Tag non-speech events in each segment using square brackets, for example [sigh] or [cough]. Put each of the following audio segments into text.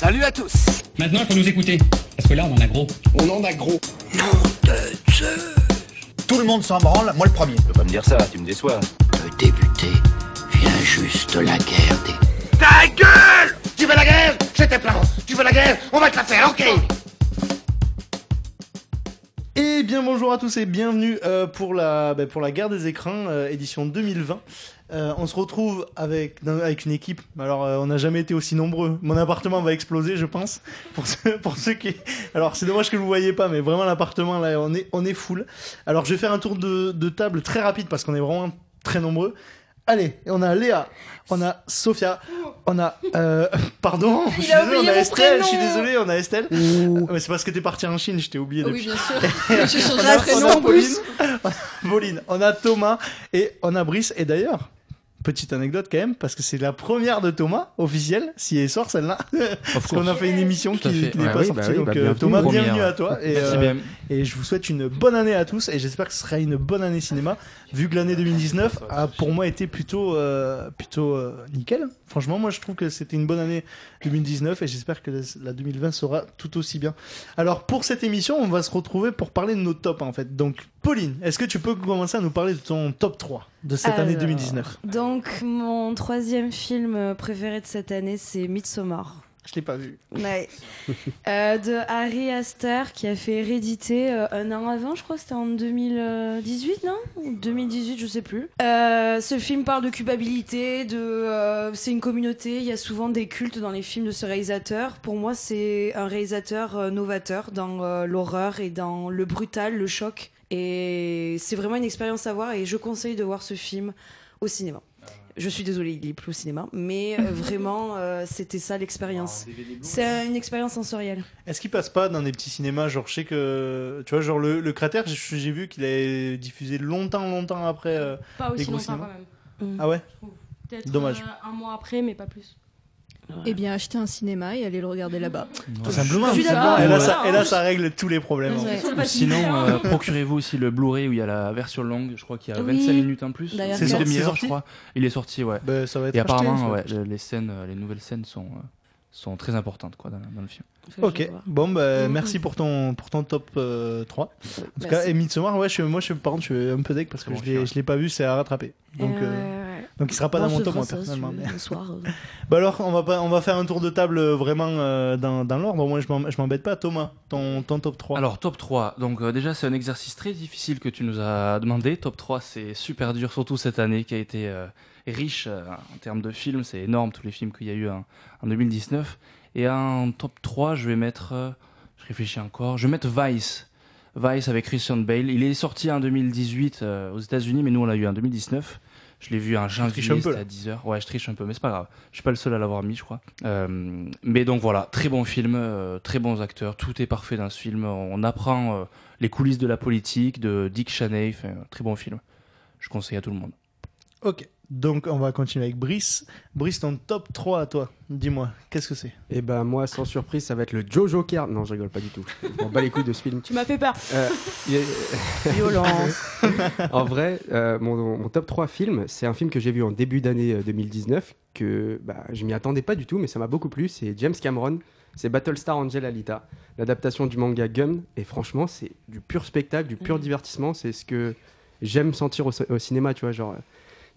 Salut à tous Maintenant, il faut nous écouter. Parce que là, on en a gros. On en a gros. Nom de Zeus Tout le monde s'en branle, moi le premier. Tu peux pas me dire ça, tu me déçois. Peut débuter, vient juste la guerre des... Ta gueule Tu veux la guerre? C'était plan. Tu veux la guerre? On va te la faire, ok? Et bien bonjour à tous et bienvenue euh, pour, la, bah, pour la guerre des écrans, euh, édition 2020. Euh, on se retrouve avec, dans- avec une équipe. Alors, euh, on n'a jamais été aussi nombreux. Mon appartement va exploser, je pense. Pour ceux, pour ceux qui. Alors, c'est dommage que vous ne voyez pas, mais vraiment, l'appartement, là, on est, on est full. Alors, je vais faire un tour de, de table très rapide parce qu'on est vraiment très nombreux. Allez, on a Léa, on a Sophia, on a. euh, [laughs] pardon, je suis a désolé, on a Estelle, je suis désolé, on a Estelle. Ah, mais c'est parce que t'es parti en Chine, je t'ai oublié Oui, depuis. bien sûr. [laughs] J'ai changé On a, de prénom en plus. Pauline, [laughs] Pauline, on a Thomas et on a Brice. Et d'ailleurs, petite anecdote quand même, parce que c'est la première de Thomas officielle, si elle sort celle-là. parce qu'on a fait une émission qui, n'est Ouais, pas oui, sortie. bah oui, donc bah, euh, bienvenue. Thomas, Première. bienvenue à toi. Et, Merci euh, bien. et je vous souhaite une bonne année à tous. Et j'espère que ce sera une bonne année cinéma, vu que l'année 2019 a pour moi été plutôt, euh, plutôt euh, nickel. Franchement, moi je trouve que c'était une bonne année 2019 et j'espère que la 2020 sera tout aussi bien. Alors pour cette émission, on va se retrouver pour parler de nos tops en fait. Donc Pauline, est-ce que tu peux commencer à nous parler de ton top 3 de cette année Alors, 2019 Donc, mon troisième film préféré de cette année, c'est Midsommar. Je l'ai pas vu. Ouais. [laughs] Euh, de Harry Astor qui a fait Hérédité euh, un an avant, je crois, c'était en 2018, non? Ou 2018, je sais plus. Euh, ce film parle de culpabilité, de, c'est une communauté, il y a souvent des cultes dans les films de ce réalisateur. Pour moi, c'est un réalisateur novateur dans l'horreur et dans le brutal, le choc. Et c'est vraiment une expérience à voir et je conseille de voir ce film au cinéma. Je suis désolée, il est plus au cinéma, mais euh, [laughs] vraiment, euh, c'était ça l'expérience. C'est une expérience sensorielle. Est-ce qu'il passe pas dans des petits cinémas Genre, je sais que. Tu vois, genre le, le cratère, j'ai vu qu'il est diffusé longtemps, longtemps après. euh, Pas Les aussi gros longtemps cinémas. quand même. Ah ouais Peut-être Dommage. euh, un mois après, mais pas plus. Eh bien, acheter un cinéma et aller le regarder là-bas. Tout simplement. suis d'accord. Et là, ça, et là, ça règle tous les problèmes. en fait. Sinon, euh, procurez-vous aussi le Blu-ray où il y a la version longue. Je crois qu'il y a Oui. 25 minutes en plus. C'est Une sorti- demi-heure, je crois. Il est sorti, ouais. Bah, ça va être Et acheté, apparemment, ouais, les scènes, euh, les nouvelles scènes sont, euh, sont très importantes quoi, dans, dans le film. Ok, bon, bah, Mhm. merci pour ton, pour ton top euh, 3. En tout Merci. cas, et Midsommar, ouais, je, moi, je, par contre, je suis un peu deck parce que je je l'ai pas vu, c'est à rattraper. Donc, Euh, euh, ouais. donc il sera pas dans mon top, moi, personnellement. mais- soir. euh. [laughs] Bah alors, on va, pas, on va faire un tour de table euh, vraiment euh, dans, dans l'ordre. Moi, je m'embête pas. Thomas, ton, ton top 3. Alors, top 3. Donc, euh, déjà, c'est un exercice très difficile que tu nous as demandé. Top 3, c'est super dur, surtout cette année qui a été euh, riche euh, en termes de films. C'est énorme, tous les films qu'il y a eu en, en 2019. Et en top 3, je vais mettre. euh, je réfléchis encore. Je vais mettre Vice. Vice avec Christian Bale. Il est sorti en 2018 euh, aux États-Unis, mais nous, on l'a eu en 2019. Je l'ai vu en janvier, à 10h. Ouais, je triche un peu, mais c'est pas grave. Je suis pas le seul à l'avoir mis, je crois. Euh, mais donc voilà, très bon film, euh, très bons acteurs, tout est parfait dans ce film. On apprend les coulisses de la politique, de Dick Cheney, très bon film. Je conseille à tout le monde. Ok, donc on va continuer avec Brice. Brice, ton top 3 à toi. Dis-moi, qu'est-ce que c'est? Et ben moi, sans surprise, ça va être le Jojo. Non, je rigole pas du tout. Je m'en bats les couilles de ce film. Tu m'as fait peur. Euh, il est- [laughs] Violence. en vrai, euh, mon, mon top 3 film, c'est un film que j'ai vu en début d'année euh, 2019, que bah, je m'y attendais pas du tout, mais ça m'a beaucoup plu. C'est James Cameron, c'est Battlestar Angel Alita, l'adaptation du manga Gun. Et franchement, c'est du pur spectacle, du pur Mhm. divertissement. C'est ce que j'aime sentir au, au cinéma, tu vois, genre euh,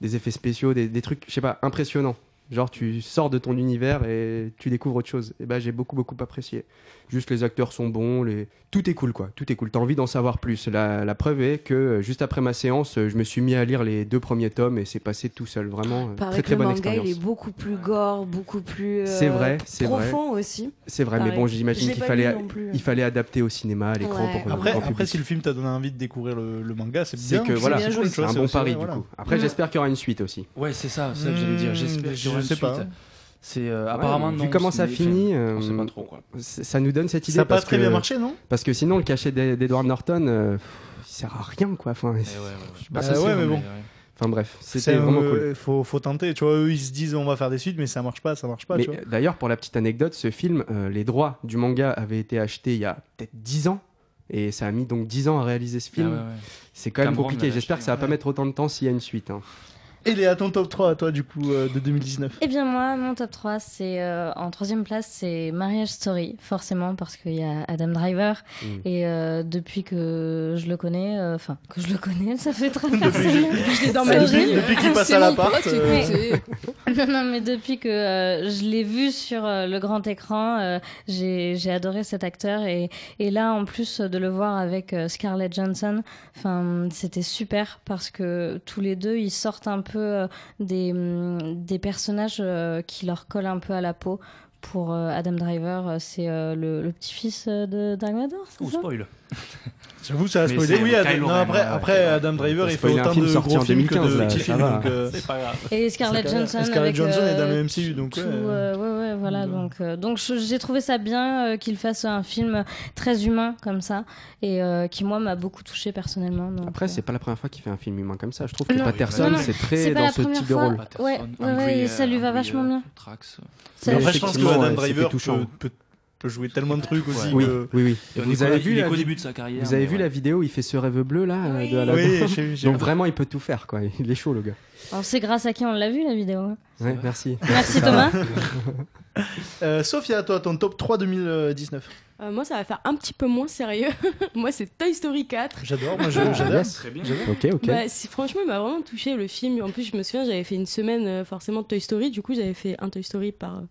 des effets spéciaux, des, trucs, je sais pas, impressionnants. Genre, tu sors de ton univers et tu découvres autre chose. Et ben, j'ai beaucoup, beaucoup apprécié. Juste, les acteurs sont bons, les... tout est cool, quoi. Tout est cool. T'as envie d'en savoir plus. La, la preuve est que, euh, juste après ma séance, euh, je me suis mis à lire les deux premiers tomes et c'est passé tout seul. Vraiment, euh, Pareil très, que très le bonne manga, expérience. il est beaucoup plus gore, beaucoup plus euh, C'est vrai, c'est vrai. profond aussi. C'est vrai, mais bon, j'imagine qu'il fallait, il fallait adapter au cinéma, à l'écran Ouais. pour le Après, après, si le film t'a donné envie de découvrir le, le manga, c'est C'est bien. que voilà, bien c'est un bon pari du coup. Après, j'espère qu'il y aura une suite aussi. Ouais, c'est ça, c'est ça que j'allais dire. J'espère qu'il y aura Hmm, une suite. C'est euh, apparemment vu non, comment ça finit, on sait euh, pas trop quoi. ça nous donne cette idée. Ça n'a pas parce très que- bien marché, non? Parce que sinon, le cachet d'E- d'Edward Norton, euh, il sert à rien, quoi. Enfin, Eh ouais, ouais, ouais. Bah, Euh, ça, c'est ouais, mais vrai. bon. enfin bref, C'est c'était vraiment cool. euh, Faut, faut tenter. Tu vois, eux, ils se disent on va faire des suites, mais ça marche pas, ça marche pas. Mais tu vois. euh, d'ailleurs, pour la petite anecdote, ce film, euh, les droits du manga avaient été achetés il y a peut-être 10 ans. Et ça a mis donc 10 ans à réaliser ce film. Ah ouais, ouais. C'est quand même Cameron compliqué. J'espère que ça va pas ouais. mettre autant de temps s'il y a une suite. hein. Et Léa, ton top 3 toi du coup euh, de 2019 Eh bien moi, mon top 3, c'est euh, en troisième place, c'est Marriage Story, forcément parce qu'il y a Adam Driver Mm. et euh, depuis que je le connais, euh, enfin que je le connais, ça fait très Depuis- personnel. Je l'ai dans ma depuis- vie. depuis qu'il passe à l'appart, euh. [laughs] Non, non, mais depuis que euh, je l'ai vu sur euh, le grand écran, euh, j'ai j'ai adoré cet acteur et, et là en plus de le voir avec euh, Scarlett Johansson, enfin c'était super parce que tous les deux ils sortent un peu euh, des hum, des personnages euh, qui leur collent un peu à la peau. Pour euh, Adam Driver, c'est le, le petit-fils de Dark Vador, spoil. J'avoue, ça a spoilé. c'est Oui, Adam- non, après, ouais. Adam Driver, il fait autant film de gros en films que 2015, de petits films. euh, C'est pas grave. Et Scarlett Johansson. Scarlett avec, Johansson est dans euh, le MCU, donc, tout, ouais. euh, ouais, ouais, voilà. Donc, euh, j'ai trouvé ça bien euh, qu'il fasse un film très humain comme ça et euh, qui moi m'a beaucoup touché personnellement. donc, Après, euh, c'est pas la première fois qu'il fait un film humain comme ça. Je trouve que Non, Patterson, c'est très dans ce type de rôle. Ouais, ça lui va vachement bien. Après, je pense que Adam Driver peut, touchant. Peut, peut jouer tellement de trucs aussi. Oui, que- oui, oui. Et Vous avez vu vi- début de sa carrière. Vous avez vu ouais. la vidéo, il fait ce rêve bleu là euh, de Aladdin Oui, j'ai- j'ai- Donc vraiment, il peut tout faire quoi. Il est chaud le gars. Alors c'est grâce à qui on l'a vu la vidéo. hein. Ouais, merci. [laughs] Merci Thomas. [laughs] Euh, Sophia, toi, ton top 3 2019 Euh, moi, ça va faire un petit peu moins sérieux. [laughs] moi, c'est Toy Story 4. J'adore, moi je- j'adore. Yes. Très bien. Ok, ok. Bah, c'est- franchement, il m'a vraiment touché le film. En plus, je me souviens, j'avais fait une semaine euh, forcément de Toy Story. Du coup, j'avais fait un Toy Story par,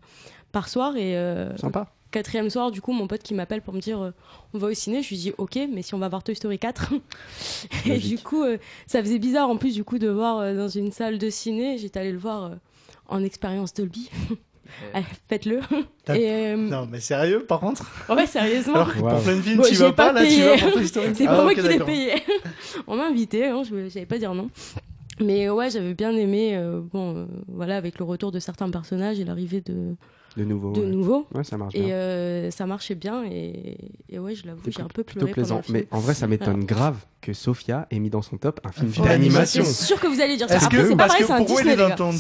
par soir. Et euh, Sympa. Quatrième soir, du coup, mon pote qui m'appelle pour me dire euh, on va au ciné. Je lui dis ok, mais si on va voir Toy Story 4. [laughs] et du coup, euh, ça faisait bizarre en plus du coup de voir euh, dans une salle de ciné. J'étais allée le voir euh, en expérience Dolby. [laughs] Allez, Faites-le. Et, euh, Non, mais sérieux, par contre? Ouais, sérieusement. Alors Wow. pour plein de films, Bon, tu vas pas, là, tu vas pour Toy Story [laughs] C'est Ah, pas moi ok, qui l'ai payé. On m'a invité, hein, je j'allais pas dire non. Mais ouais, j'avais bien aimé, euh, bon, euh, voilà, avec le retour de certains personnages et l'arrivée de, De nouveau. de ouais. nouveaux. Ouais, ça marche Et bien. euh, ça marchait bien et, et ouais, je l'avoue, j'ai un peu Plutôt pleuré pendant plaisant. le film. Mais en vrai, ça m'étonne [laughs] grave que Sophia ait mis dans son top un film film d'animation. C'est sûr que vous allez dire ça. Après, c'est pas parce pareil, que c'est un pourquoi Disney, ton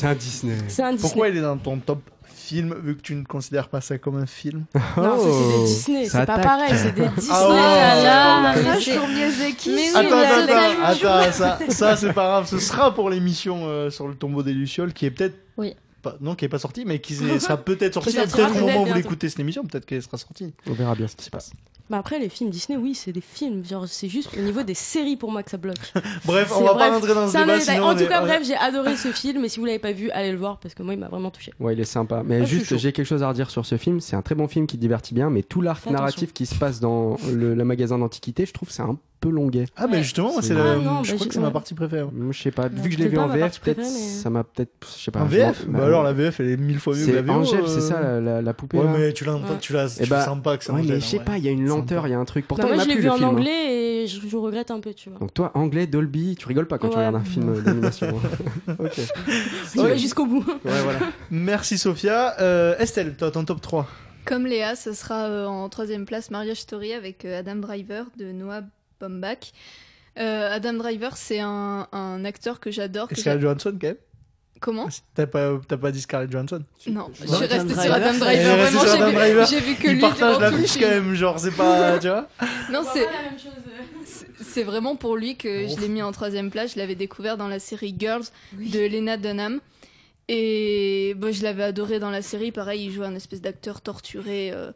C'est un pourquoi il est dans ton top film vu que tu ne considères pas ça comme un film Non, c'est des Oh, Disney, c'est pas pareil, c'est des [laughs] Disney. Ah là là, sur Miyazaki. Attends, attends, attends, ça, ça c'est pas grave, ce sera pour l'émission euh, sur le tombeau des Lucioles qui est peut-être. Oui. Pas, non, qui est pas sortie, mais qui [laughs] sera peut-être sortie. Au peut-être moment où vous l'écoutez cette émission, peut-être qu'elle sera sortie. On verra bien ce qui se passe. Bah après, les films Disney, oui, c'est des films. Genre, c'est juste au niveau des séries pour moi que ça bloque. [laughs] Bref, on va bref, pas rentrer dans ce débat. Sinon En tout est- cas, bref, j'ai adoré ce film. Et si vous l'avez pas vu, allez le voir parce que moi, il m'a vraiment touché. Ouais, il est sympa. Mais Ah, juste, j'ai quelque chose à redire sur ce film. C'est un très bon film qui divertit bien, mais tout l'arc narratif qui se passe dans le, le magasin d'antiquité, je trouve c'est un peu longuet. Ah, mais justement, moi, c'est la- Ah, non, je bah, crois que c'est ma partie préférée. Moi, Je sais pas, vu que je l'ai vu en VF, peut-être mais- ça m'a peut-être. Je sais pas. En VF Bah bah, alors, la VF, elle est mille fois mieux que la VO. Angèle, euh. c'est ça, la, la- la poupée Ouais, là mais tu l'entends, Ouais. tu la, Eh tu bah, sens pas que c'est Ouais, Angèle, mais je sais pas, il y a une lenteur, il y a un truc. Pourtant, Bah, moi, je l'ai vu en hein. anglais et je, regrette un peu, tu vois. Donc toi, anglais, Dolby, tu rigoles pas quand tu regardes un film [laughs] d'animation. hein. [laughs] ok. [laughs] Jusqu'au bout. Ouais, voilà. Merci Sophia. Euh, Estelle, toi, ton top 3. Comme Léa, ce sera euh, en troisième place Marriage Story avec euh, Adam Driver de Noah Baumbach. Euh, Adam Driver, c'est un, un acteur que j'adore. que Scarlett j'a- Johansson, quand même Comment T'as pas, t'as pas dit Scarlett Johansson Non, je Non, suis Adam restée sur Driver, Adam c'est- Driver. Vraiment, j'ai Adam vu- Driver. j'ai vu que Il lui partage quand même, genre, c'est pas. [laughs] tu vois Non, c'est la même chose. c'est- c'est vraiment pour lui que je l'ai mis en troisième place. Je l'avais découvert dans la série Girls de Lena Dunham. Et bon, je l'avais adoré dans la série. Pareil, il joue un espèce d'acteur torturé euh,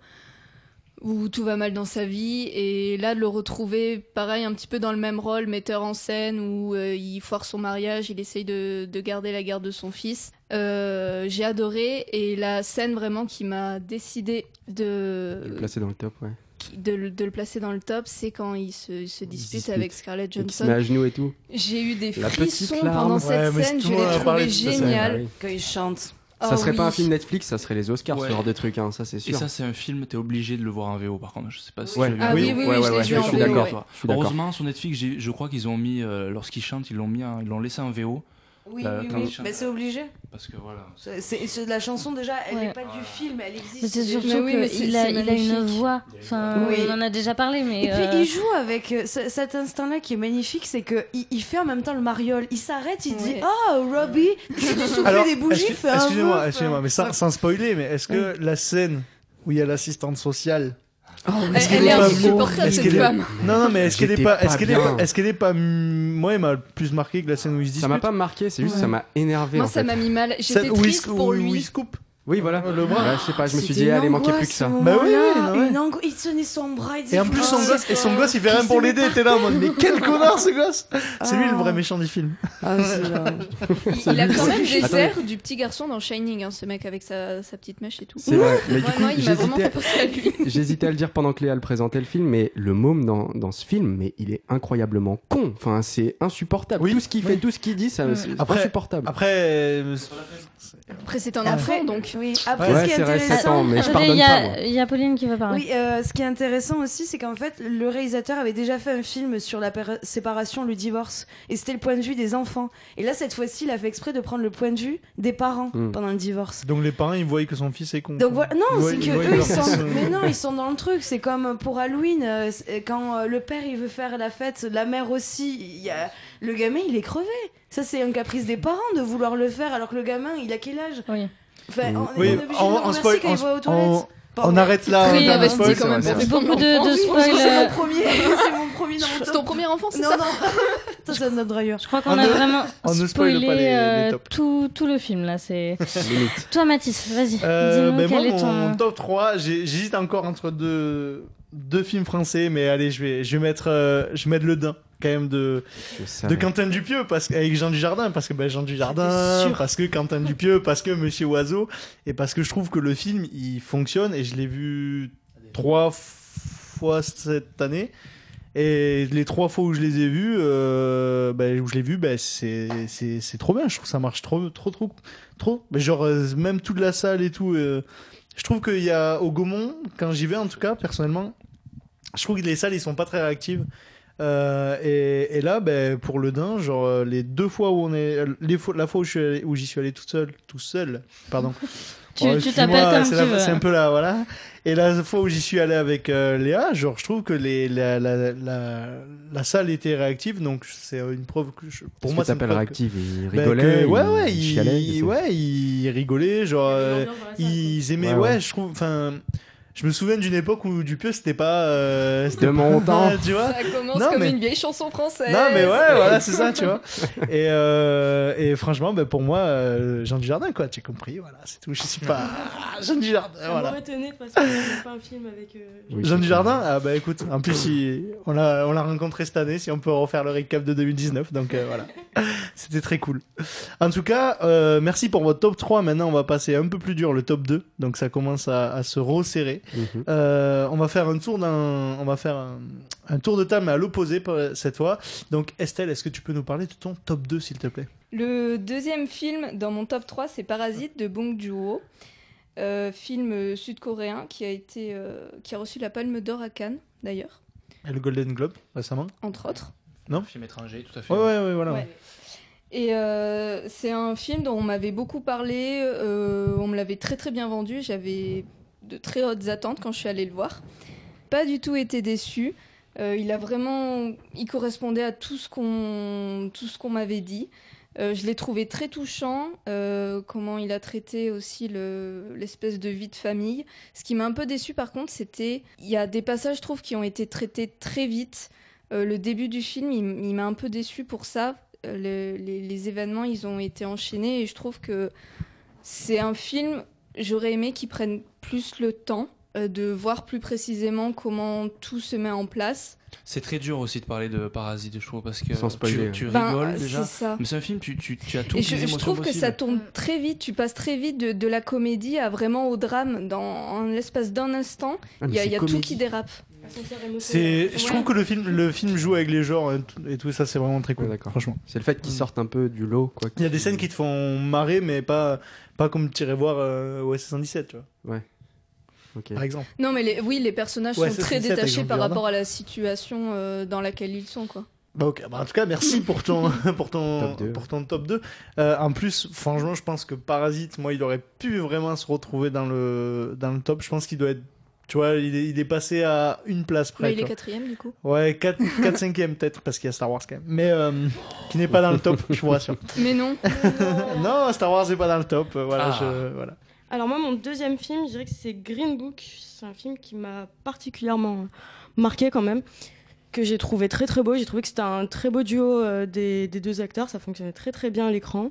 où tout va mal dans sa vie. Et là, de le retrouver, pareil, un petit peu dans le même rôle, metteur en scène, où euh, il foire son mariage, il essaye de, de garder la garde de son fils. Euh, J'ai adoré. Et la scène vraiment qui m'a décidé de, le placer dans le top, ouais. de, le- de le placer dans le top, c'est quand il se, il se dispute dispute. avec Scarlett se met Johansson. à genoux et tout. J'ai eu des La frissons pendant Ouais, cette scène, je l'ai trouvé génial. Quand il chante. Ça Oh serait pas un film Netflix, ça serait les Oscars, Ouais. ce genre de truc, hein, ça c'est Et sûr. ça, c'est un film, t'es obligé de le voir en VO par contre. Je sais pas si Ouais. tu l'as vu Ah en oui, VO. oui, oui, ouais, je je suis d'accord. ouais. Toi. Je suis d'accord. Heureusement, sur Netflix, je crois qu'ils ont mis, euh, lorsqu'ils chantent, ils l'ont mis, un- ils l'ont laissé en VO. Oui, oui, oui. Mais c'est obligé. Parce que voilà. C'est, c'est- la chanson déjà, elle Ouais. n'est pas du film, elle existe. Mais c'est surtout oui, qu'il a, il a une voix. Enfin, Oui. on en a déjà parlé, mais. Et puis euh, il joue avec euh, ce- cet instinct-là qui est magnifique, c'est que il, il fait en même temps le mariole. Il s'arrête, il dit. Oh Robbie, [laughs] tu souffles Alors, des bougies, excuse- fais un excusez-moi, excusez-moi, mais sans, sans spoiler, mais est-ce que la scène où il y a l'assistante sociale Elle- elle est insupportable, Est-ce cette qu'elle est- femme. Non, non, mais est-ce qu'elle est pas, est-ce qu'elle est pas, est-ce qu'elle est pas, moi, elle m'a plus marqué que la scène où ils se Ça m'a pas marqué, c'est juste Ouais. ça m'a énervé. Moi, en ça m'a mis mal. J'étais où triste pour où lui. il se coupe. Oui, voilà. Le bras. Ouais, je sais pas, je me suis dit, allez, manquait plus que ça. Bah oui, ouais. Une Il tenait son bras. il Et en plus, son Oh, gosse, et son gosse, il fait rien pour l'aider. T'es là en mode, mais quel connard ce gosse C'est lui le Ah. vrai méchant du film. Ah, c'est. [laughs] Il, il a quand même des airs du petit garçon dans Shining, hein, ce mec avec sa, sa petite mèche et tout. C'est vrai. Mais du coup, moi, il m'a vraiment j'hésitais fait penser à lui. [laughs] J'hésitais à le dire pendant que Léa le présentait le film, mais le môme dans, dans ce film, mais il est incroyablement con. Enfin, c'est insupportable. Oui, tout ce qu'il fait, tout ce qu'il dit, c'est insupportable. Après, euh, Après, c'est un Après- enfant, donc. Oui, après, Ouais, ce qui est intéressant. ans, mais je Attendez, pardonne il y, a- y Pauline qui va parler. Oui, euh, ce qui est intéressant aussi, c'est qu'en fait, le réalisateur avait déjà fait un film sur la séparation, le divorce, et c'était le point de vue des enfants. Et là, cette fois-ci, il a fait exprès de prendre le point de vue des parents Mm. pendant le divorce. donc les parents, ils voient que son fils est con. Donc voilà, non, c'est que eux, ils sont, mais non, ils sont dans le truc. C'est comme pour Halloween, euh, quand euh, le père il veut faire la fête, la mère aussi. Il y a le gamin, il est crevé. Ça, c'est un caprice des parents de vouloir le faire, alors que le gamin, il a quel âge Oui. Enfin, on, Oui, on est obligé en- de le remercier quand il va aux en- toilettes. On arrête là. Oui, on a investi spoil, quand même Beaucoup de, de c'est euh, mon premier, c'est mon [laughs] premier dans mon C'est top. ton premier enfant, c'est Non, ça non, [laughs] ça, c'est notre drailleur. Je crois qu'on On a vraiment on ne spoilé pas les- les euh, tops. tout, tout le film là. C'est [laughs] Limite. toi, Mathis. Vas-y. Euh, Dis-nous ben moi, est mon, ton. mon top 3, j'ai- j'hésite encore entre deux, deux films français, mais allez, je vais, je vais mettre, euh, je vais mettre Le Dain, quand même, de, de. Quentin Dupieux, parce, avec Jean Dujardin, parce que ben, Jean Dujardin, parce que Quentin Dupieux, parce que Monsieur Oiseau, et parce que je trouve que le film, il fonctionne, et je l'ai vu trois fois cette année. Et les trois fois où je les ai vus, euh, ben, où je l'ai vu, ben, c'est, c'est, c'est trop bien. Je trouve que ça marche trop, trop, trop, trop. Mais genre, euh, même toute la salle et tout. euh, je trouve qu'il y a au Gaumont, quand j'y vais en tout cas, personnellement, je trouve que les salles, ils sont pas très réactives. Euh, et, et là, ben, pour le Dain, genre, euh, les deux fois où on est. euh, Les fois, la fois où je suis allé- où j'y suis allé tout seul, tout seul, pardon. [laughs] Tu- tu excuse-moi, t'appelles comme c'est tu la- veux. C'est un peu là, voilà. Et la fois où j'y suis allé avec euh, Léa, genre, je trouve que les, la, la, la, la salle était réactive, donc c'est une preuve que je, pour moi, ce c'est que t'appelles preuve réactive, il que- ben, rigolait, que- ouais, ouais, il il, chialait. il- c'est- ouais, il rigolait, genre, euh, ils aimaient, Ouais, ouais, ouais. je trouve, enfin, je me souviens d'une époque où Dupieux, c'était pas, euh, c'était De mon [laughs] temps. tu vois. Ça commence Non, comme mais- une vieille chanson française. Non mais ouais [laughs] voilà c'est ça tu vois et, euh, et franchement ben, pour moi euh, Jean Dujardin quoi tu as compris voilà c'est tout je suis pas [laughs] Jean Dujardin Ça voilà m'aurait étonné parce que c'est pas un film avec. euh, Oui, Jean Dujardin ah bah écoute en plus il- on l'a on l'a rencontré cette année si on peut refaire le recap de 2019 donc euh, voilà c'était très cool en tout cas euh, merci pour votre top 3 maintenant on va passer un peu plus dur le top 2 donc ça commence à, à se resserrer Mhm. euh, on va faire un tour d'un, on va faire un, un tour de table mais à l'opposé cette fois. Donc Estelle, est-ce que tu peux nous parler de ton top 2 s'il te plaît? Le deuxième film dans mon top 3, c'est Parasite de Bong Joon-ho. Euh, film euh, sud-coréen qui a été euh, qui a reçu la Palme d'Or à Cannes d'ailleurs, Et le Golden Globe récemment? Entre autres. Film étranger, tout à fait. Ouais ouais ouais voilà. Ouais. Et euh, c'est un film dont on m'avait beaucoup parlé, euh, on me l'avait très très bien vendu, j'avais de très hautes attentes quand je suis allée le voir. Pas du tout été déçue. Euh, il a vraiment, il correspondait à tout ce qu'on, tout ce qu'on m'avait dit. Euh, je l'ai trouvé très touchant, euh, comment il a traité aussi le- l'espèce de vie de famille. Ce qui m'a un peu déçu par contre, c'était, il y a des passages, je trouve, qui ont été traités très vite. Euh, le début du film, il, m'a un peu déçu pour ça. Le- les, les événements, ils ont été enchaînés et je trouve que c'est un film, j'aurais aimé qu'il prenne plus le temps euh, de voir plus précisément comment tout se met en place. C'est très dur aussi de parler de Parasite, je trouve, parce que tu, tu Ben, rigoles euh, déjà. c'est ça. Mais c'est un film, tu, tu, tu as toutes Et je, je trouve que possibles. ça tourne très vite, tu passes très vite de, de la comédie à vraiment au drame dans l'espace d'un instant. Ah, Il y a, y tout qui dérape. C'est, je trouve que le film, le film joue avec les genres et tout, et tout ça, c'est vraiment très cool. Ouais, franchement. C'est le fait qu'ils sortent un peu du lot, quoi. Il y a des scènes qui te font marrer, mais pas, pas comme tu irais voir euh, OS 77, tu vois, Ok. par exemple. Non, mais les, oui, les personnages Ouais, sont très 77 avec détachés par rapport à la situation euh, dans laquelle ils sont, quoi. Bah, ok. Bah, en tout cas, merci pour ton, [laughs] [laughs] pour ton, Top deux. pour ton top 2. Euh, en plus, franchement, je pense que Parasite, moi, il aurait pu vraiment se retrouver dans le, dans le top. Je pense qu'il doit être, tu vois, il est, il est passé à une place près. il tu est quatrième, du coup. Ouais, 4, 4 5 peut-être, parce qu'il y a Star Wars quand même. Mais euh, qui n'est pas dans le top, je vous rassure. [laughs] Mais non. [laughs] non, Star Wars n'est pas dans le top. euh, Voilà, Ah. je, voilà. Alors moi, mon deuxième film, je dirais que c'est Green Book. C'est c'est un film qui m'a particulièrement marqué quand même, que j'ai trouvé très très beau. J'ai trouvé que c'était un très beau duo euh, des, des deux acteurs, ça fonctionnait très très bien à l'écran.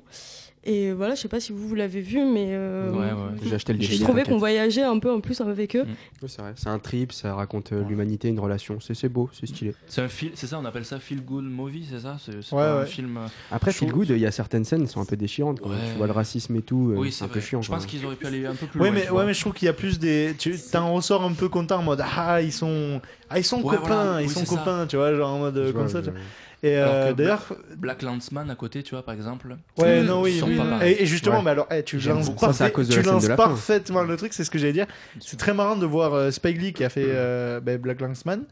Et voilà, je sais pas si vous, vous l'avez vu, mais euh, Ouais, ouais, j'ai acheté le trouvais t'inquiète. qu'on voyageait un peu en plus avec eux. Ouais, c'est vrai, c'est un trip, ça raconte euh, l'humanité, une relation. C'est c'est beau, c'est stylé. C'est un film, c'est ça, on appelle ça feel good movie, c'est ça? C'est un film. euh, Après, Feel Good, il y a certaines scènes qui sont un peu déchirantes. Quand Ouais. Tu vois le racisme et tout, Oui, c'est un peu chiant. Je pense qu'ils auraient pu aller un peu plus Ouais, loin. mais, ouais, mais je trouve qu'il y a plus des. Tu t'en ressors un peu content en mode Ah, ils sont, ah, ils sont Ouais, copains, voilà. ils Oui, sont ça. copains, tu vois, genre en mode comme ça. Et euh, d'ailleurs. Black, Landsman à côté, tu vois, par exemple. Ouais, non, oui. Et, et justement, Ouais. mais alors, eh, tu lances. Ça, à cause de tu lances de parfaitement le truc, c'est ce que j'allais dire. C'est très marrant de voir euh, Spike Lee qui a fait euh, ben, Black Landsman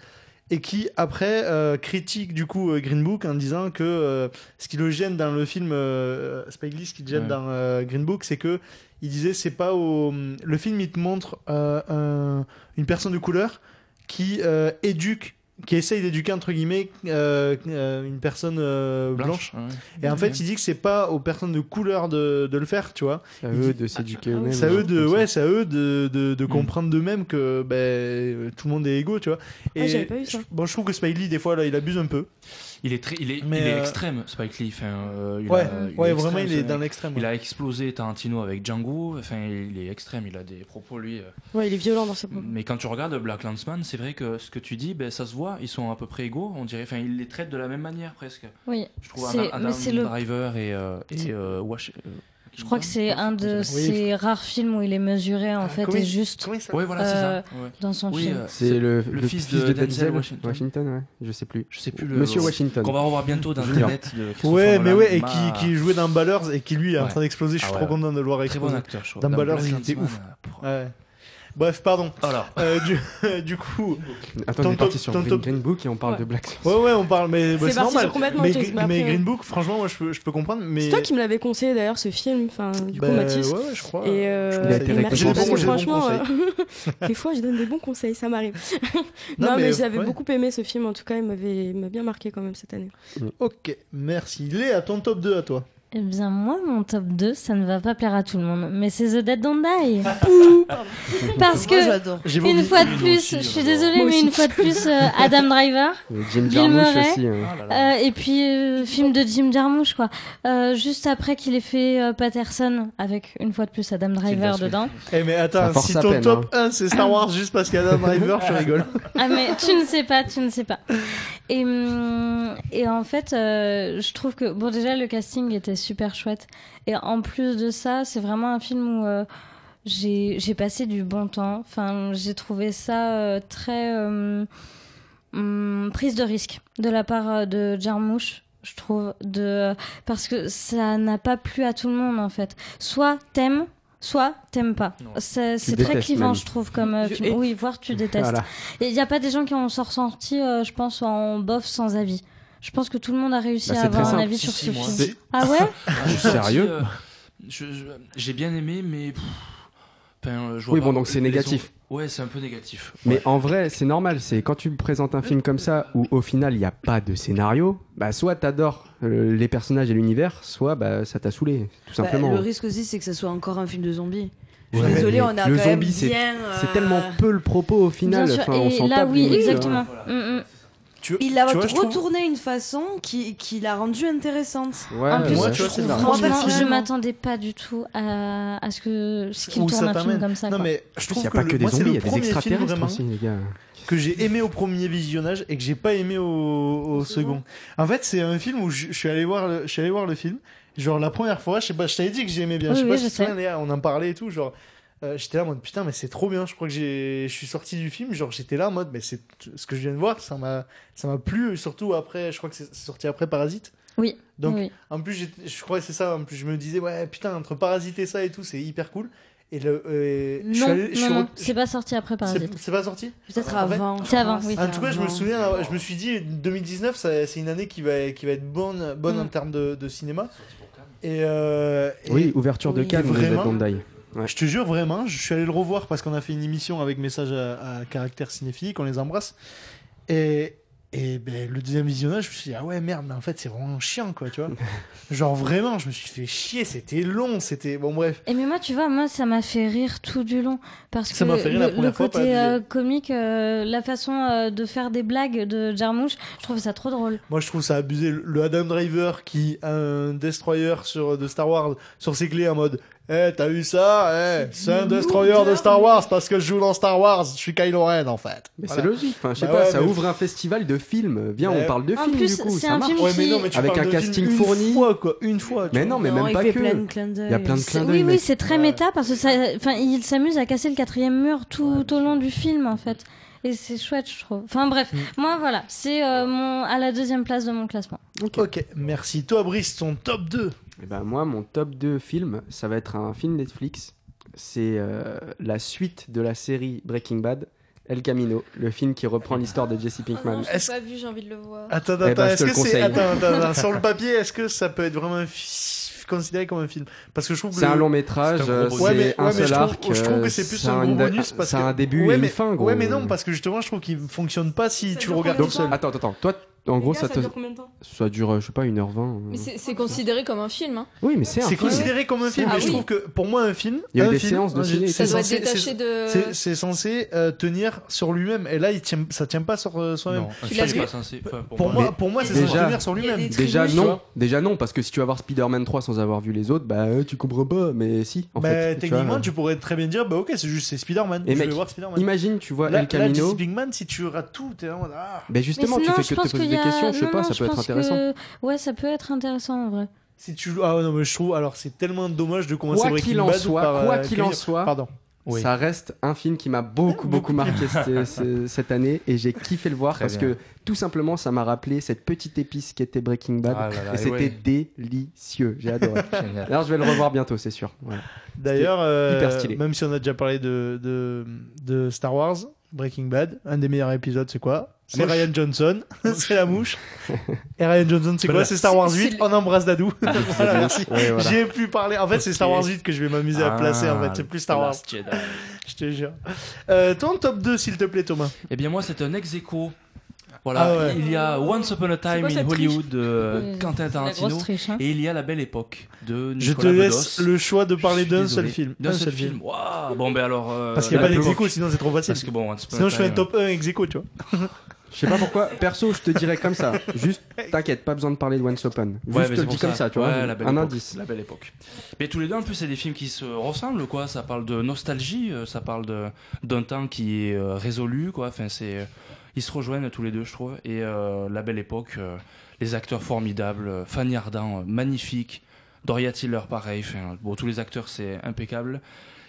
et qui après euh, critique du coup euh, Green Book en disant que euh, ce qui le gêne dans le film euh, Spike Lee, ce qui le gêne Ouais. dans euh, Green Book, c'est que il disait c'est pas au le film il te montre euh, un- une personne de couleur qui euh, éduque qui essaye d'éduquer entre guillemets euh, euh, une personne euh, blanche. ouais. Et en fait, il dit que c'est pas aux personnes de couleur de, de le faire, tu vois. C'est à Il eux dit- de s'éduquer Ah, eux-mêmes. c'est à eux de, comme ça. ouais, c'est à eux de, de, de Mm. comprendre d'eux-mêmes que ben, tout le monde est égaux, tu vois. Ah, j'avais pas vu ça. je- bon, je trouve que Spike Lee, des fois, là, il abuse un peu. Il est très, il est, Mais, il est euh, extrême, Spike Lee. Enfin, euh, il Ouais, a- il ouais, est vraiment, extrême, il est dans l'extrême. Il ouais. a explosé Tarantino avec Django. Enfin, il est extrême. Il a des propos lui. euh. Ouais, il est violent dans ses propos. Mais quand tu regardes Black Landsman, c'est vrai que ce que tu dis, ben, ça se voit. Ils sont à peu près égaux. On dirait. Enfin, ils les traitent de la même manière presque. Oui, Je trouve c'est- Adam, mais Adam c'est le- Driver et, euh, et euh, Wash- Je crois que c'est un de Oui. ces rares films où il est mesuré en fait comment et juste voilà, c'est euh, ça. Ouais. dans son Oui, film. euh, C'est le, fils fils de de Denzel Washington. Washington, ouais. Je sais plus. Je sais plus le. Monsieur Washington. Qu'on va revoir bientôt dans Junior. Internet de Christopher Ouais, mais ouais, et qui, qui jouait dans Ballers et qui lui est en train d'exploser. Je suis Ah trop content de le voir Très exploser. bon acteur, je trouve. Dans Ballers, il était ouf. euh, Ouais. Bref, pardon. Alors, Euh, du, [laughs] du coup, Attends, on est parti sur Green, Book et on parle Ouais. de Black. ouais, ouais, on parle, mais bah, C'est normal. complètement Mais, mais mais Green Book, franchement, moi, je peux, je peux comprendre. Mais C'est toi qui me l'avais conseillé d'ailleurs ce film, enfin du coup Bah, Mathis. ouais, ouais, je crois. Et euh, Il a été et merci parce que franchement, euh, [laughs] des fois je donne des bons conseils, ça m'arrive. [laughs] Non, non, mais, mais, j'avais ouais. beaucoup aimé ce film, en tout cas il m'avait bien marqué quand même cette année. Ok, merci. Léa, ton top 2 à toi. Eh bien, moi, mon top 2, ça ne va pas plaire à tout le monde, mais c'est The Dead Don't Die. Parce que, une fois de plus, aussi, je suis désolée, mais une fois de plus, euh, [laughs] Adam Driver. Et Jim Bill Jarmusch Murray. aussi. hein. Ah là là. Euh, et puis, euh, film de Jim Jarmusch, quoi. Euh, juste après qu'il ait fait euh, Patterson, avec une fois de plus Adam Driver dedans. Eh, mais attends, si ton peine, top 1 c'est Star Wars juste parce qu'il y a Adam [laughs] Driver, je rigole. Ah mais tu ne sais pas, tu ne sais pas. Et, hum, et en fait, euh, je trouve que bon déjà le casting était super chouette. Et en plus de ça, c'est vraiment un film où euh, j'ai j'ai passé du bon temps. Enfin, j'ai trouvé ça euh, très euh, hum, prise de risque de la part de Jarmusch. Je trouve de parce que ça n'a pas plu à tout le monde en fait. Soit t'aimes, soit t'aimes pas. Non. C'est c'est très clivant, même. je trouve comme euh, Je- film. et- Oui, voire tu [laughs] détestes. Voilà. Et il n'y a pas des gens qui en sont ressortis, euh, je pense, en bof sans avis. Je pense que tout le monde a réussi Bah, à avoir un avis Si, sur si, ce moi. film. Ah ouais Ah, [laughs] je suis sorti, Sérieux euh, J'ai bien aimé, mais. pff, enfin, euh, je vois Oui, bon, donc c'est négatif. autres- Ouais, c'est un peu négatif. Mais Ouais. en vrai, c'est normal. C'est quand tu présentes un film comme ça où au final il n'y a pas de scénario, bah soit t'adores euh, les personnages et l'univers, soit bah ça t'a saoulé, tout Bah, simplement. le risque aussi, c'est que ce soit encore un film de zombies. Je suis désolée, mais on a le quand zombie, c'est- bien. C'est euh, tellement peu le propos au final. Bien sûr. Enfin, on Et s'en là, oui, exactement. Voilà. Mm, mm. Tu, Il l'a je trouve- retourné d'une façon qui, qui l'a rendue intéressante. Ouais, en plus, moi, ouais. tu vois. Moi, franchement, je m'attendais pas du tout à, à ce que ce qu'il Où tourne ça un film comme ça. Non, quoi. mais je trouve il n'y a que, pas le- que des moi, c'est zombies, il y a des extraterrestres vraiment aussi, les gars. que j'ai aimé au premier visionnage et que j'ai pas aimé au, au second. En fait, c'est un film où je, je suis allé voir le, je suis allé voir le film. Genre la première fois, je sais pas, je t'avais dit que j'aimais bien. Oui, je sais oui, pas je si tu te sais. souviens, on en parlait et tout. Genre, euh, j'étais là en mode putain, mais c'est trop bien. Je crois que j'ai, je suis sorti du film. Genre, j'étais là en mode, mais c'est ce que je viens de voir, ça m'a, ça m'a plu. Surtout après, je crois que c'est sorti après Parasite. Oui. Donc, oui. en plus, je crois que c'est ça. En plus, je me disais, ouais, putain, entre Parasite et ça et tout, c'est hyper cool. Et le, euh, je suis Non, allé- je suis non, c'est pas sorti après Parasite. c'est pas sorti? Peut-être avant. c'est avant, oui. en tout cas, je me souviens, je me suis dit, 2019, ça- c'est une année qui va, qui va être bonne, bonne Mm. en termes de, de cinéma. Et, euh, et Oui, ouverture de Oui. Cannes, Vraiment. Ouais. je te jure vraiment, je suis allé le revoir parce qu'on a fait une émission avec message à, à caractère cinéphilique, on les embrasse. Et Et ben, le deuxième visionnage, je me suis dit, ah ouais, merde, mais en fait, c'est vraiment chiant, quoi, tu vois. [laughs] Genre, vraiment, je me suis fait chier, c'était long, c'était. Bon, bref. Et mais moi, tu vois, moi, ça m'a fait rire tout du long. Parce Ça que fait rire le, première le fois, côté pas euh, comique, euh, la façon euh, de faire des blagues de Jarmouche, je trouve ça trop drôle. Moi, je trouve ça abusé. Le Adam Driver qui a un destroyer sur, de Star Wars sur ses clés en mode Eh, t'as vu ça? Eh, c'est un destroyer de Star Wars parce que je joue dans Star Wars, je suis Kylo Ren en fait. Mais Voilà. c'est logique, enfin, je sais Bah pas, ouais, ça mais- ouvre un festival de films. Viens, Mais- on parle de En films plus, du coup, c'est ça un marche. film Ouais, mais qui- non, mais tu Avec un casting une fourni. fois, quoi, une fois. Mais non, mais Non, même pas que. Il y a plein de C'est- clins Oui, d'œil. oui, mais- c'est très méta parce que ça, enfin, il s'amuse à casser le quatrième mur tout au long du film, en fait. Et c'est chouette, je trouve. Enfin bref, moi voilà, c'est euh, mon à la deuxième place de mon classement. Ok, merci. Toi, Brice, ton top 2. Eh ben, moi, mon top 2 film, ça va être un film Netflix. C'est euh, la suite de la série Breaking Bad, El Camino, le film qui reprend l'histoire de Jesse Pinkman. je l'ai pas vu, j'ai envie de le voir. Attends, Eh ben, attends, je te est-ce que c'est. Attends, attends, attends, sur le papier, est-ce que ça peut être vraiment un fi- considéré comme un film Parce que je trouve que. C'est un long métrage, C'est un euh, gros c'est Ouais, mais, un ouais, mais seul je, trouve, arc. je trouve que euh, c'est plus c'est un gros bonus parce c'est que. un début ouais, et mais, une fin, gros. Ouais, mais non, parce que justement, je trouve qu'il fonctionne pas si tu le regardes tout seul. Attends, attends, toi, en gros, ça ça te. dure combien de temps Ça dure, euh, je sais pas, 1h20. Mais c'est c'est considéré comme un film. Hein. Oui, mais c'est un C'est considéré comme un film, Ah mais je oui. trouve que pour moi, un film. Il y a des film, séances de ciné Ça doit détaché de. c'est- censé euh, tenir sur lui-même. Et là, il tient, ça tient pas sur euh, soi-même. Tu pour moi, pour moi, c'est Déjà- censé tenir sur lui-même. Déjà non, tu déjà non, parce que si tu vas voir Spider-Man 3 sans avoir vu les autres, bah euh, tu comprends pas, mais si, Bah, tu techniquement, tu pourrais très bien dire, bah ok, c'est juste Spider-Man. Et je mec, vais voir Spider-Man. Imagine, tu vois Là, El là, Camino. Jesse Pinkman, si tu rates tout, t'es en mode ah. Ben justement, Mais tu sinon, fais que te des questions, je sais non, pas, non, ça peut être intéressant. que- Ouais, ça peut être intéressant en vrai. Si tu ah non mais je trouve alors c'est tellement dommage de commencer Quoi Breaking qu'il en Bad soit, par, quoi euh, qu'il en soit, Pardon. Oui. Ça reste un film qui m'a beaucoup, beaucoup marqué [laughs] cette, ce- cette année et j'ai kiffé le voir Très parce bien. que tout simplement ça m'a rappelé cette petite épice qui était Breaking Bad Ah là là, et et c'était ouais. délicieux. J'ai adoré. [laughs] Alors je vais le revoir bientôt, c'est sûr. Voilà. D'ailleurs, euh, hyper stylé. même si on a déjà parlé de, de, de Star Wars, Breaking Bad, un des meilleurs épisodes, c'est quoi? C'est. Ryan Johnson, [laughs] c'est la mouche. Et Ryan Johnson, c'est quoi? C'est Star Wars C'est- 8, c'est on embrasse Dadou. [laughs] voilà, merci. Ouais, voilà. J'ai pu parler. En fait, c'est Star. Wars 8 que je vais m'amuser à placer. En fait, c'est plus Star Wars. [laughs] Je te jure. Euh, ton top 2, s'il te plaît, Thomas. Eh bien, moi, c'est un ex aequo. Voilà, Ah ouais. il y a Once Upon a Time quoi in Hollywood de Oui, Quentin c'est la Tarantino. triche. hein. Et il y a La Belle Époque de Je te Nicolas laisse Bedos. le choix de parler d'un seul film. D'un Un seul film. Waouh Bon, ben alors. euh, Parce qu'il n'y a pas Belle d'ex Époque. sinon c'est trop facile. Parce que bon, Once Upon a Sinon, je fais un top 1 ex aequo, tu vois. Je sais pas pourquoi. Perso, je te dirais comme ça. Juste, t'inquiète, pas besoin de parler de Once. Juste, Ouais, je te le dis comme ça, tu vois. Ouais, la belle un époque, indice. La belle époque. Mais tous les deux, en plus, c'est des films qui se ressemblent, quoi. Ça parle de nostalgie, euh, ça parle d'un temps qui est euh, résolu, quoi. Enfin, c'est euh, ils se rejoignent tous les deux, je trouve. Et euh, la belle époque, euh, les acteurs formidables, Fanny Ardant, magnifique, Doria Tiller, pareil. Enfin, bon, tous les acteurs, c'est impeccable.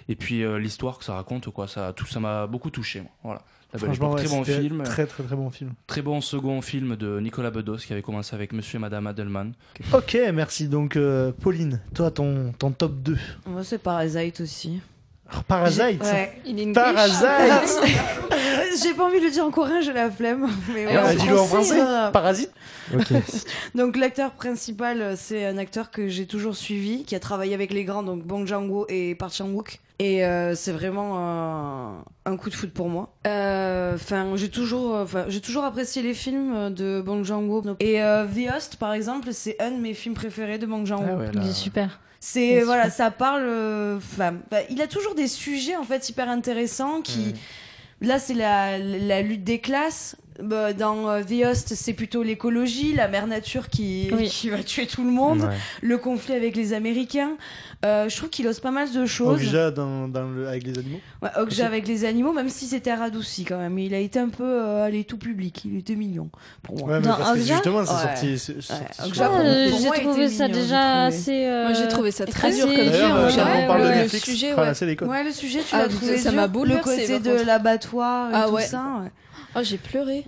Et puis euh, l'histoire que ça raconte, quoi. Ça, tout, ça m'a beaucoup touché. moi. Voilà. Franchement, époque, ouais, très bon film. Très, très, très bon film. Très bon second film de Nicolas Bedos qui avait commencé avec Monsieur et Madame Adelman. Ok, merci. Donc, euh, Pauline, toi, ton, ton top 2. Moi, c'est Parasite aussi. Alors, Parasite Ouais. Il Parasite [laughs] J'ai pas envie de le dire en coréen, j'ai la flemme. Mais ouais, Ah, en dis-le en français. euh, Parasite Ok. [laughs] Donc l'acteur principal, euh, c'est un acteur que j'ai toujours suivi, qui a travaillé avec les grands, donc Bong Joon-ho et Park Chan-wook. Et euh, c'est vraiment un, un coup de foot pour moi. Euh, Enfin, j'ai toujours, enfin, j'ai toujours apprécié les films euh, de Bong Joon-ho. Et euh, The Host, par exemple, c'est un de mes films préférés de Bong Joon-ho. Ah ouais, Il est super. C'est voilà, ça parle. euh, Enfin, bah, il a toujours des sujets en fait hyper intéressants qui. Là, c'est la, la lutte des classes. Bah, Dans euh, The Host, c'est plutôt l'écologie, la mère nature qui, Oui. qui va tuer tout le monde, Ouais. le conflit avec les Américains. Euh, je trouve qu'il ose pas mal de choses. Okja dans, dans le, avec les animaux? Ouais, Okja avec les animaux, même si c'était radouci quand même. Il a été un peu euh, allé tout public. Il était mignon pour moi. Ouais, mais Dans parce que justement, c'est Ouais. sorti. Euh, j'ai trouvé ça mignon, déjà assez. euh, Moi, j'ai trouvé ça très dur comme euh, le sujet, ouais. le sujet, tu Ah, l'as ça trouvé m'a dur. Le côté de l'abattoir et Ah tout ouais. ça. Oh, j'ai pleuré.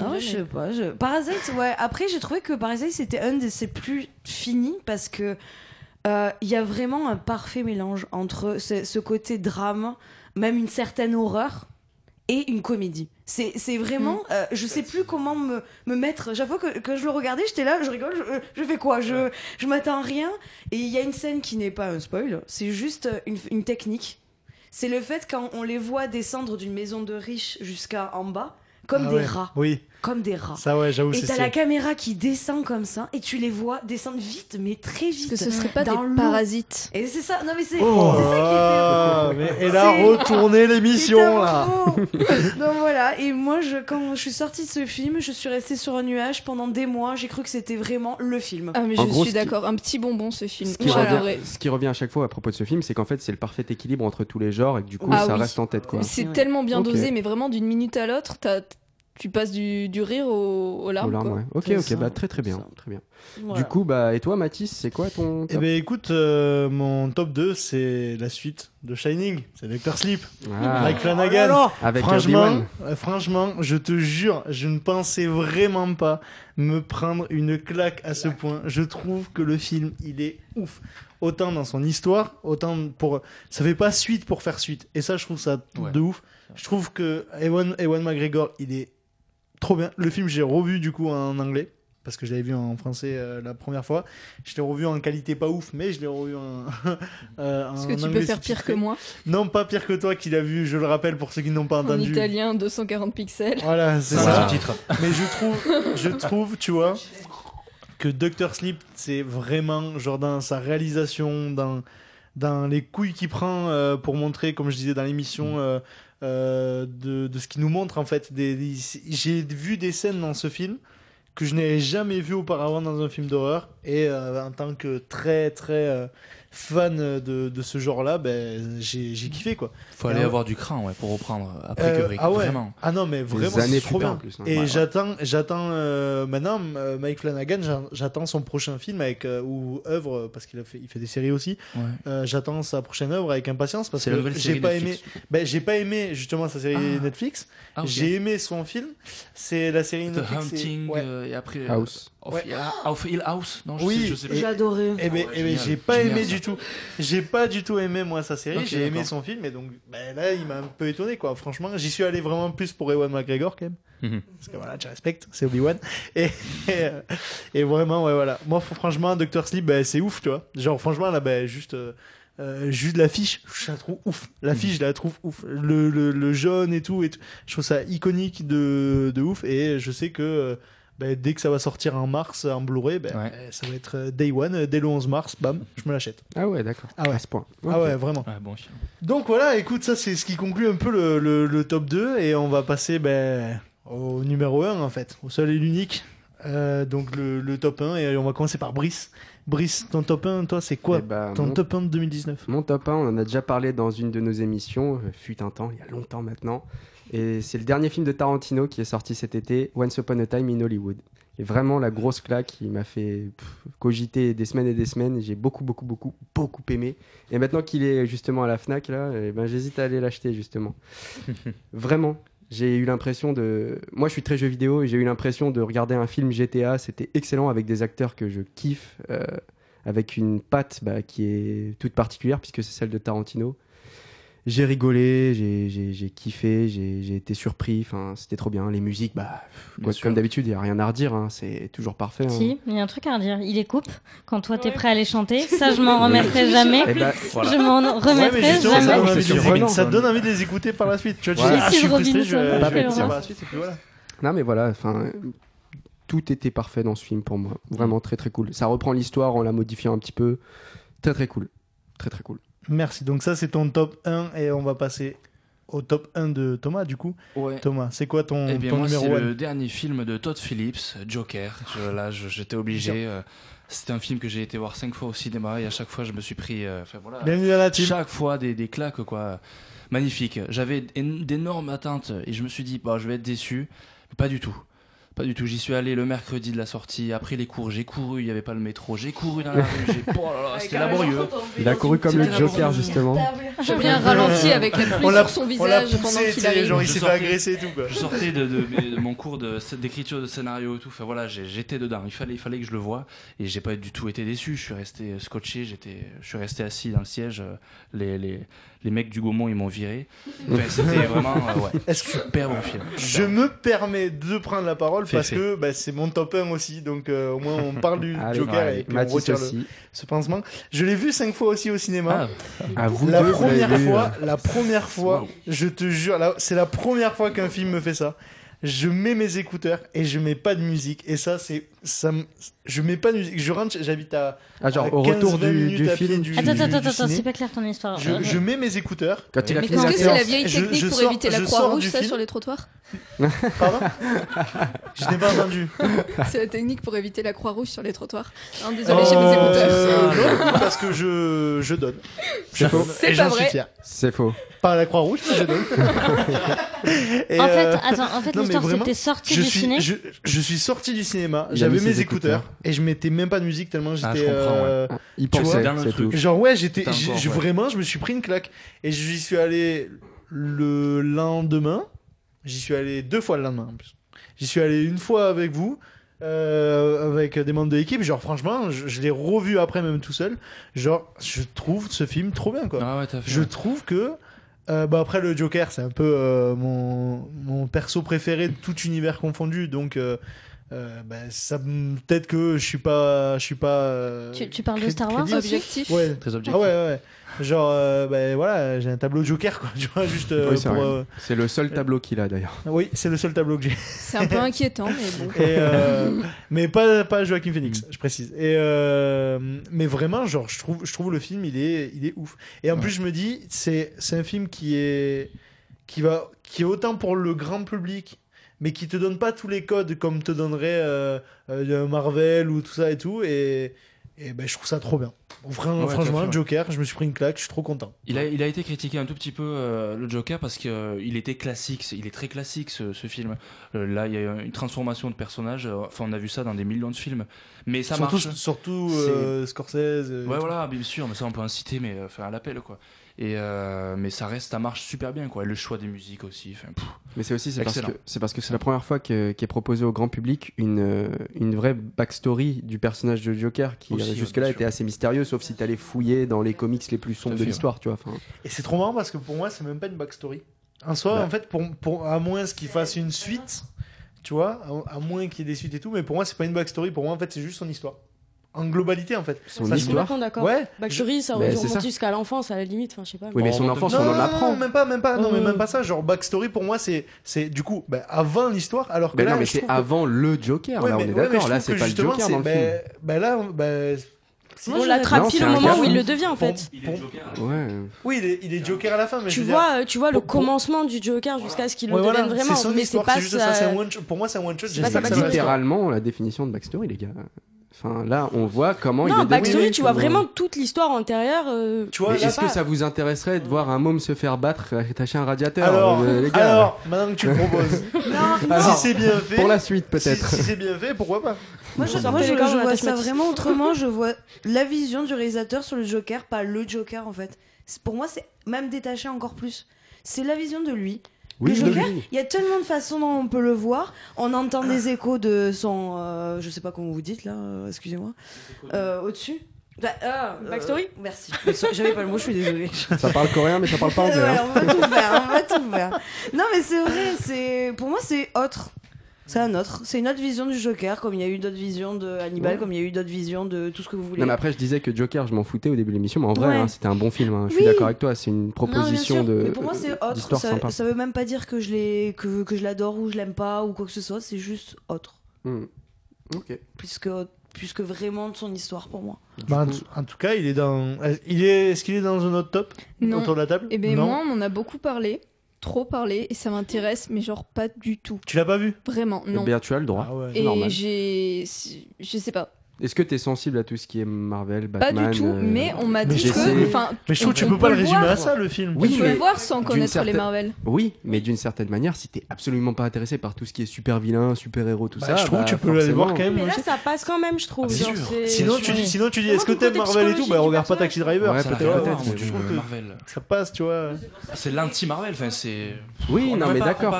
Non, je sais pas. Je... Parasite, ouais. Après, j'ai trouvé que Parasite, c'était un de ses plus finis parce que euh, il y a vraiment un parfait mélange entre ce, ce côté drame, même une certaine horreur et une comédie. C'est vraiment. euh, je sais plus comment me, me mettre. J'avoue que quand je le regardais, j'étais là, je rigole, je, je fais quoi? Je, je m'attends à rien. Et il y a une scène qui n'est pas un spoil, c'est juste une, une technique. C'est le fait quand on les voit descendre d'une maison de riches jusqu'à en bas, comme Ah des ouais. rats. Oui. comme des rats. Ça, ouais, j'avoue, Et c'est t'as la caméra qui descend comme ça, et tu les vois descendre vite, mais très vite. que ce serait pas dans des parasites Et c'est ça, non mais c'est Oh, c'est ça qui était elle a retourné [laughs] l'émission là. [laughs] Donc voilà, et moi, je, quand je suis sortie de ce film, je suis restée sur un nuage pendant des mois. J'ai cru que c'était vraiment le film. Ah, mais En je gros, suis ce qui- d'accord. Un petit bonbon, ce film. Ce qui, revient, ce qui revient à chaque fois à propos de ce film, c'est qu'en fait, c'est le parfait équilibre entre tous les genres et que du coup, Ah ça oui. reste en tête. quoi. C'est tellement bien Ok. dosé, mais vraiment d'une minute à l'autre, t'as- tu passes du, du rire au, aux larmes. Aux larmes, quoi. ouais. Ok, ok, ça. bah très très bien, très bien. Voilà. Du coup, bah et toi, Mathis, c'est quoi ton Eh top ben écoute, euh, mon top 2, c'est la suite de Shining, c'est Doctor Sleep. Ah. Mike Oh Flanagan. Avec franchement, euh, franchement, je te jure, je ne pensais vraiment pas me prendre une claque à ce point. Je trouve que le film, il est ouf. Autant dans son histoire, autant pour. Ça fait pas suite pour faire suite. Et ça, je trouve ça Ouais. de ouf. Je trouve que Ewan, Ewan McGregor, il est trop bien. Le film, j'ai revu du coup en anglais. Parce que je l'avais vu en français euh, la première fois. Je l'ai revu en qualité pas ouf, mais je l'ai revu en. [laughs] euh, Est-ce en que tu peux faire pire que moi? Non, pas pire que toi qui l'as vu, je le rappelle pour ceux qui n'ont pas En entendu. italien, 240 pixels. Voilà, c'est ça. les sous-titres. [laughs] Mais je trouve, je trouve, tu vois, que Doctor Sleep, c'est vraiment genre dans sa réalisation, dans dans les couilles qu'il prend euh, pour montrer, comme je disais dans l'émission, euh, euh, de, de ce qu'il nous montre en fait. J'ai vu des scènes dans ce film que je n'avais jamais vu auparavant dans un film d'horreur et euh, en tant que très très euh, fan de, de ce genre-là, ben j'ai j'ai kiffé quoi. Faut Et aller avoir du cran ouais, pour reprendre après euh, Kubrick. ah ouais. Vraiment. Ah non mais vraiment c'est trop bien. en plus, hein. Et Ouais, ouais. j'attends j'attends euh, maintenant euh, Mike Flanagan j'attends son prochain film avec euh, ou œuvre parce qu'il a fait il fait des séries aussi. Ouais. Euh, j'attends sa prochaine œuvre avec impatience parce que j'ai série pas Netflix, aimé ben, j'ai pas aimé justement sa série Ah. Netflix. Ah. J'ai aimé son film. C'est la série The Netflix. Hunting ouais. euh, et après. House. Euh, of, Ouais. Hill, of Hill House Non, je Oui, sais, je sais et-. J'ai adoré. Eh ben, Ouais, eh ben, j'ai pas Génial, aimé ça. du tout. J'ai pas du tout aimé moi sa série. J'ai aimé son film et donc ben, là il m'a un peu étonné quoi. Franchement, j'y suis allé vraiment plus pour Ewan McGregor quand même. Mhm. Parce que voilà, tu respectes, c'est Obi-Wan. Et, et, [laughs] euh, et vraiment, ouais, voilà. Moi, franchement, Doctor Sleep, ben, c'est ouf, tu vois. Genre, franchement, là, ben, juste, euh, euh, juste l'affiche, je la trouve ouf. L'affiche, je la trouve ouf. Le, le, le jaune et tout, et tout. Je trouve ça iconique de, de ouf. Et je sais que ben, dès que ça va sortir en mars, en Blu-ray, ben, Ouais. euh, ça va être euh, Day One, euh, dès le 11 mars, bam, je me l'achète. Ah ouais, d'accord. Ah ouais. À ce point. Ah ouais, vraiment. Ouais, bon. Donc voilà, écoute, ça c'est ce qui conclut un peu le, le- le top 2 et on va passer ben, au numéro 1 en fait, au seul et l'unique. Euh, donc le, le top 1 et on va commencer par Brice. Brice, ton top 1, toi c'est quoi Eh ben, Ton mon- top 1 de 2019 Mon top 1, on en a déjà parlé dans une de nos émissions, euh, fut un temps, il y a longtemps maintenant. Et c'est le dernier film de Tarantino qui est sorti cet été, Once Upon a Time in Hollywood. Et vraiment la grosse claque qui m'a fait pff, cogiter des semaines et des semaines. J'ai beaucoup, beaucoup, beaucoup, beaucoup aimé. Et maintenant qu'il est justement à la Fnac, là, eh ben, j'hésite à aller l'acheter justement. [laughs] vraiment, j'ai eu l'impression de. Moi, je suis très jeu vidéo et j'ai eu l'impression de regarder un film GTA. C'était excellent avec des acteurs que je kiffe, euh, avec une patte bah, qui est toute particulière puisque c'est celle de Tarantino. J'ai rigolé, j'ai- j'ai j'ai kiffé, j'ai j'ai été surpris. Enfin, c'était trop bien. Les musiques, bah, quoi, comme d'habitude, il n'y a rien à redire. hein, c'est toujours parfait. hein. Si, il y a un truc à redire. Il les coupe quand toi t'es prêt à les chanter. [laughs] Ça, je m'en remettrai jamais. Eh ben, [laughs] Je m'en remettrai Ouais, mais justement, jamais. ça, donne C'est envie de les- surprenant, ça donne envie de les écouter par la suite. Tu vois, tu Voilà. dis, ah, je suis frustré, je vais, par la suite et puis voilà. Non, mais voilà, enfin, tout était parfait dans ce film pour moi. Vraiment très très cool. Ça reprend l'histoire en la modifiant un petit peu. Très très cool. Très très cool. Merci, donc ça c'est ton top 1 et on va passer au top 1 de Thomas du coup. Ouais. Thomas, c'est quoi ton, Eh bien, ton moi, c'est numéro 1 le dernier film de Todd Phillips, Joker. Je- là, j'étais obligé. euh, C'était un film que j'ai été voir cinq fois au cinéma et à chaque fois, je me suis pris. euh, voilà. Bienvenue dans la team. Chaque fois des, des claques quoi. Magnifique. J'avais én- d'énormes attentes et je me suis dit bah je vais être déçu. Mais pas du tout. Pas du tout. J'y suis allé le mercredi de la sortie. Après les cours, j'ai couru. Il n'y avait pas le métro. J'ai couru dans la rue. J'ai. Oh là là, c'était laborieux. Il a couru comme le Joker justement. J'ai bien ralenti avec la pluie sur son visage poussé, pendant qu'il genre il Je s'est fait sortais- agresser et tout quoi. Je sortais de, de- de mon cours d'écriture de scénario et tout. Enfin voilà, j'ai- j'étais dedans. Il fallait, il fallait que je le voie et j'ai pas du tout été déçu. Je suis resté scotché. J'étais, je suis resté assis dans le siège. Les, les, les mecs du Gaumont ils m'ont viré. [laughs] C'était vraiment euh, ouais. Est-ce que super bon film. Je me permets de prendre la parole Fais, parce fais. que bah, c'est mon top 1 aussi, donc euh, au moins on parle du [laughs] Allez, Joker allez, et puis on Mathis retire le- aussi. ce pansement. Je l'ai vu cinq fois aussi au cinéma. Ah, À vous la deux, vous première vu, fois, euh. la première fois, je te jure, c'est la première fois qu'un film me fait ça. Je mets mes écouteurs et je mets pas de musique. Et ça, c'est. Ça, je mets pas de musique. Je rentre, j'habite à. Ah, genre, à au retour 15-20 du- du film. du- Attends, du- attends, du attends, c'est pas clair ton histoire. Je, Euh, je mets mes écouteurs. Quand il a Mais fini est-ce la que c'est séance. la vieille technique je pour sors- éviter la je croix sors rouge du ça film. sur les trottoirs Pardon? Je n'ai pas entendu. [laughs] C'est la technique pour éviter la croix rouge sur les trottoirs. Non, désolé, j'ai mes Euh, écouteurs. non, parce que je, je donne. C'est faux. C'est Et pas j'en suis vrai. fier. C'est faux. Pas à la Croix-Rouge, mais je donne. [laughs] En euh, fait, attends, en fait, l'histoire, c'était sorti je du suis, ciné. Je, je suis sorti du cinéma, j'avais mes écouteurs, écouteurs. et je mettais même pas de musique tellement Ah, j'étais. je comprends, ouais. euh, Ah, Il pensait, truc. tout. Genre ouais, j'étais, ouais. vraiment, je me suis pris une claque et j'y suis allé le lendemain. J'y suis allé deux fois le lendemain en plus. J'y suis allé une fois avec vous, euh, avec des membres de l'équipe. Genre franchement, je, je l'ai revu après même tout seul. Genre, je trouve ce film trop bien quoi. Ah ouais, t'as fait. Je ouais. trouve que euh, bah après le Joker, c'est un peu euh, mon mon perso préféré de tout univers confondu, donc. euh, euh, bah, ça peut-être que je suis pas je suis pas euh, Tu, tu parles de Star Wars aussi? Objectif. ouais Très ah objectif. ouais, ouais, ouais. Genre, euh, ben voilà, j'ai un tableau Joker, quoi. [laughs] Tu vois, juste euh, Oui, c'est pour. vrai. euh, C'est le seul tableau qu'il a d'ailleurs. Oui, c'est le seul tableau que j'ai. C'est un peu [laughs] inquiétant, mais bon. Et, euh, mais pas, pas Joaquin Phoenix, je précise. Et euh, mais vraiment, genre, je trouve, je trouve le film, il est, il est ouf. Et en Ouais. plus, je me dis, c'est, c'est un film qui est, qui va, qui est autant pour le grand public, mais qui te donne pas tous les codes comme te donnerait euh, euh, Marvel ou tout ça et tout. Et, et ben, je trouve ça trop bien. Ouais, franchement. Joker, je me suis pris une claque, je suis trop content. Il a, il a été critiqué un tout petit peu euh, le Joker parce qu'il il était classique, il est très classique ce, ce film. Euh, là, il y a une transformation de personnage. euh, Enfin, on a vu ça dans des millions de films, mais ça surtout, marche. surtout euh, Scorsese. euh, Ouais, voilà, bien sûr, mais ça on peut en citer, mais euh, enfin à l'appel quoi. Et euh, mais ça reste, ça marche super bien quoi. Le choix des musiques aussi. enfin, pff. Mais c'est aussi c'est parce que c'est parce que c'est la première fois que- qu'est proposé au grand public une euh, une vraie backstory du personnage de Joker qui jusque-là était assez mystérieux sauf si t'allais fouiller dans les comics les plus sombres de l'histoire tu vois Et c'est trop marrant parce que pour moi, c'est même pas une backstory. En soi, en fait, pour, pour, à moins qu'il fasse une suite, tu vois, à, à moins qu'il y ait des suites et tout, mais pour moi, c'est pas une backstory. Pour moi, en fait, c'est juste son histoire. En globalité, en fait. son Ça, Je suis histoire d'accord. Ouais. Backstory, ça Mais ça. jusqu'à l'enfance, à la limite. Enfin, je sais pas. oui mais son en enfance même on non, en non, apprend non, même pas, même pas, non, mais même pas ça. Genre, backstory, pour moi, c'est, c'est du coup, bah, avant l'histoire, alors que mais là, non mais c'est trouve que- avant le Joker Ouais, là mais- on est ouais, mais d'accord là c'est pas le Joker c'est- dans le bah, film bah là, bah, On Non, l'attrape pile au moment où il le devient, en fait. pour- ouais oui, il est, il est Joker à la fin, mais Tu veux dire- vois, euh, tu vois le pour- pour- commencement du Joker jusqu'à ce qu'il le Ouais, voilà, devienne vraiment. c'est son Mais c'est histoire, pas juste ça. un one. Pour moi, c'est un one shot. Littéralement la définition de backstory les gars enfin là on voit comment il Non, est backstory, tu vois vraiment toute l'histoire antérieure. euh, Tu vois, est-ce que ça vous intéresserait de voir un môme se faire battre attacher un radiateur Alors, euh, les gars alors, maintenant que tu le [laughs] proposes, Alors, si c'est bien fait, pour la suite peut-être si c'est bien fait, pourquoi pas Moi, je, moi, je- je vois ça vraiment autrement. [laughs] Je vois la vision du réalisateur sur le Joker, pas le Joker en fait. C'est- Pour moi, c'est même détaché encore plus. C'est la vision de lui. Oui, le oui, Joker, oui. il y a tellement de façons dont on peut le voir. On entend des échos de son. euh, je sais pas comment vous dites là, euh, excusez-moi. Euh, Au-dessus Bah, ah, euh, Backstory Merci. J'avais pas le mot, je suis désolée. ça parle coréen mais ça parle pas [laughs] anglais Ouais, hein. on va tout faire, on va tout faire. Non, mais c'est vrai, c'est pour moi c'est autre. C'est un autre. C'est une autre vision du Joker, comme il y a eu d'autres visions de Hannibal, Ouais. comme il y a eu d'autres visions de tout ce que vous voulez. Non mais après je disais que Joker je m'en foutais au début de l'émission mais en vrai Ouais. hein, c'était un bon film hein. je suis Oui. d'accord avec toi c'est une bien proposition de Mais pour moi, c'est autre. Ça, sympa ça veut même pas dire que je l'ai, que, que je l'adore ou je l'aime pas ou quoi que ce soit. C'est juste autre, Hmm. ok puisque puisque vraiment de son histoire pour moi. Bah, en, tout- en tout cas, il est dans. Il est. Est-ce qu'il est dans un autre top Non. autour de la table? Et ben Non. moi, on en a beaucoup parlé, trop parlé, et ça m'intéresse, mais genre pas du tout. Tu l'as pas vu? Vraiment, Eh non. bien tu as le droit Ah ouais. Et j'ai. Je sais pas. Est-ce que t'es sensible à tout ce qui est Marvel Pas du tout, euh, mais on m'a dit que. Enfin, Mais je trouve que tu peux pas le résumer voir. à ça, le film. Oui, peut mais le voir sans connaître certaine- les Marvel. Oui, mais d'une certaine manière, si t'es absolument pas intéressé par tout ce qui est super vilain, super héros, tout Bah, ça, je trouve bah, que tu peux aller voir quand même. Mais là, aussi. ça passe quand même, je trouve. Ah, bien genre, Sinon, tu dis, sinon, tu dis, est-ce que t'aimes Marvel et tout Bah, regarde pas. Taxi Driver. Ouais, peut-être. Je trouve que ça passe, tu vois. C'est l'anti-Marvel, enfin c'est. Oui, on non, mais d'accord.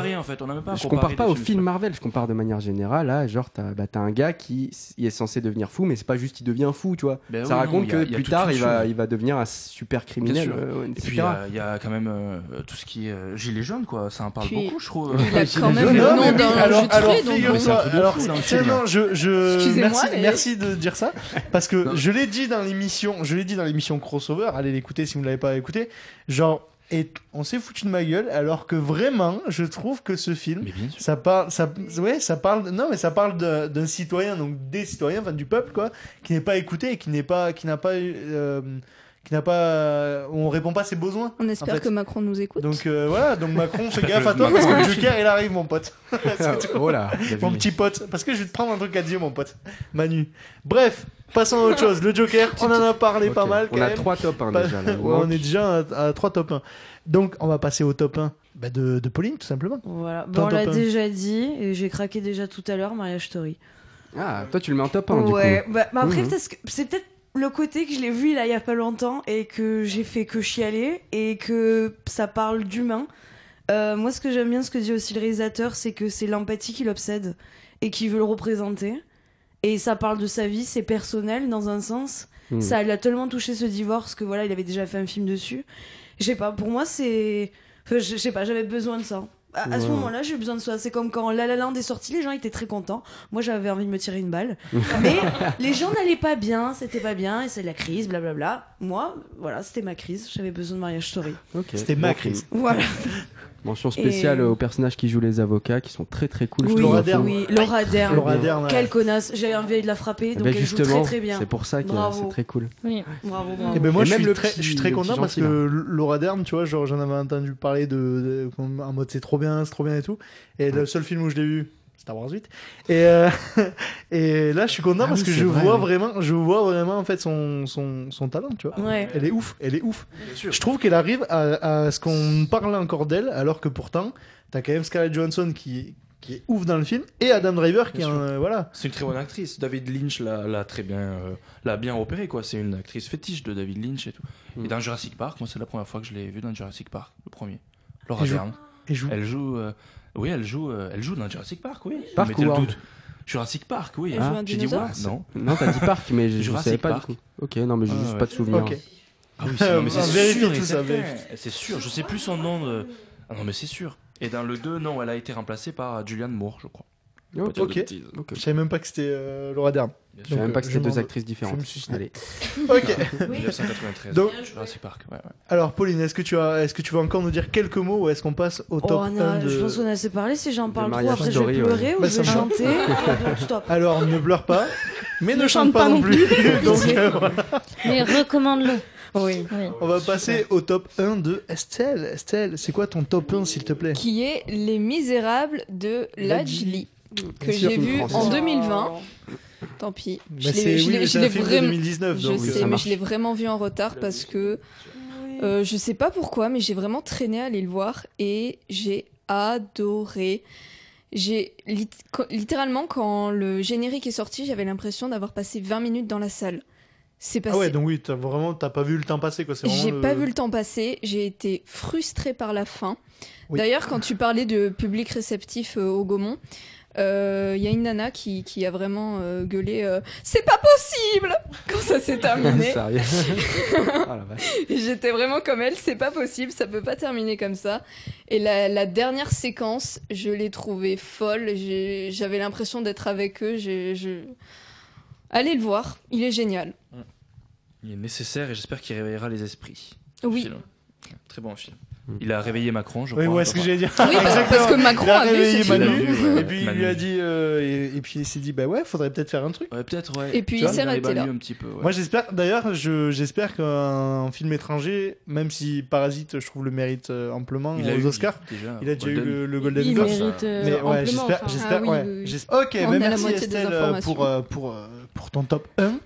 Je compare pas au film. Marvel, je compare de manière générale. Là, genre, t'as bah, t'as un gars qui est censé devenir fou, mais c'est pas juste il devient fou, tu vois. Ben ça oui, raconte non, que il y a plus tard, il va, chose. il va devenir un super criminel, euh, Et puis il y a- il y, a quand même euh, tout ce qui est euh, gilet jaune, quoi. Ça en parle Puis- beaucoup, je trouve. Il a [laughs] quand même jaune. le Non, nom d'un alors, non, je, merci, mais- merci de dire ça, parce que je l'ai dit dans l'émission, je l'ai dit dans l'émission crossover, allez l'écouter si vous ne l'avez pas écouté, genre, Et on s'est foutu de ma gueule, alors que vraiment, je trouve que ce film, ça parle, ça, ouais, ça parle, non, mais ça parle d'un citoyen, donc des citoyens, enfin du peuple, quoi, qui n'est pas écouté et qui n'est pas, qui n'a pas, eu, euh, qui n'a pas, on répond pas à ses besoins. On espère en fait. que Macron nous écoute. Donc euh, voilà, donc Macron, fais gaffe à [laughs] toi parce que le Joker il arrive, mon pote. [laughs] C'est tout. Oh mon vu. petit pote, parce que je vais te prendre un truc à dire, mon pote. Manu. Bref, passons à autre chose. Le Joker, [laughs] on en a parlé pas mal. On quand a même. trois top 1 Pas- déjà, là. On est déjà à, à trois top 1. Donc on va passer au top 1 bah, de, de Pauline, tout simplement. Voilà. Bon, on l'a déjà dit et j'ai craqué déjà tout à l'heure, Mariage Story. Ah, toi, tu le mets en top 1 ouais, du coup. bah, mais après, peut-être que- c'est peut-être le côté que je l'ai vu là il y a pas longtemps et que j'ai fait que chialer et que ça parle d'humain. Euh, moi, ce que j'aime bien, ce que dit aussi le réalisateur, c'est que c'est l'empathie qui l'obsède et qui veut le représenter. Et ça parle de sa vie, c'est personnel dans un sens. Mhm. Ça l'a tellement touché ce divorce que voilà, il avait déjà fait un film dessus. Je sais pas, pour moi, c'est. enfin, je sais pas, j'avais besoin de ça. À, à ce Ouais. moment-là, j'ai eu besoin de ça. C'est comme quand La La Land est sorti, les gens étaient très contents. Moi, j'avais envie de me tirer une balle. [laughs] Mais les gens n'allaient pas bien, c'était pas bien, et c'est la crise, blablabla. Moi, voilà, c'était ma crise. J'avais besoin de Mariage Story. Ok. C'était ma crise. Voilà. [laughs] Mention spéciale Et- aux personnages qui jouent les avocats, qui sont très très cool. je Oui, trouve, Laura. Dern. oui, Laura Dern. Laura Dern, ouais. Quelle connasse. J'avais envie de la frapper, Eh donc ben, elle joue très très bien. c'est pour ça que c'est très cool. Oui. Bravo, bravo. Et ben moi Et je même suis, très, petit- je suis très le content parce que Laura Dern, tu vois, genre j'en avais entendu parler de, en mode c'est trop bien, c'est trop bien et tout. Et le seul film où je l'ai vu, Star Wars 8. Et, euh, [laughs] et là je suis content Ah parce oui, que je vrai, vois oui. vraiment, je vois vraiment en fait son, son, son talent, tu vois. Ouais. Elle est ouf, elle est ouf. Je trouve qu'elle arrive à, à ce qu'on parle encore d'elle, alors que pourtant, t'as quand même Scarlett Johansson qui, qui est ouf dans le film et Adam Driver qui est un, voilà. C'est une très bonne actrice. David Lynch l'a l'a très bien, euh, l'a bien repéré quoi. C'est une actrice fétiche de David Lynch et tout. Mm. Et dans Jurassic Park, moi c'est la première fois que je l'ai vue dans Jurassic Park, le premier. Laura Dern. elle joue- Elle joue. euh, oui, elle joue. euh, elle joue dans Jurassic Park, oui. Park ou le World doute. Jurassic Park, oui. Elle joue un J'ai dit dinosaure non. Non, t'as dit parc, mais je, je Jurassic savais pas Park. du coup. Ok, non, mais j'ai Ah, juste ouais. pas de souvenir. Ok. Ah oui, [laughs] c'est- non, mais c'est vérifie sûr, tout et ça, certain. vérifie. [laughs] C'est sûr, je sais plus son nom. de- Ah non, mais c'est sûr. Et dans le 2, non, elle a été remplacée par Julianne Moore, je crois. De Ok. Je savais même pas que c'était euh, Laura Dern. Je savais même pas que c'était je deux actrices différentes. je me suis. Allez. [laughs] Ok. 1993. Donc- Jurassic Park. Ouais, ouais. Alors Pauline, est-ce que tu as, est-ce que tu veux encore nous dire quelques mots ou est-ce qu'on passe au top Oh, on a- 1 de... Je pense qu'on a assez parlé. Si j'en parle trop, après je Story, vais ouais. pleurer ou Bah, je vais chanter. [laughs] donc stop. Alors ne pleure pas, mais ne, chante pas, non plus. [laughs] Donc euh, voilà. Mais recommande-le. Oui. Oui. on va passer au top 1 de Estelle. Estelle, c'est quoi ton top 1 s'il te plaît? Qui est Les Misérables de Lajli, que j'ai vu en 2020. Tant pis. Bah, Je l'ai- oui, l'ai- de vraiment- 2019 Je donc sais, euh, mais je l'ai vraiment vu en retard parce que euh, je sais pas pourquoi, mais j'ai vraiment traîné à aller le voir et j'ai adoré. J'ai lit- littéralement quand le générique est sorti, j'avais l'impression d'avoir passé 20 minutes dans la salle. C'est passé. Ah ouais, donc oui, t'as vraiment t'as pas vu le temps passer quoi. J'ai le- pas vu le temps passer, j'ai été frustrée par la fin. Oui. D'ailleurs, quand tu parlais de public réceptif euh, au Gaumont, il y a une nana qui, qui a vraiment euh, gueulé euh, C'est pas possible quand ça s'est terminé. [laughs] [laughs] Ah J'étais vraiment comme elle, c'est pas possible, ça peut pas terminer comme ça. Et la, la dernière séquence, je l'ai trouvée folle, j'avais l'impression d'être avec eux. je... Allez le voir, il est génial. Il est nécessaire et j'espère qu'il réveillera les esprits. Oui. Film. Très bon film. Il a réveillé Macron, je Oui, crois. ouais, ce que j'allais dire. Oui, parce- que Macron il a réveillé. Manu, Il l'a vu, ouais, et puis il lui a dit, euh, et, et puis il s'est dit, bah ouais, faudrait peut-être faire un truc. Ouais, peut-être, ouais. Et puis Tu il s'est arrêté là. évalué un petit peu. ouais. Moi j'espère, d'ailleurs, je- j'espère qu'un film étranger, même si Parasite, je trouve le mérite euh, amplement Il a aux eu Oscars, déjà il a déjà eu Golden. le, le Golden Il Globe. mérite euh, Mais ouais, amplement, j'espère, enfin. j'espère, Ah oui, ouais, oui, oui. Ok, merci Estelle pour ton top 1.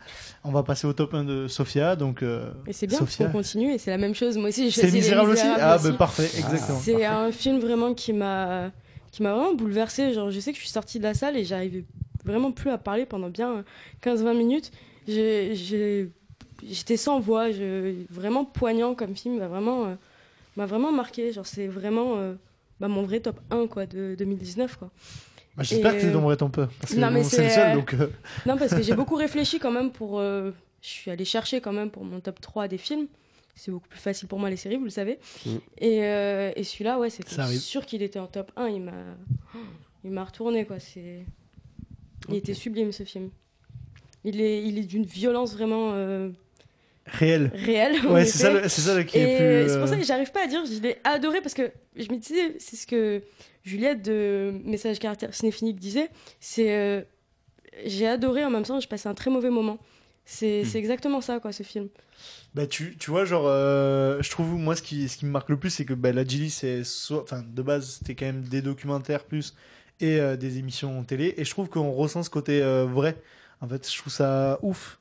On va passer au top 1 de Sophia, donc euh, Et c'est bien, parce Sophia. qu'on continue et c'est la même chose. Moi aussi, j'ai C'est misérable aussi Ah, bah parfait, exactement. C'est un film vraiment qui m'a qui m'a vraiment bouleversée. Genre, je sais que je suis sortie de la salle et j'arrivais vraiment plus à parler pendant bien 15-20 minutes. J'ai- j'ai- J'étais sans voix, je... vraiment poignant comme film, m'a vraiment, euh, m'a vraiment marqué. Genre, c'est vraiment euh, bah, mon vrai top 1 quoi, de 2019. Quoi. Bah, J'espère que c'est euh, ton vrai ton peu. Parce que non, mais c'est le seul, euh, donc. euh, [laughs] Non, parce que j'ai [laughs] beaucoup réfléchi quand même pour. euh, je suis allée chercher quand même pour mon top 3 des films. C'est beaucoup plus facile pour moi les séries, vous le savez. Mm. Et, euh, et celui-là, ouais, c'était sûr qu'il était en top 1. Il m'a, il m'a retourné, quoi. C'est... Il était sublime ce film. Il est, il est d'une violence vraiment. euh, Réel. réel. Ouais, c'est ça, le- c'est ça le qui est plus. c'est pour ça euh, que j'arrive pas à dire, je l'ai adoré parce que je me disais, c'est ce que Juliette de Message Caractère Cinéphinique disait, c'est euh, j'ai adoré en même temps, j'ai passé un très mauvais moment. C'est Hmm. c'est exactement ça, quoi, ce film. Bah tu, tu vois genre euh, je trouve moi ce qui ce qui me marque le plus c'est que bah, la Gilly c'est soit enfin de base c'était quand même des documentaires plus et euh, des émissions télé et je trouve qu'on ressent ce côté euh, vrai en fait je trouve ça ouf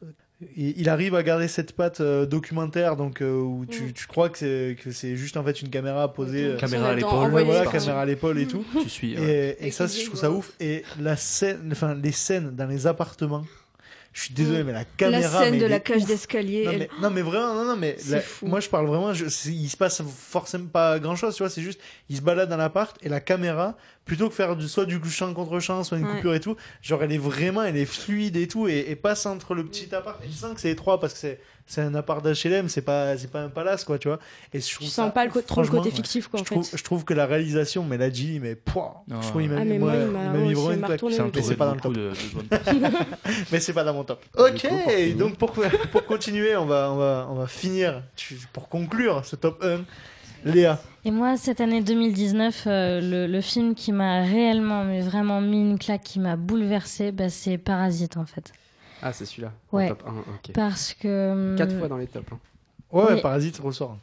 il arrive à garder cette patte euh, documentaire donc euh, où tu, tu crois que c'est que c'est juste en fait une caméra posée euh, Caméra à l'épaule. voilà caméra à l'épaule et tout Tu suis. et, ouais. et ça, je trouve ça ouf. Et la scène, enfin, les scènes dans les appartements, je suis désolé, mais la La caméra. scène mais de la cage d'escalier. Non elle- mais, non mais vraiment non non mais la- moi je parle vraiment je, il se passe forcément pas grand chose tu vois c'est juste il se balade dans l'appart et la caméra plutôt que faire du soit du champ contre champ soit une Ouais. coupure et tout genre elle est vraiment elle est fluide et tout et, et passe entre le petit appart et je sens que c'est étroit parce que c'est c'est un appart d'HLM c'est pas c'est pas un palace quoi tu vois et je Je trouve sens ça pas le trop le côté fictif, quoi, je en trouve, fait. je trouve que la réalisation mais la G mais pouah, Ah je trouve il m'a Ah, mis, mais moi, il m'a- une claque mais c'est pas dans le top de, de bonnes [laughs] personnes. [laughs] mais c'est pas dans mon top. Ok, coup, donc pour, pour continuer, on va, on, va, on va finir, pour conclure ce top 1. Léa, Et moi, cette année 2019, euh, le, le film qui m'a réellement, mais vraiment mis une claque, qui m'a bouleversée, bah, c'est Parasite en fait. Ah, c'est celui-là. Ouais. top 1, ok. Parce que. Quatre fois dans les tops. hein. ouais, ouais, Oui. Parasite ressort.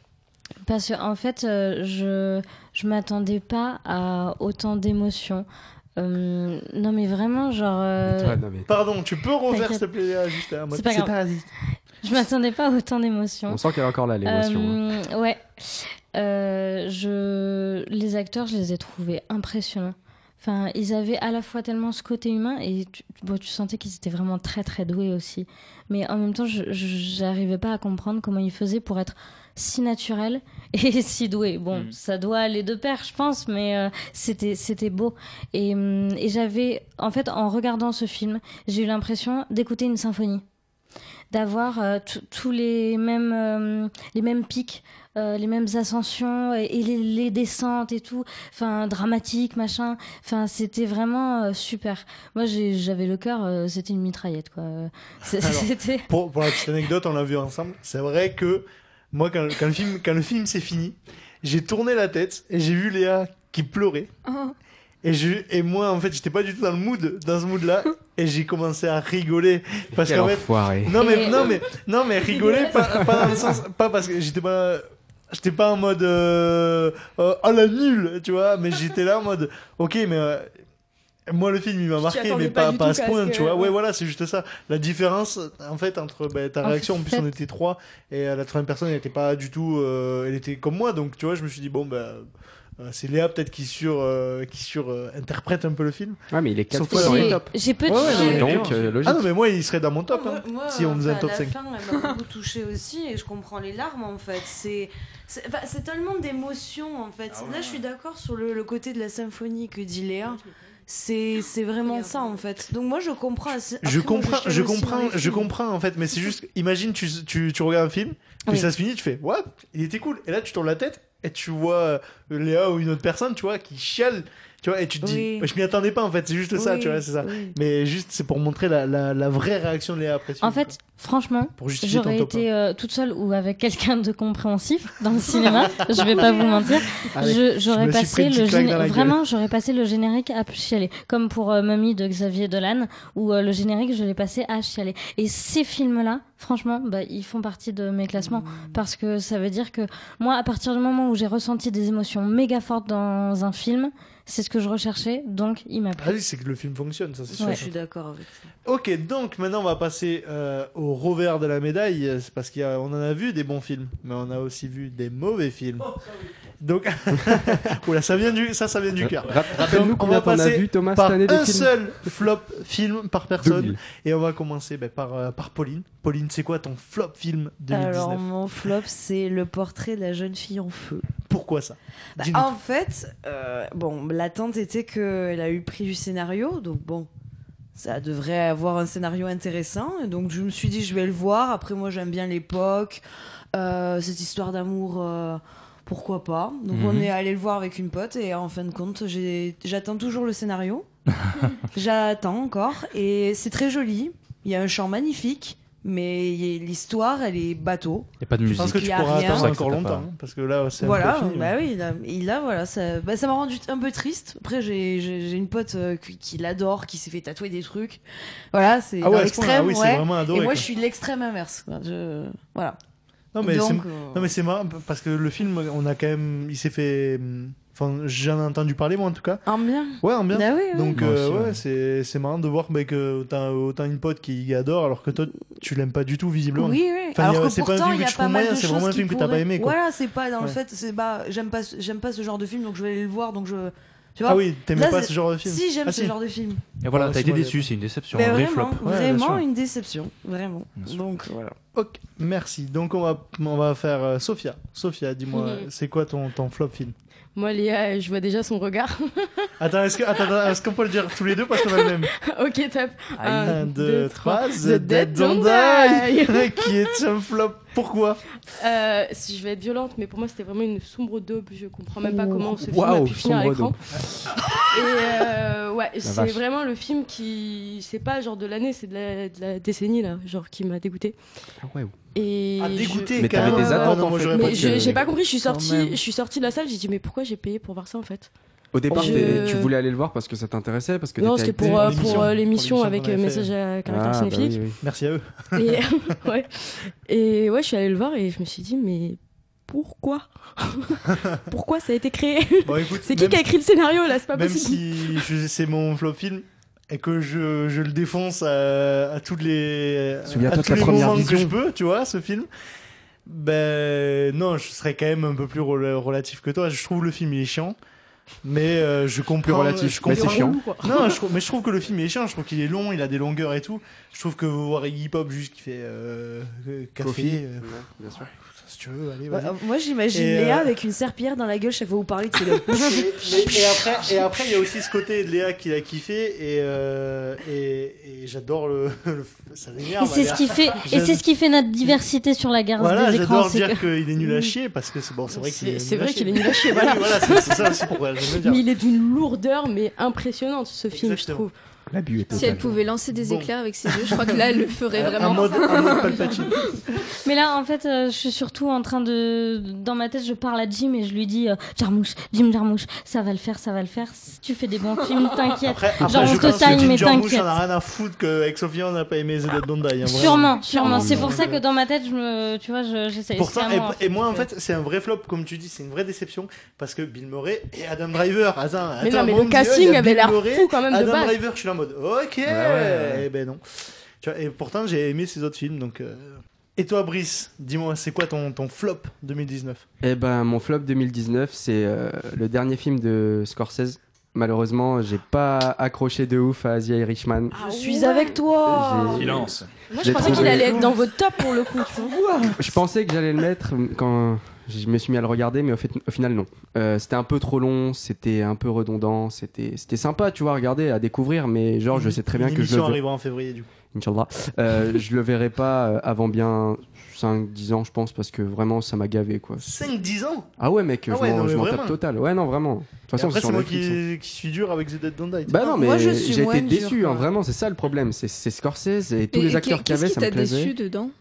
Parce que en fait, euh, je je m'attendais pas à autant d'émotions. Euh, non mais vraiment, genre. euh, Toi, non, mais Pardon, tu peux refaire s'il te plaît, juste un mode. C'est pas grave. Parasite. Je m'attendais pas à autant d'émotions. on sent qu'elle est encore là, l'émotion. hein. Euh, ouais. Euh, je... Les acteurs, je les ai trouvés impressionnants. Enfin, ils avaient à la fois tellement ce côté humain et tu, bon, tu sentais qu'ils étaient vraiment très très doués aussi. Mais en même temps, je j'arrivais pas à comprendre comment ils faisaient pour être si naturels [laughs] et si doués. Bon, Mm. ça doit aller de pair, je pense, mais euh, c'était c'était beau. Et, hum, et j'avais, en fait, en regardant ce film, j'ai eu l'impression d'écouter une symphonie d'avoir euh, tous les mêmes euh, les mêmes pics euh, les mêmes ascensions et, et les, les descentes et tout enfin dramatique machin enfin c'était vraiment super moi j'avais le cœur c'était une mitraillette quoi [laughs] Alors, Pour, pour la petite anecdote, on l'a vu ensemble. C'est vrai que moi, quand, quand le film, quand le film s'est fini, j'ai tourné la tête et j'ai vu Léa qui pleurait. Oh. Et, je, et moi, en fait, j'étais pas du tout dans le mood, dans ce mood-là, [laughs] et j'ai commencé à rigoler. Parce qu'en fait, enfoiré. Non mais non mais non mais rigoler [laughs] pas, pas dans le sens pas parce que j'étais pas j'étais pas en mode euh, euh, oh la nulle tu vois. Mais j'étais là en mode ok mais euh, moi le film il m'a marqué mais pas pas, pas à ce point tu vois. Ouais voilà c'est juste ça. La différence en fait entre bah, ta En réaction en plus fait- on était trois et euh, la troisième personne elle était pas du tout euh, elle était comme moi donc tu vois je me suis dit bon bah c'est Léa peut-être qui sur euh, qui sur euh, interprète un peu le film Ouais, mais il est quatre Sauf fois que dans les j'ai tops. j'ai peu de Ouais, Donc, euh, logique. ah non mais moi il serait dans mon top hein, Moi, si on faisait un top la 5 fin, elle m'a beaucoup touchée aussi et je comprends les larmes en fait. C'est tellement d'émotions en fait. Là, je suis d'accord sur le, le côté de la symphonie que dit Léa. C'est c'est vraiment ça en fait. Donc moi je comprends. assez- je après, moi, comprends, je comprends, je comprends en fait, mais c'est juste, imagine, tu, tu, tu regardes un film, puis Oui. ça se finit, tu fais, what, il était cool, et là tu tournes la tête, et tu vois euh, Léa ou une autre personne, tu vois, qui chiale, tu vois, et tu te dis, Oui. Je m'y attendais pas en fait, c'est juste ça, Oui, tu vois, c'est ça. oui. Mais juste, c'est pour montrer la, la, la vraie réaction de Léa après. en fait franchement j'aurais été euh, toute seule ou avec quelqu'un de compréhensif dans le cinéma je vais pas vous mentir [laughs] j'aurais passé le géné- vraiment j'aurais passé le générique à chialer comme pour euh, Mummy de Xavier Dolan où euh, le générique je l'ai passé à chialer et ces films là franchement bah, ils font partie de mes classements Mmh. parce que ça veut dire que moi à partir du moment où j'ai ressenti des émotions méga fortes dans un film c'est ce que je recherchais donc il m'a plu Ah oui, c'est que le film fonctionne, ça c'est sûr. Ouais. Je suis d'accord avec ça. Ok, donc maintenant on va passer euh, au revers de la médaille, euh, c'est parce qu'on en a vu des bons films, mais on a aussi vu des mauvais films. Donc, [laughs] oula, ça vient du, ça, ça vient du cœur. Ra- Rappelle-nous on passer vu, Thomas, par cette année des un films seul flop film par personne, 2000. et on va commencer ben, par euh, par Pauline. Pauline, c'est quoi ton flop film 2019 Alors mon flop c'est le portrait de la jeune fille en feu. Pourquoi ça Bah, en fait, euh, bon, l'attente était qu'elle a eu le prix du scénario, donc bon, ça devrait avoir un scénario intéressant. Et donc je me suis dit, je vais le voir. Après, moi, j'aime bien l'époque, euh, cette histoire d'amour. euh, pourquoi pas Donc on Mhm. est allé le voir avec une pote et en fin de compte j'attends toujours le scénario. [laughs] j'attends encore et c'est très joli. Il y a un chant magnifique, mais l'histoire, elle est bateau. Y a pas de Je pense que Il tu y a pourras rien. attendre encore longtemps, hein, parce que là, c'est un Voilà, peu fini. bah oui, là, et là, voilà, ça bah, ça m'a rendu un peu triste. Après, j'ai une pote euh, qui, qui l'adore, qui s'est fait tatouer des trucs. Voilà, c'est Ah ouais, ce l'extrême. point-là, ah oui, ouais. vraiment adoré, Et moi, quoi. je suis l'extrême inverse. quoi. Je... Voilà. Non mais, c'est... Euh, non mais c'est marrant parce que le film on a quand même il s'est fait enfin j'en ai entendu parler moi en tout cas En bien ouais en bien oui, oui. donc euh, aussi, ouais, ouais. c'est c'est marrant de voir bah, que t'as autant une pote qui adore alors que toi tu l'aimes pas du tout visiblement Oui, oui. Enfin, a- Alors que c'est pas un pourtant, film il y que a tu pas trouves moyen de c'est vraiment un film que t'as pas aimé quoi Voilà, c'est pas dans le fait, c'est bah, j'aime pas, ce- j'aime pas ce genre de film, donc je vais aller le voir, donc je. Tu vois Ah oui, t'aimais Là, pas ce genre de film Si, j'aime Ah, ce si. genre de film. Et voilà, Ah, t'as été déçu, c'est une déception, Mais un vrai vraiment, flop. Vraiment une déception, vraiment. Donc voilà. Ok, merci. Donc on va, on va faire euh, Sophia. Sophia, dis-moi, c'est quoi ton, ton flop film? Moi, Léa, je vois déjà son regard. [laughs] Attends, est-ce que- attends, attends, est-ce qu'on peut le dire tous les deux parce qu'on a le même [laughs] ok, top. Un, deux, trois. The Dead Don't Die. [laughs] Qui est un flop. Pourquoi Euh, si je vais être violente, mais pour moi c'était vraiment une sombre daube. Je comprends même pas comment ce film Waouh, a pu finir à l'écran. Et euh, ouais, c'est vraiment le film qui, c'est pas genre de l'année, c'est de la, de la décennie là, genre qui m'a dégoûté. Ah ouais. Et Ah, je- dégoûté Mais t'avais des attentes, Ah, non, en moi, fait. j'ai pas compris, je suis sortie, je suis sortie de la salle, j'ai dit mais pourquoi j'ai payé pour voir ça en fait? Au départ, Je- tu voulais aller le voir parce que ça t'intéressait parce que Non, c'était pour, euh, pour euh, pour l'émission avec euh, message à caractère Ah, bah cinéphilique. oui, oui. Merci à eux. Et, [laughs] ouais. et ouais, je suis allée le voir et je me suis dit, mais pourquoi [laughs] Pourquoi ça a été créé Bon, [laughs] C'est qui qui a écrit le scénario là C'est pas Même possible. si c'est mon flop film et que je, je le défonce à, à toutes les, à tous la les première moments que vision. je peux, tu vois, ce film. Ben non, je serais quand même un peu plus rel- relatif que toi. Je trouve le film il est chiant, mais euh, je comprends. relatif, je mais c'est chiant. Non, je mais je trouve que le film il est chiant. Je trouve qu'il est long, il a des longueurs et tout. Je trouve que voir Iggy Pop juste qui fait euh, euh, café, Coffee. euh, Ouais, bien sûr. Si tu veux, allez, Ouais, vas-y. euh, moi, j'imagine Et, Léa euh, avec une serpillière dans la gueule chaque fois que vous parlez de ses Mais- mais- et après, et après, il y a aussi ce côté de Léa qui l'a kiffé et, euh, et, et j'adore le, [laughs] le- ça Et m'énerve. c'est ce qui fait, [laughs] et c'est ce qui fait notre diversité sur la garde Voilà, des écrans. j'adore c'est dire que- qu'il est nul à chier parce que c'est bon, c'est vrai qu'il C'est- est. c'est nul à vrai chier. qu'il est nul à chier, Oui, voilà. voilà, c'est c'est ça aussi pourquoi j'aime le dire. Mais il est d'une lourdeur mais impressionnante ce film, je trouve. L'abus est Si elle pouvait lancer des Bon. éclairs avec ses yeux, je crois que là, elle le ferait Un vraiment. mode, un mode Palpatine. [laughs] Mais là, en fait, euh, je suis surtout en train de. Dans ma tête, je parle à Jim et je lui dis euh, Jarmouche, Jim Jarmouche, ça va le faire, ça va le faire. Si tu fais des bons films, [laughs] t'inquiète. Après, après Genre, je on te time, Jim mais t'inquiète. en a rien à foutre qu'avec Sophia on n'a pas aimé The Dead Don't Die. hein. Sûrement, sûrement. C'est Non, pour ça que dans ma tête, je me, tu vois, je- j'essaie. Pourtant, c'est à et, moi, en et moi en que- fait, c'est un vrai flop, comme tu dis, c'est une vraie déception parce que Bill Murray et Adam Driver. Attends, Mais non, mais le casting il y a avait l'air fou quand même de Adam. Driver, je suis là en mode ok, ouais. et ben non. Tu vois, et pourtant, j'ai aimé ses autres films donc. euh. Et toi, Brice, dis-moi, c'est quoi ton, ton flop 2019 Eh ben, mon flop 2019, c'est euh, le dernier film de Scorsese. Malheureusement, j'ai pas accroché de ouf à The Irishman. Je suis avec toi. Silence. Moi je pensais qu'il allait être dans votre top pour le coup, tu vois. Je pensais que j'allais le mettre quand je me suis mis à le regarder, mais au, fait- au final, non. Euh, c'était un peu trop long, c'était un peu redondant, c'était c'était sympa, tu vois, à regarder, à découvrir, mais genre, je sais très bien que je L'émission arrivera en février du coup. Inch'Allah. Euh, je le verrai pas euh, avant bien 5-10 ans, je pense, parce que vraiment, ça m'a gavé, quoi. 5-10 ans? Ah ouais, mec, Ah je ouais, m'en non, mais je m'en tape total. Ouais, non, vraiment. De toute façon, Après, c'est moi Netflix, hein. qui, qui suis dur avec The Dead Don't Die. Bah non, mais Moi, je suis j'ai été déçu, hein, vraiment, c'est ça le problème. C'est c'est Scorsese et tous Et- les acteurs qu'il y avait, Qu'est-ce ça qui me t'a plaisait. déçu dedans?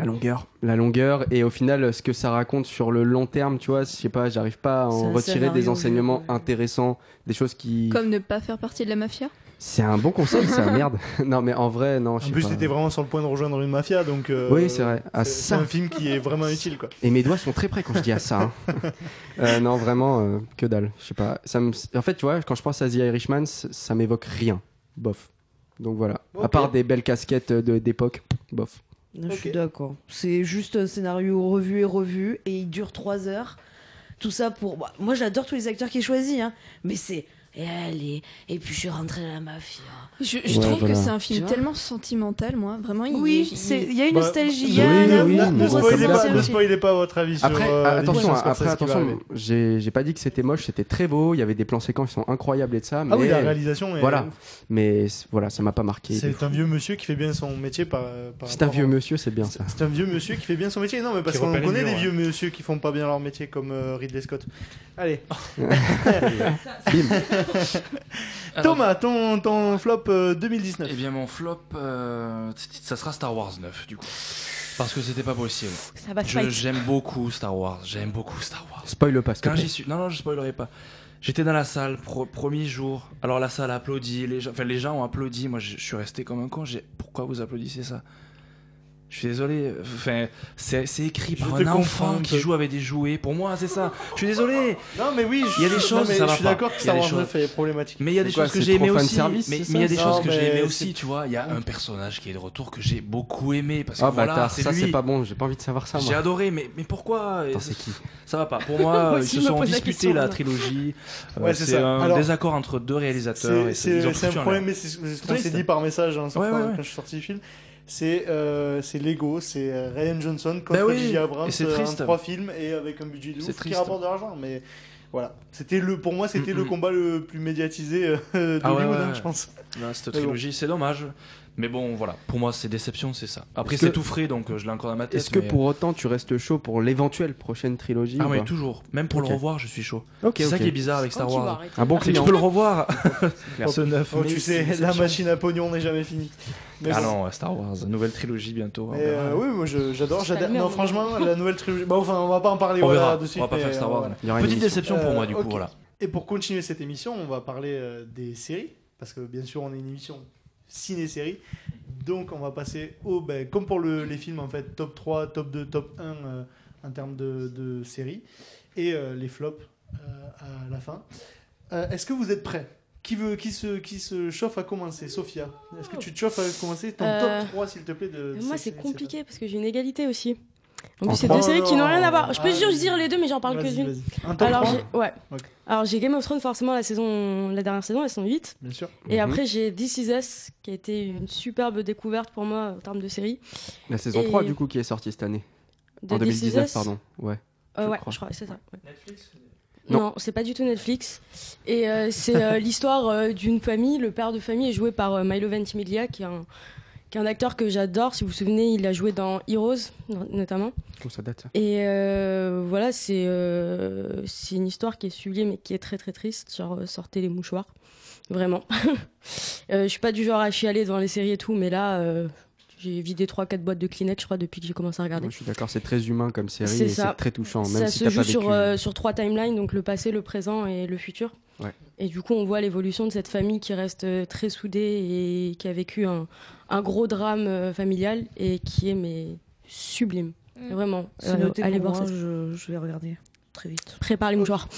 La longueur, la longueur et au final ce que ça raconte sur le long terme, tu vois, je sais pas, j'arrive pas à en retirer des enseignements intéressants, des choses qui. Comme ne pas faire partie de la mafia? C'est un bon conseil, ça, [laughs] merde. non, mais en vrai, non, je En sais plus, t'étais vraiment sur le point de rejoindre une mafia, donc. euh, Oui, c'est vrai. Ah, c'est- un film qui est vraiment [laughs] utile, quoi. Et mes doigts sont très près quand je dis à ça. hein. [laughs] Euh, non, vraiment, euh, que dalle. Je sais pas. Ça me... En fait, tu vois, quand je pense à The Irishman, ça m'évoque rien. Bof. Donc voilà. À part des belles casquettes de- d'époque, bof. Je suis d'accord. C'est juste un scénario revu et revu et il dure 3 heures. Tout ça pour. bah, moi, j'adore tous les acteurs qui est choisi, hein. Mais c'est. Et allez, et puis je suis rentrée dans la mafia. Je, je Ouais, trouve voilà. que c'est un film tellement sentimental, moi. Vraiment, il, Oui, il- c'est- il y a une Bah, nostalgie. oui, a oui, ne, spoilez pas, ça. ne spoilez pas votre avis sur. Après, euh, ah, les attention, hein, après, attention, j'ai j'ai pas dit que c'était moche, c'était très beau, il y avait des plans séquences qui sont incroyables et de ça, mais Ah oui, la réalisation est. voilà. Mais voilà, ça m'a pas marqué. C'est un vieux monsieur qui fait bien son métier par. par C'est un vieux monsieur, c'est bien ça. C'est un vieux monsieur qui fait bien son métier. Non, mais parce qu'on connaît des ouais. vieux monsieur qui font pas bien leur métier comme euh, Ridley Scott. [laughs] Allez. [laughs] Thomas, ton, ton flop euh, 2019. Eh bien, mon flop, euh, ça sera Star Wars 9, du coup. Parce que c'était pas possible. Ça va se Je- fight. J'aime beaucoup Star Wars. J'aime beaucoup Star Wars. Spoil pas, s'il te Quand plaît. j'y suis. Non, non, je spoilerai pas. J'étais dans la salle, pro- premier jour. Alors la salle a applaudi. Les gens, enfin, les gens ont applaudi. Moi, je je suis resté comme un con. J'ai pourquoi vous applaudissez ça? Je suis désolé. Enfin, c'est écrit par un enfant qui joue avec des jouets. Pour moi, c'est ça. Je suis désolé. Non, mais oui, Il y a des je- choses, non, mais ça va je suis d'accord que Star des Wars choses- 9 est problématique. Mais il y a des quoi, choses que j'ai fan aussi. service, mais il y a des Non, choses que j'ai aimées c'est- aussi, tu vois. Il y a un personnage qui est de retour que j'ai beaucoup aimé parce que Ah, voilà, bâtard, ça c'est pas bon, j'ai pas envie de savoir ça, J'ai adoré, mais, mais pourquoi Attends, c'est qui Ça va pas. Pour moi, [laughs] Moi ils se sont disputés la trilogie. Euh, [laughs] Ouais, c'est un Alors, désaccord entre deux réalisateurs. C'est un problème, mais c'est ce qu'on s'est dit par message hein, Ouais, ouais, ouais. quand je suis sorti du film. C'est euh, c'est Lego, c'est euh, Ryan Johnson contre Bah oui. Abrams euh, en triste. trois films et avec un budget de ouf qui triste. rapporte de l'argent. Mais voilà, c'était le pour moi c'était Mm, le mm. combat le plus médiatisé euh, d'Hollywood, Ah ouais, ouais, hein, ouais. je pense. Non, cette bon. trilogie, c'est dommage. Mais bon, voilà. Pour moi, c'est déception, c'est ça. Après, c'est tout frais, donc euh, je l'ai encore dans ma tête. Est-ce que mais- pour autant tu restes chaud pour l'éventuelle prochaine trilogie Ah ou oui, toujours. Même pour le revoir, je suis chaud. Ok, c'est ça qui est bizarre avec Star tu vas Wars. Un bon que client. je peux le revoir. [laughs] Ce neuf, Oh, mais tu sais, la machine à pognon n'est jamais finie. Mais Ah non, Star Wars, nouvelle trilogie bientôt. euh, oui, moi j'adore. J'adore- Non, on franchement, la nouvelle trilogie. Bon, enfin, on va pas en parler on voilà, verra. de suite. on va pas faire Star euh, Wars. voilà. Il y aura une Petite déception pour moi, Euh, du coup, voilà. Et pour continuer cette émission, on va parler euh, des séries, parce que bien sûr on est une émission ciné-série. Donc on va passer au, ben, comme pour le- les films en fait, top 3, top 2, top 1 euh, en termes de, de séries, et euh, les flops euh, à la fin. Est-ce que vous êtes prêts? Qui, veut, qui, se, qui se chauffe à commencer? Sophia, est-ce que tu te chauffes à commencer? Ton top 3 s'il te plaît de, de Moi, ces c'est compliqué parce que j'ai une égalité aussi. Plus, c'est deux séries qui n'ont rien à voir. Je peux Ah, juste dire les deux, mais j'en parle que d'une. Alors, 3 j'ai ouais. Alors, j'ai Game of Thrones forcément la saison, la dernière saison, la saison 8. Bien sûr. Et Mhm. après, j'ai This Is Us, qui a été une superbe découverte pour moi en termes de série. La saison Et- 3 du coup qui est sortie cette année. De En This Is 2019, Us. pardon. Ouais. Euh, je ouais, crois. je crois, c'est ça. ouais. Netflix Non. Non, c'est pas du tout Netflix. Et euh, c'est euh, [laughs] l'histoire euh, d'une famille. Le père de famille est joué par euh, Milo Ventimiglia, qui est, un, qui est un acteur que j'adore. Si vous vous souvenez, il a joué dans Heroes, no- notamment. Oh, ça date. Et euh, voilà, c'est euh, c'est une histoire qui est sublime et qui est très très triste. Genre, euh, sortez les mouchoirs. Vraiment. [laughs] euh, je suis pas du genre à chialer devant les séries et tout, mais là, j'ai vidé 3-4 boîtes de Kleenex, je crois, depuis que j'ai commencé à regarder. Moi, je suis d'accord, c'est très humain comme série C'est et c'est très touchant, même ça si se joue pas sur, vécu. sur trois timelines, donc le passé, le présent et le futur. Ouais. Et du coup, on voit l'évolution de cette famille qui reste très soudée et qui a vécu un, un gros drame euh, familial et qui est mais sublime. Mm. Vraiment. Euh, noté allez pour voir moi, ça. je, je vais regarder très vite. Prépare les mouchoirs.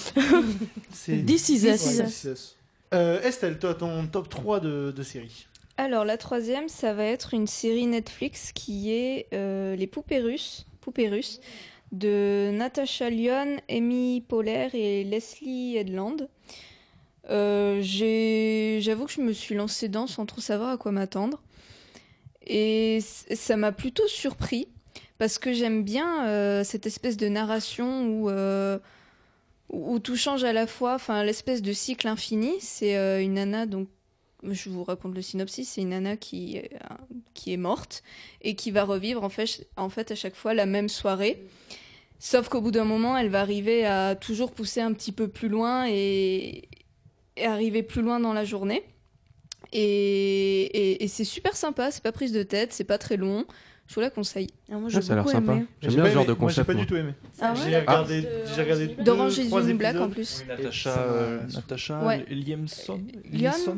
[laughs] C'est Us. Euh, Estelle, toi, ton top 3 de, de séries Alors la troisième, ça va être une série Netflix qui est euh, Les Poupées Russes, Poupées Russes, de Natasha Lyon, Amy Poehler et Leslie Headland. Euh, J'avoue que je me suis lancée dedans sans trop savoir à quoi m'attendre. Et ça m'a plutôt surpris parce que j'aime bien euh, cette espèce de narration où, euh, où tout change à la fois, enfin l'espèce de cycle infini. C'est euh, une nana, donc je vous raconte le synopsis, c'est une nana qui, qui est morte et qui va revivre en fait, en fait à chaque fois la même soirée. Sauf qu'au bout d'un moment, elle va arriver à toujours pousser un petit peu plus loin et arriver plus loin dans la journée. Et, et- et c'est super sympa, c'est pas prise de tête, c'est pas très long. Je vous la conseille. Ah, moi, Ah, ça a l'air sympa. J'aime J'ai bien ce genre de Moi, j'ai concept. pas du tout aimé. Ah ouais J'ai regardé, j'ai regardé deux, D'Orange is the trois New Black épisodes. en plus. Natacha, euh, Natacha Ouais. Liamson Lyon Liamson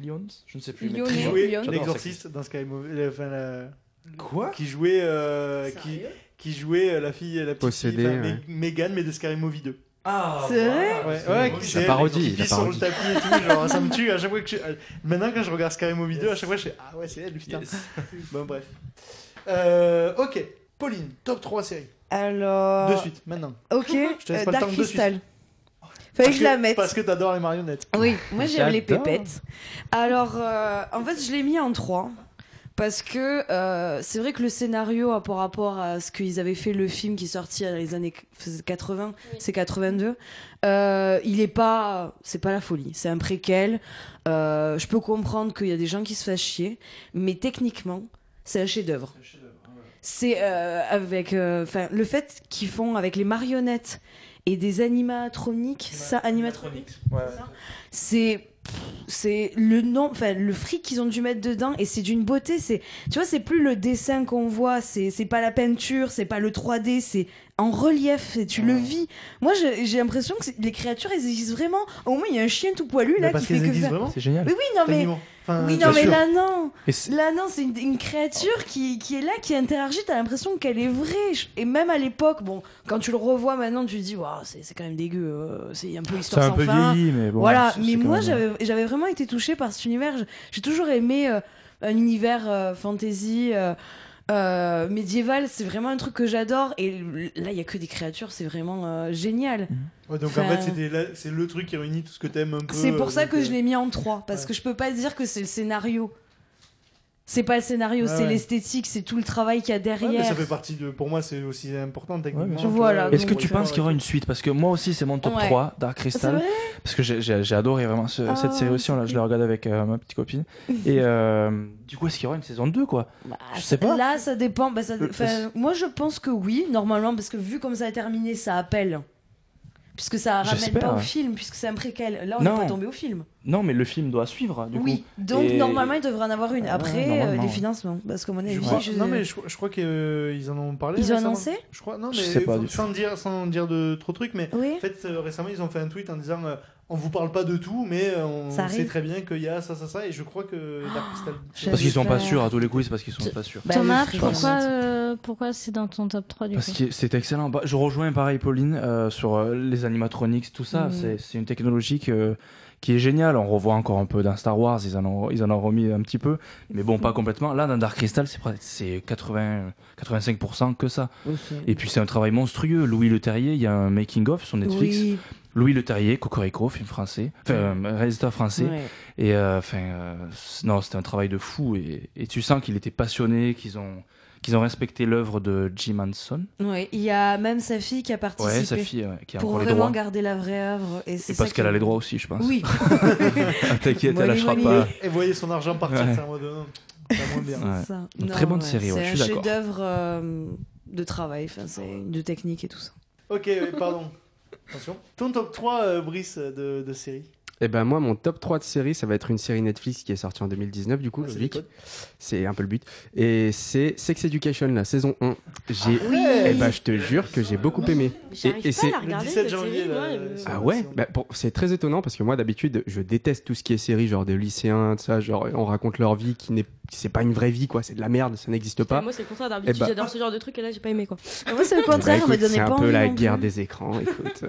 Lyons Je ne sais plus. mais Lyonnais. très Qui jouait Lyon. L'exorciste dans Sky Movie. Enfin, la- Quoi? Qui jouait, euh, qui, qui jouait euh, la fille, la petite Possédée, fille, enfin, ouais. Meg- Megan, mais de Scary Movie 2. Ah, C'est vrai Ouais, ouais, c'est parodie, qui la pisse sur le parodie. tapis et tout, genre ça me tue à chaque fois que je... Maintenant quand je regarde Scary Movie 2, à chaque fois je fais ah ouais c'est elle putain. [laughs] bon bref. Euh, ok, Pauline, top 3 séries. Alors. De suite, maintenant. Ok, [laughs] Je te laisse euh, pas le Dark temps de suite. Crystal. Fallait Parce que je la mette. Parce que t'adores les marionnettes. Oui, moi j'aime les pépettes. Alors, euh, en fait, je l'ai mis en 3. Parce que euh, c'est vrai que le scénario, euh, par rapport à ce qu'ils avaient fait, le film qui est sorti dans les années 80, c'est 82, euh, il est pas. C'est pas la folie. C'est un préquel. Euh, je peux comprendre qu'il y a des gens qui se fassent chier. Mais techniquement, c'est un chef-d'œuvre. C'est euh, avec. euh, Enfin, le fait qu'ils font avec les marionnettes et des animatroniques, ça, animatroniques, c'est c'est le nom, enfin le fric qu'ils ont dû mettre dedans et c'est d'une beauté. C'est, tu vois, c'est plus le dessin qu'on voit, c'est c'est pas la peinture, c'est pas le 3D, c'est en relief et tu le vis. Moi, j'ai j'ai l'impression que c'est- les créatures elles existent vraiment. Au moins, il y a un chien tout poilu là Mais parce qui fait que vraiment C'est génial. Oui, oui, non mais. Enfin, oui, non, mais sûr. là, non. Là, non, c'est une, une créature qui, qui est là, qui interagit. T'as l'impression qu'elle est vraie. Et même à l'époque, bon, quand tu le revois maintenant, tu te dis, Waouh, c'est c'est quand même dégueu. euh, C'est un peu histoire C'est un sans peu fin. vieilli, mais bon, Voilà, mais moi, même- j'avais j'avais vraiment été touchée par cet univers. J'ai toujours aimé euh, un univers euh, fantasy. Euh, euh, médiéval, c'est vraiment un truc que j'adore et là il y a que des créatures, c'est vraiment euh, génial. Ouais, donc en fait, c'est le truc qui réunit tout ce que t'aimes un peu. c'est pour euh, ça donc, que euh, je l'ai mis en 3 parce que je peux pas dire que c'est le scénario. C'est pas le scénario, Ouais, c'est ouais. l'esthétique, c'est tout le travail qu'il y a ouais, derrière. mais ça fait partie de. Pour moi, c'est aussi important techniquement. Voilà, euh, Est-ce que tu penses qu'il y aura une suite? Parce que moi aussi, c'est mon top Ouais. 3, Dark Crystal. Parce que j'ai- adoré vraiment ce- Ah, cette série aussi. on l'a- Je l'ai regardé avec euh, ma petite copine. Et euh, du coup, est-ce qu'il y aura une saison 2 quoi? Bah, Je sais pas. Là, ça dépend. Bah, ça- Euh, moi, je pense que oui, normalement, parce que vu comme ça a terminé, ça appelle. Puisque ça ramène pas au film, puisque c'est un préquel. Là, on n'est pas tombé au film. Non, mais le film doit suivre du oui, coup. donc Et- normalement, il devrait en avoir une. Après, euh, les financements. Parce qu'à mon avis, Je crois- je- Non, mais je, je crois qu'ils en ont parlé. Ils ont annoncé Je crois, non, mais Je sais pas sans, dire, sans dire de trop de trucs, mais Oui. en fait, euh, récemment, ils ont fait un tweet en disant euh, on vous parle pas de tout, mais euh, on Ça sait très bien qu'il y a ça, ça, ça, et je crois que Dark Crystal. Parce qu'ils sont pas sûrs à tous les coups, c'est parce qu'ils sont pas sûrs. Bah, Thomas, fric, pourquoi, euh, pourquoi c'est dans ton top 3 du Parce coup que c'est excellent. Bah, Je rejoins pareil Pauline euh, sur euh, les animatronics, tout ça. Mhm. C'est- une technologie que- qui est géniale. On revoit encore un peu dans Star Wars, ils en ont, ils en ont remis un petit peu, mais bon, pas complètement. Là, dans Dark Crystal, c'est presque- c'est 80, 85% que ça. Et puis c'est un travail monstrueux. Louis Le Terrier, il y a un making of sur Netflix. Oui. Louis Le Terrier, Cocorico, film français, enfin euh, réalisateur français. Ouais. Et euh, enfin, euh, non, c'était un travail de fou. Et, et tu sens qu'il était passionné, qu'ils ont, qu'ils ont respecté l'œuvre de Jim Henson. Ouais, il y a même sa fille qui a participé. Ouais, sa fille, ouais, qui a pour les vraiment droits. garder la vraie œuvre. Et, c'est Et parce qu'elle a les droits aussi, je pense. Oui. [laughs] T'inquiète, elle lâchera pas. Et voyez son argent partir, Ouais. c'est en mode. c'est moins bien. Ouais. C'est ça. Une Non, très bonne ouais, série, ouais, je suis C'est un d'accord. chef-d'œuvre euh, de travail, enfin, c'est de technique et tout ça. Ok, pardon. Attention. Ton top 3, euh, Brice, de, de série Et ben moi, mon top 3 de série, ça va être une série Netflix qui est sortie en 2019, du coup, Ah, c'est logique. C'est un peu le but. Et c'est Sex Education, la saison 1. J'ai, oui eh ben, je te jure que j'ai beaucoup aimé. Pas la regarder, Le 17 cette janvier, série, là, euh, Ah ouais? bah, C'est très étonnant parce que moi d'habitude je déteste tout ce qui est série genre des lycéens, de ça, genre on raconte leur vie qui n'est c'est pas une vraie vie quoi, c'est de la merde, ça n'existe pas. Moi, c'est le contraire. Eh D'habitude, ben- j'adore ce genre de truc et là, j'ai pas aimé quoi. Moi, c'est le Bah, contraire, on écoute, donné c'est un peu la guerre des écrans. [laughs] écoute.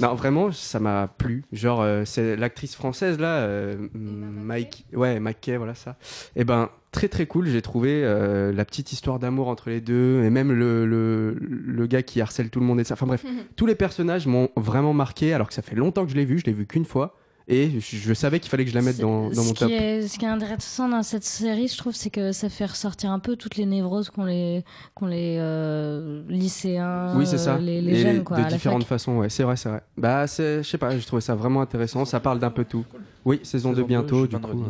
non, vraiment, ça m'a plu. Genre, euh, c'est l'actrice française là, euh, Mike, ouais, McKay, voilà ça. Et ben, très très cool. J'ai trouvé euh, la petite histoire d'amour entre les deux et même le, le, le gars qui harcèle tout le monde et ça. Enfin bref, [laughs] tous les personnages m'ont vraiment marqué. Alors que ça fait longtemps que je l'ai vu, je l'ai vu qu'une fois. Et je, je savais qu'il fallait que je la mette dans, dans ce mon qui top. Est, ce qui est intéressant dans cette série, je trouve, c'est que ça fait ressortir un peu toutes les névroses qu'ont les, qu'ont les euh, lycéens, Oui, c'est ça. euh, les, jeunes, quoi, de différentes fac. façons, ouais, c'est vrai, c'est vrai. Bah, c'est, je sais pas, j'ai trouvé ça vraiment intéressant. Ça parle d'un peu tout. Oui, saison, Saison 2 deux, bientôt, je- du coup. ouais.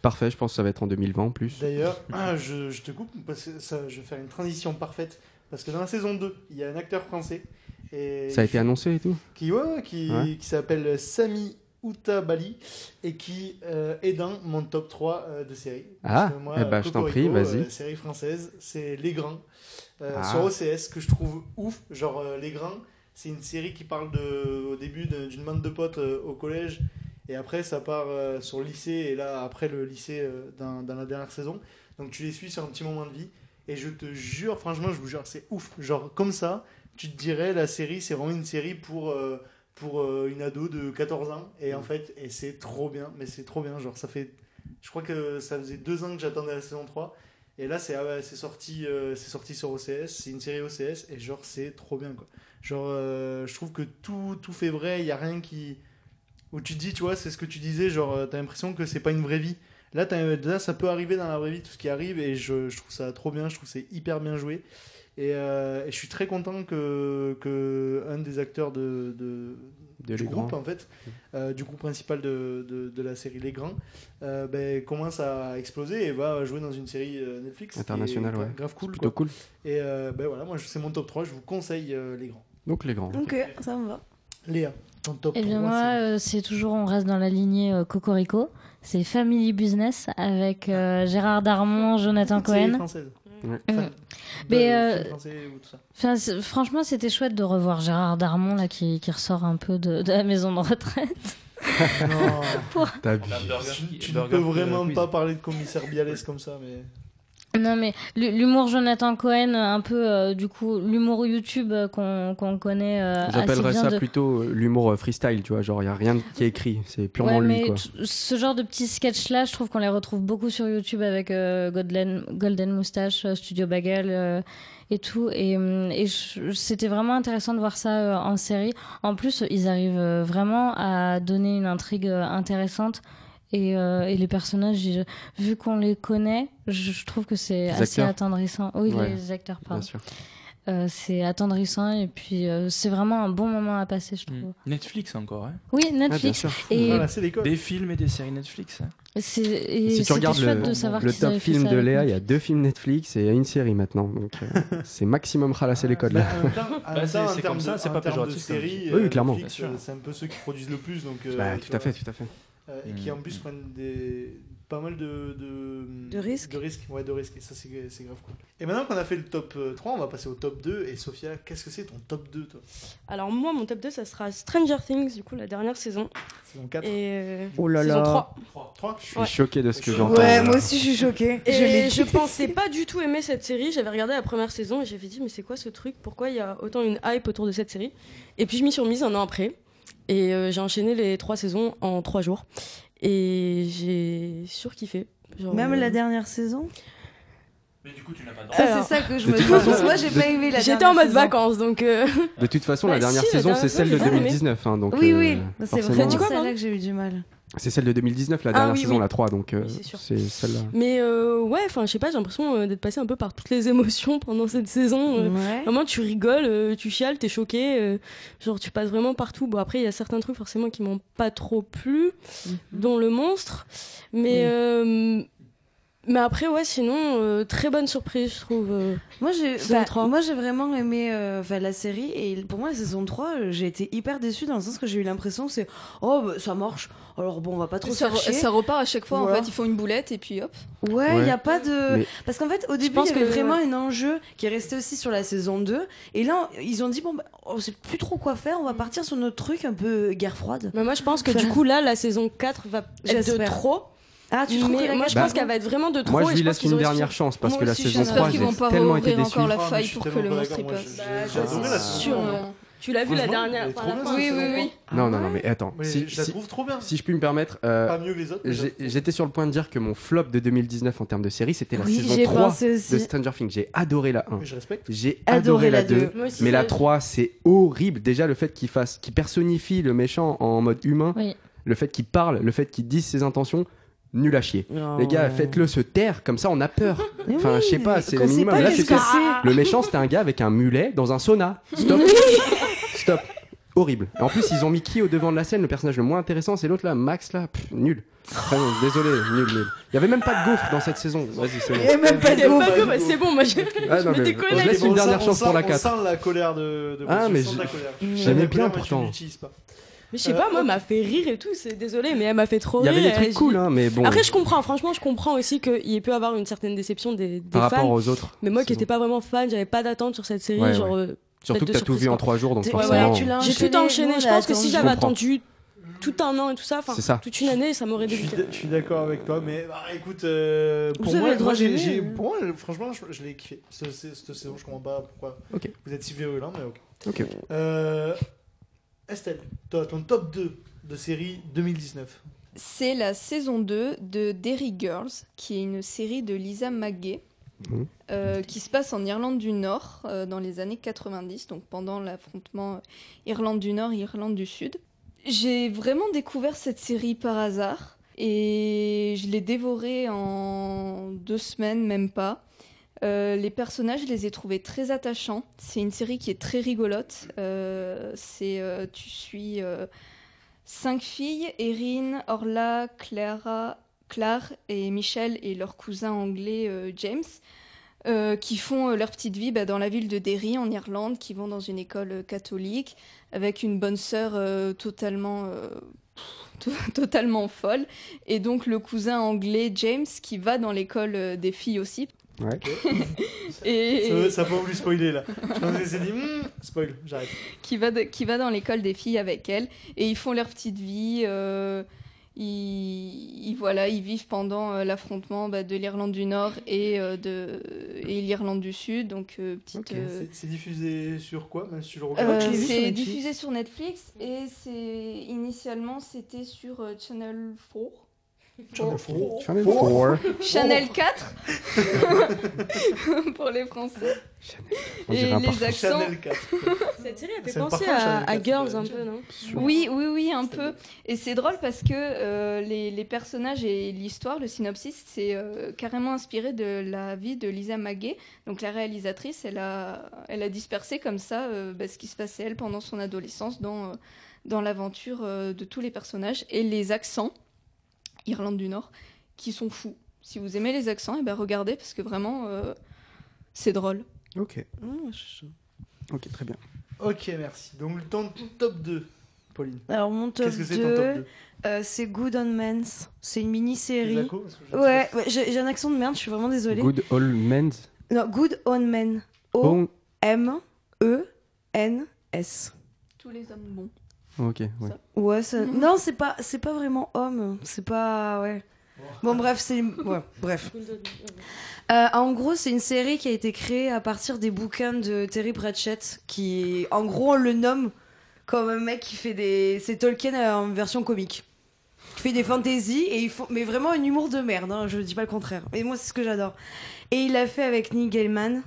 Parfait, je pense que ça va être en 2020 en plus. D'ailleurs, [clears throat] ah, je, je te coupe parce que ça, je vais faire une transition parfaite. Parce que dans la saison 2, il y a un acteur français. Et Ça a été annoncé et tout? Qui, ouais, qui, Ouais. qui s'appelle Sami Outabali et qui euh, est dans mon top 3 euh, de série. Ah, moi, eh ben, je t'en prie, vas-y. euh, série française, c'est Les Grands Ah. sur OCS que je trouve ouf. Genre, Les Grands, c'est une série qui parle de, au début d'une bande de potes au collège et après ça part sur le lycée et là après le lycée dans, dans la dernière saison. Donc tu les suis sur un petit moment de vie et je te jure, franchement, je vous jure, c'est ouf. Genre, comme ça, tu te dirais la série, c'est vraiment une série pour. euh, pour euh, une ado de 14 ans. Et en fait et c'est trop bien. Mais c'est trop bien. Genre ça fait je crois que ça faisait deux ans que j'attendais la saison 3 et là c'est ah sorti euh, c'est sorti sur OCS c'est une série OCS et genre c'est trop bien quoi. Genre euh, je trouve que tout tout fait vrai. Il y a rien qui où tu te dis tu vois c'est ce que tu disais genre t'as l'impression que c'est pas une vraie vie. Là, là ça peut arriver dans la vraie vie tout ce qui arrive. Et je, je trouve ça trop bien. Je trouve c'est hyper bien joué et, euh, et je suis très content que, que un des acteurs de, de, De du Les groupe Grands. en fait euh, du groupe principal de, de, de la série Les Grands euh, ben, commence à exploser et va jouer dans une série Netflix Internationale, ouais. grave cool plutôt quoi. cool. et euh, ben voilà moi c'est mon top 3 je vous conseille euh, Les Grands Donc les grands. Ok, ça me va. Léa Ton top Eh bien 3, moi, c'est- euh, toujours, on reste dans la lignée euh, Cocorico. C'est Family Business avec euh, Gérard Darmon, Jonathan Cohen. française. Ouais. Enfin, Mais de- euh, ou tout ça. franchement, c'était chouette de revoir Gérard Darmon là, qui, qui ressort un peu de, de la maison de retraite. [laughs] Non. Pour- Tu, tu ne peux vraiment Quiz. pas parler de commissaire Bialès comme ça, mais. Non mais l'humour Jonathan Cohen, un peu euh, du coup l'humour YouTube euh, qu'on qu'on connaît euh, J'appellerais ça de- plutôt euh, l'humour euh, freestyle, tu vois. Genre, il n'y a rien qui est écrit, c'est purement Ouais, lui, mais quoi. ce genre de petits sketchs là, je trouve qu'on les retrouve beaucoup sur YouTube avec euh, Golden, Golden Moustache, euh, Studio Bagel euh, et tout. Et, et je- c'était vraiment intéressant de voir ça euh, en série. En plus, ils arrivent euh, vraiment à donner une intrigue euh, intéressante. Et, euh, et les personnages, vu qu'on les connaît, je, je trouve que c'est assez acteurs attendrissant. Oui, Ouais, les acteurs, Bien pardon. sûr. Euh, c'est attendrissant et puis euh, c'est vraiment un bon moment à passer, je trouve. Mm. Netflix encore, hein Oui, Netflix. et Voilà, c'est l'école. Des films et des séries Netflix. hein. et Si tu regardes le, de savoir le qu'ils top film de Léa, il y a deux films Netflix et une série maintenant. Donc euh, [laughs] c'est maximum ralassé les codes Bah, là. Bah, c'est- comme ça, c'est pas péjoratif, comme séries, Oui, clairement. C'est un peu ceux qui produisent le plus. Donc, euh, Bah, tout à fait, tout à fait. Euh, et qui en plus prennent des pas mal de de, De risques. de risques ouais de risques et ça c'est c'est grave cool et maintenant qu'on a fait le top euh, 3 on va passer au top 2 et Sophia qu'est-ce que c'est ton top 2 toi? Alors moi, mon top 2, ça sera Stranger Things, du coup, la dernière saison. saison 4 Et euh, Oh là saison là. 3. 3 Je suis Ouais. choqué de ce que j'entends. Ouais, là. moi aussi je suis choquée. [laughs] Et je je pensais pas du tout aimer cette série. J'avais regardé la première saison et j'avais dit, mais c'est quoi ce truc? Pourquoi il y a autant une hype autour de cette série? Et puis je m'y suis remise un an après. Et euh, j'ai enchaîné les trois saisons en trois jours. Et j'ai surkiffé. Genre, Même euh, la dernière saison Mais du coup, tu n'as pas Ça, Alors, c'est ça que je de me demande. moi, j'ai de- pas aimé la J'étais dernière en mode saison. vacances, donc. euh, De toute façon, Bah, la [laughs] dernière si, la saison, dernière c'est celle de j'ai bien aimé. 2019. hein, donc, Oui, euh, oui. C'est vraiment Tu pardon que j'ai eu du mal. C'est celle de 2019, la Ah dernière oui, saison, oui. la 3. Donc, euh, c'est sûr. c'est celle-là. Mais euh, ouais, enfin, je sais pas, j'ai l'impression euh, d'être passé un peu par toutes les [laughs] émotions pendant cette saison. euh. Ouais. Vraiment, tu rigoles, euh, tu chiales, t'es choqué. euh, genre, tu passes vraiment partout. Bon, après, il y a certains trucs forcément qui m'ont pas trop plu, dont le monstre. Mais, euh, mais après, ouais, sinon, euh, très bonne surprise, je trouve. euh. Moi j'ai 3. moi j'ai vraiment aimé euh, enfin, la série et pour moi la saison 3 euh, j'ai été hyper déçue dans le sens que j'ai eu l'impression que c'est oh bah, ça marche alors bon on va pas trop ça, re- ça repart à chaque fois, Voilà. en fait, ils font une boulette et puis hop. Ouais, il Ouais. y a pas de Mais- parce qu'en fait au début il y avait que- vraiment un enjeu qui est resté aussi sur la saison 2 et là ils ont dit bon bah, on sait plus trop quoi faire, on va partir sur notre truc un peu guerre froide. Mais moi, je pense que Enfin, du coup, là, la saison 4 va être de trop. Ah, tu trouves mais que la moi, je Bah, pense qu'elle va être vraiment de trop. Moi, je lui laisse une dernière su- chance parce Moi que la saison J'espère 3, qu'ils j'ai vont pas tellement été déçu. encore la Ah, faille pour que le pas monstre passe. je- Bah, c'est sûr. Tu l'as vu la dernière. Oui, oui, oui. Non, non, non, mais attends. Si, je la si- trouve trop bien si je puis me permettre, euh, pas mieux que les autres j'étais sur le point de dire que mon flop de 2019 en termes de série, c'était la Oui, saison j'ai 3 pensé de. Stranger Things. J'ai adoré la 1. bien. Mais je respecte J'ai Adoré adoré la la 2. deux. Moi aussi, Mais la ça- 3, c'est horrible. Déjà, le fait qu'il fasse, qu'il personnifie le méchant en mode humain, Oui. le fait qu'il parle, le fait qu'il dise ses intentions, nul à chier. Les gars, faites-le se taire, comme ça on a peur. Mais Enfin, oui, je sais pas, c'est le minimum. Là, c'est. le méchant, c'était un gars avec un mulet dans un sauna. Stop. [laughs] Stop. Horrible. Et en plus, ils ont mis qui au devant de la scène? Le personnage le moins intéressant, c'est l'autre là, Max là. Pff, nul. Désolé, nul, nul. Il y avait même pas de gaufre dans cette saison. Vas-y, c'est bon. Il y même pas de bah, c'est bon, moi je, Ah, je non, me mais- déconnecte. je laisse une bon, dernière on chance pour la on 4. sent la colère de, de Ah, je mais je- j'aimais bien pourtant. Mais je sais Euh, pas, moi, elle m'a fait rire et tout, c'est désolé, mais elle m'a fait trop Il y rire. avait des trucs cool, hein, mais bon. Après, je comprends, franchement, je comprends aussi qu'il peut y avoir une certaine déception des, des Par fans. rapport aux autres. Mais moi qui n'étais pas vraiment fan, j'avais pas d'attente sur cette série. Ouais, genre, ouais. euh, Surtout que t'as tout vu en. 3 jours, donc Ouais, forcément. ouais, tu l'as J'ai tout enchaîné. Je pense que si j'avais attendu tout un an et tout ça, enfin, C'est ça. toute une année, ça m'aurait Je suis, dégoûté. d- je suis d'accord avec toi, mais bah, écoute, euh, pour Vous avez moi, le droit moi, j'ai- hein. pour moi, franchement, je, je l'ai kiffé. Cette, saison, je comprends pas pourquoi Ok. vous êtes si virulent, mais ok. Ok, ok. Euh, Estelle, toi, ton top 2 de série 2019. C'est la saison 2 de Derry Girls, qui est une série de Lisa McGay, Mhm. euh, qui se passe en Irlande du Nord euh, dans les années 90, donc pendant l'affrontement Irlande du Nord Irlande du Sud. J'ai vraiment découvert cette série par hasard et je l'ai dévorée en deux semaines, même pas. Euh, les personnages, je les ai trouvés très attachants. C'est une série qui est très rigolote. Euh, c'est euh, tu suis cinq filles Erin, Orla, Clara, Claire et Michel et leur cousin anglais James. qui font leur petite vie bah, dans la ville de Derry en Irlande, qui vont dans une école catholique avec une bonne sœur totalement [laughs] to- totalement folle et donc le cousin anglais James qui va dans l'école des filles aussi. Ouais. [laughs] et Ça, ça pas voulu spoiler là. Je pense que c'est dit, Hmm, spoil, j'arrête. qui va, de- qui va dans l'école des filles avec elle et ils font leur petite vie. euh, ils, ils- voilà, ils vivent pendant euh, l'affrontement bah, de l'Irlande du Nord et, euh, de, et l'Irlande du Sud. Donc, euh, petite, euh, c'est- diffusé sur quoi euh, c'est diffusé sur Netflix et c'est initialement c'était sur euh, Channel 4. Channel 4. Channel 4. Channel 4 [laughs] pour les Français. Et les accents. Channel 4. Cette série, elle fait penser à, à 4, Girls un peu, non? Oui, oui, oui, un peu. Et c'est drôle parce que euh, les, les personnages et l'histoire, le synopsis, c'est euh, carrément inspiré de la vie de Lisa Maguet. Donc la réalisatrice, elle a, elle a dispersé comme ça euh, bah, ce qui se passait elle pendant son adolescence dans, euh, dans l'aventure euh, de tous les personnages et les accents, Irlande du Nord, qui sont fous. Si vous aimez les accents, eh ben regardez parce que vraiment, euh, c'est drôle. Ok. Ok, très bien. Ok, merci. Donc le ton top 2, Pauline. Alors mon top Qu'est-ce que c'est 2, ton top 2 euh, c'est Good on Men's. C'est une mini-série. Ouais, ouais, j'ai un accent de merde, je suis vraiment désolée. Good All Men's. Non, Good on Men. O-M-E-N-S. Tous les hommes bons. Ok, ouais. Ouais, ça... non, c'est pas, c'est pas vraiment homme. C'est pas, ouais. Bon, bref, c'est, ouais, [laughs] bref. Euh, en gros, c'est une série qui a été créée à partir des bouquins de Terry Pratchett, qui, en gros, on le nomme comme un mec qui fait des, c'est Tolkien en version comique. Il fait des fantaisies et il faut, mais vraiment un humour de merde. Hein, je dis pas le contraire. Et moi, c'est ce que j'adore. Et il l'a fait avec Neil Gaiman,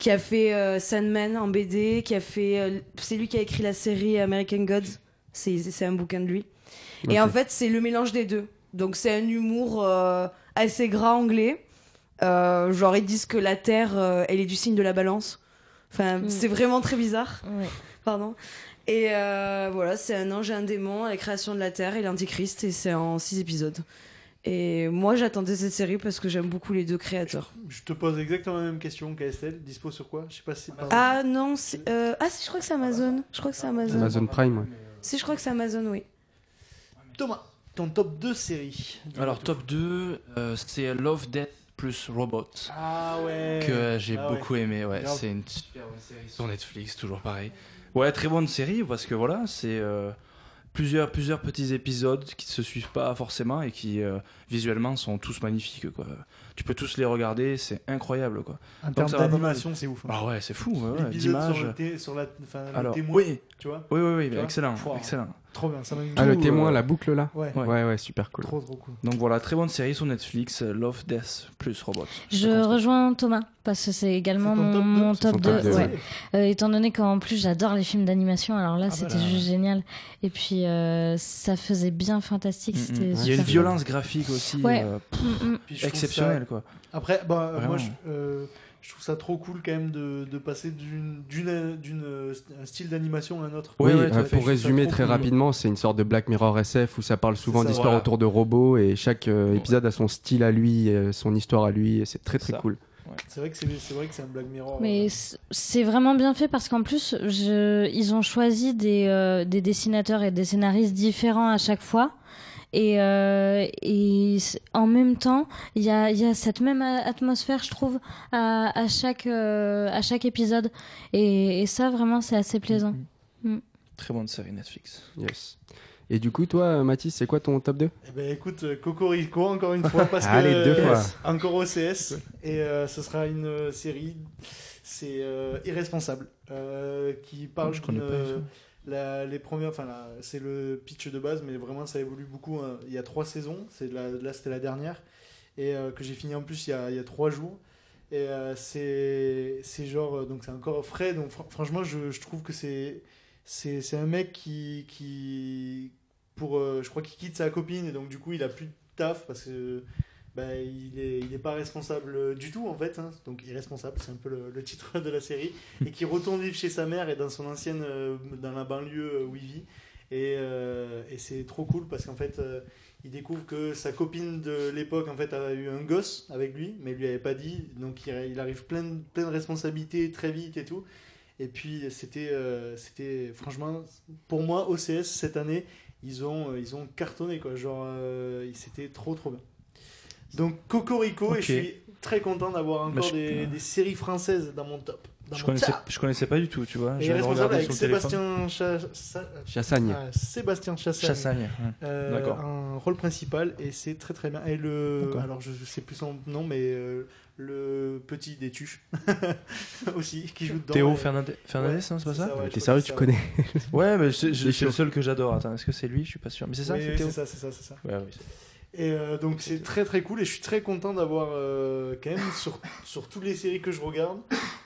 qui a fait euh, Sandman en BD, qui a fait, euh, c'est lui qui a écrit la série American Gods. C'est, un bouquin de lui. Et en fait, c'est le mélange des deux. Donc c'est un humour euh, assez gras anglais. Euh, genre ils disent que la Terre, euh, elle est du signe de la balance. Enfin, Mm. c'est vraiment très bizarre. Ouais. [laughs] Pardon. Et euh, voilà, c'est un ange et un démon, la création de la Terre et l'Antichrist, et c'est en six épisodes. Et moi, j'attendais cette série parce que j'aime beaucoup les deux créateurs. Je te pose exactement la même question qu'Estelle. Dispo sur quoi? Je sais pas si. Ah non, c'est- euh, ah si, je crois que c'est Amazon. Je crois que c'est Amazon. Amazon Prime, ouais. Si, je crois que c'est Amazon, oui. Thomas, ton top 2 série. Alors, top 2, euh, c'est Love, Death plus Robot. Ah ouais. Que j'ai Ah ouais. beaucoup aimé, ouais. C'est une super bonne série sur Netflix, toujours pareil. Ouais, très bonne série parce que voilà, c'est euh, plusieurs, plusieurs petits épisodes qui ne se suivent pas forcément et qui euh, visuellement sont tous magnifiques. Quoi. Tu peux tous les regarder, c'est incroyable. Quoi. En termes d'animation, c'est ouf. hein. Ah ouais, c'est fou, ouais, ouais, sur le, sur la, enfin, le Alors, témoin, oui. Tu vois Oui, oui, excellent, Pouah, excellent. Trop bien, ça m'a mis Ah, le témoin, euh, la boucle là Ouais. Ouais, ouais, super cool. Trop, trop cool. Donc voilà, très bonne série sur Netflix, euh, Love, Death plus Robot. Je rejoins Thomas parce que c'est également top mon, top top 2. deux, ouais. ouais. Euh, étant donné qu'en plus j'adore les films d'animation, alors là Ah bah c'était là. juste génial. Et puis euh, ça faisait bien fantastique. Mm, C'était mm. Il y a une violence graphique aussi euh, Mm, mm. Exceptionnelle. ça- Quoi. Après, bah, euh, moi, je, euh, je trouve ça trop cool quand même de, de passer d'une, d'une, d'une, un style d'animation à un autre. Oui, Ouais, ouais, euh, pour résumer très cool. rapidement, c'est une sorte de Black Mirror SF où ça parle souvent d'histoires voilà. autour de robots et chaque euh, épisode a son style à lui, euh, son histoire à lui et c'est très très Ça. cool. C'est vrai que c'est, vrai que c'est un Black Mirror. Mais c'est vraiment bien fait parce qu'en plus, je, ils ont choisi des, euh, des dessinateurs et des scénaristes différents à chaque fois. Et, euh, et en même temps, il y a, il y a cette même a- atmosphère, je trouve, à, à, chaque, euh, à chaque épisode. Et, et ça, vraiment, c'est assez plaisant. Très bonne série Netflix. Yes. Et du coup, toi, euh, Mathis, c'est quoi ton top 2 Eh ben écoute, euh, Cocorico encore une fois [laughs] parce que Allez, deux euh, fois. encore OCS et euh, ce sera une euh, série, c'est euh, irresponsable euh, qui parle Je connais pas, euh. Les premières, enfin c'est le pitch de base, mais vraiment ça évolue beaucoup. hein. Il y a trois saisons, c'est là c'était la dernière et euh, que j'ai fini en plus il y a, il y a trois jours. Et euh, c'est c'est genre euh, donc c'est encore frais donc fr- franchement je, je trouve que c'est c'est c'est un mec qui qui pour je crois qu'il quitte sa copine et donc du coup il a plus de taf parce que bah, il est il est pas responsable du tout en fait hein. donc irresponsable c'est un peu le, le titre de la série [laughs] et qui retourne vivre chez sa mère et dans son ancienne euh, dans la banlieue euh, où il vit et, euh, et c'est trop cool parce qu'en fait euh, il découvre que sa copine de l'époque en fait a eu un gosse avec lui, mais il lui avait pas dit. Donc il, il arrive plein, de- plein de responsabilités très vite et tout. Et puis c'était, euh, c'était franchement, pour moi, OCS cette année, ils ont, euh, ils ont cartonné quoi. Genre, euh, c'était trop trop bien. Donc Cocorico, et je suis très content d'avoir Bah, encore je- des, des séries françaises dans mon top. Dans Je mon connaissais, top. je connaissais pas du tout, tu vois. J'avais responsable regardé avec sur. Sébastien Cha- Sa- Chassagne. Ah, Sébastien Chassagne. Chassagne. Euh, D'accord. Un rôle principal et c'est très très bien. Et le, alors je sais plus son nom, mais euh, le petit des tuches [laughs] aussi qui joue dedans. Théo Et- Fernandez, Fernandez, Ouais, non, c'est pas ça ouais, T'es sérieux, tu connais [laughs] Ouais, mais c'est le seul que j'adore. Attends, est-ce que c'est lui? Je suis pas sûr. Mais c'est ça, Oui, c'est oui, Théo c'est ça, c'est ça, c'est ça. Ouais, oui, Et euh, donc c'est très très cool et je suis très content d'avoir euh, quand même sur, sur toutes les séries que je regarde,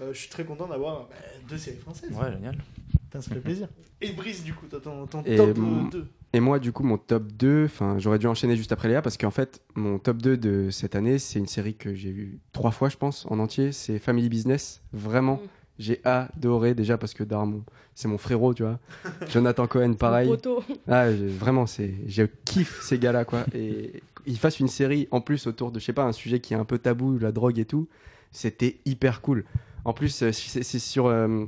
euh, je suis très content d'avoir bah, deux séries françaises. Ouais, génial. Putain, ça fait plaisir. Et Brice du coup, t'as ton, ton Et, top mon- 2. et moi, du coup, mon top 2, enfin, j'aurais dû enchaîner juste après Léa parce qu'en fait, mon top 2 de cette année, c'est une série que j'ai vue trois fois, je pense, en entier. C'est Family Business. Vraiment, j'ai adoré déjà parce que Darmon, c'est mon frérot, tu vois. [laughs] Jonathan Cohen, pareil. poteau. Ah, j'ai- vraiment, c'est, je kiffe ces gars-là, quoi. [laughs] Et ils fassent une série en plus autour de, je sais pas, un sujet qui est un peu tabou, la drogue et tout. C'était hyper cool. En plus, euh, c'est, c'est sur euh,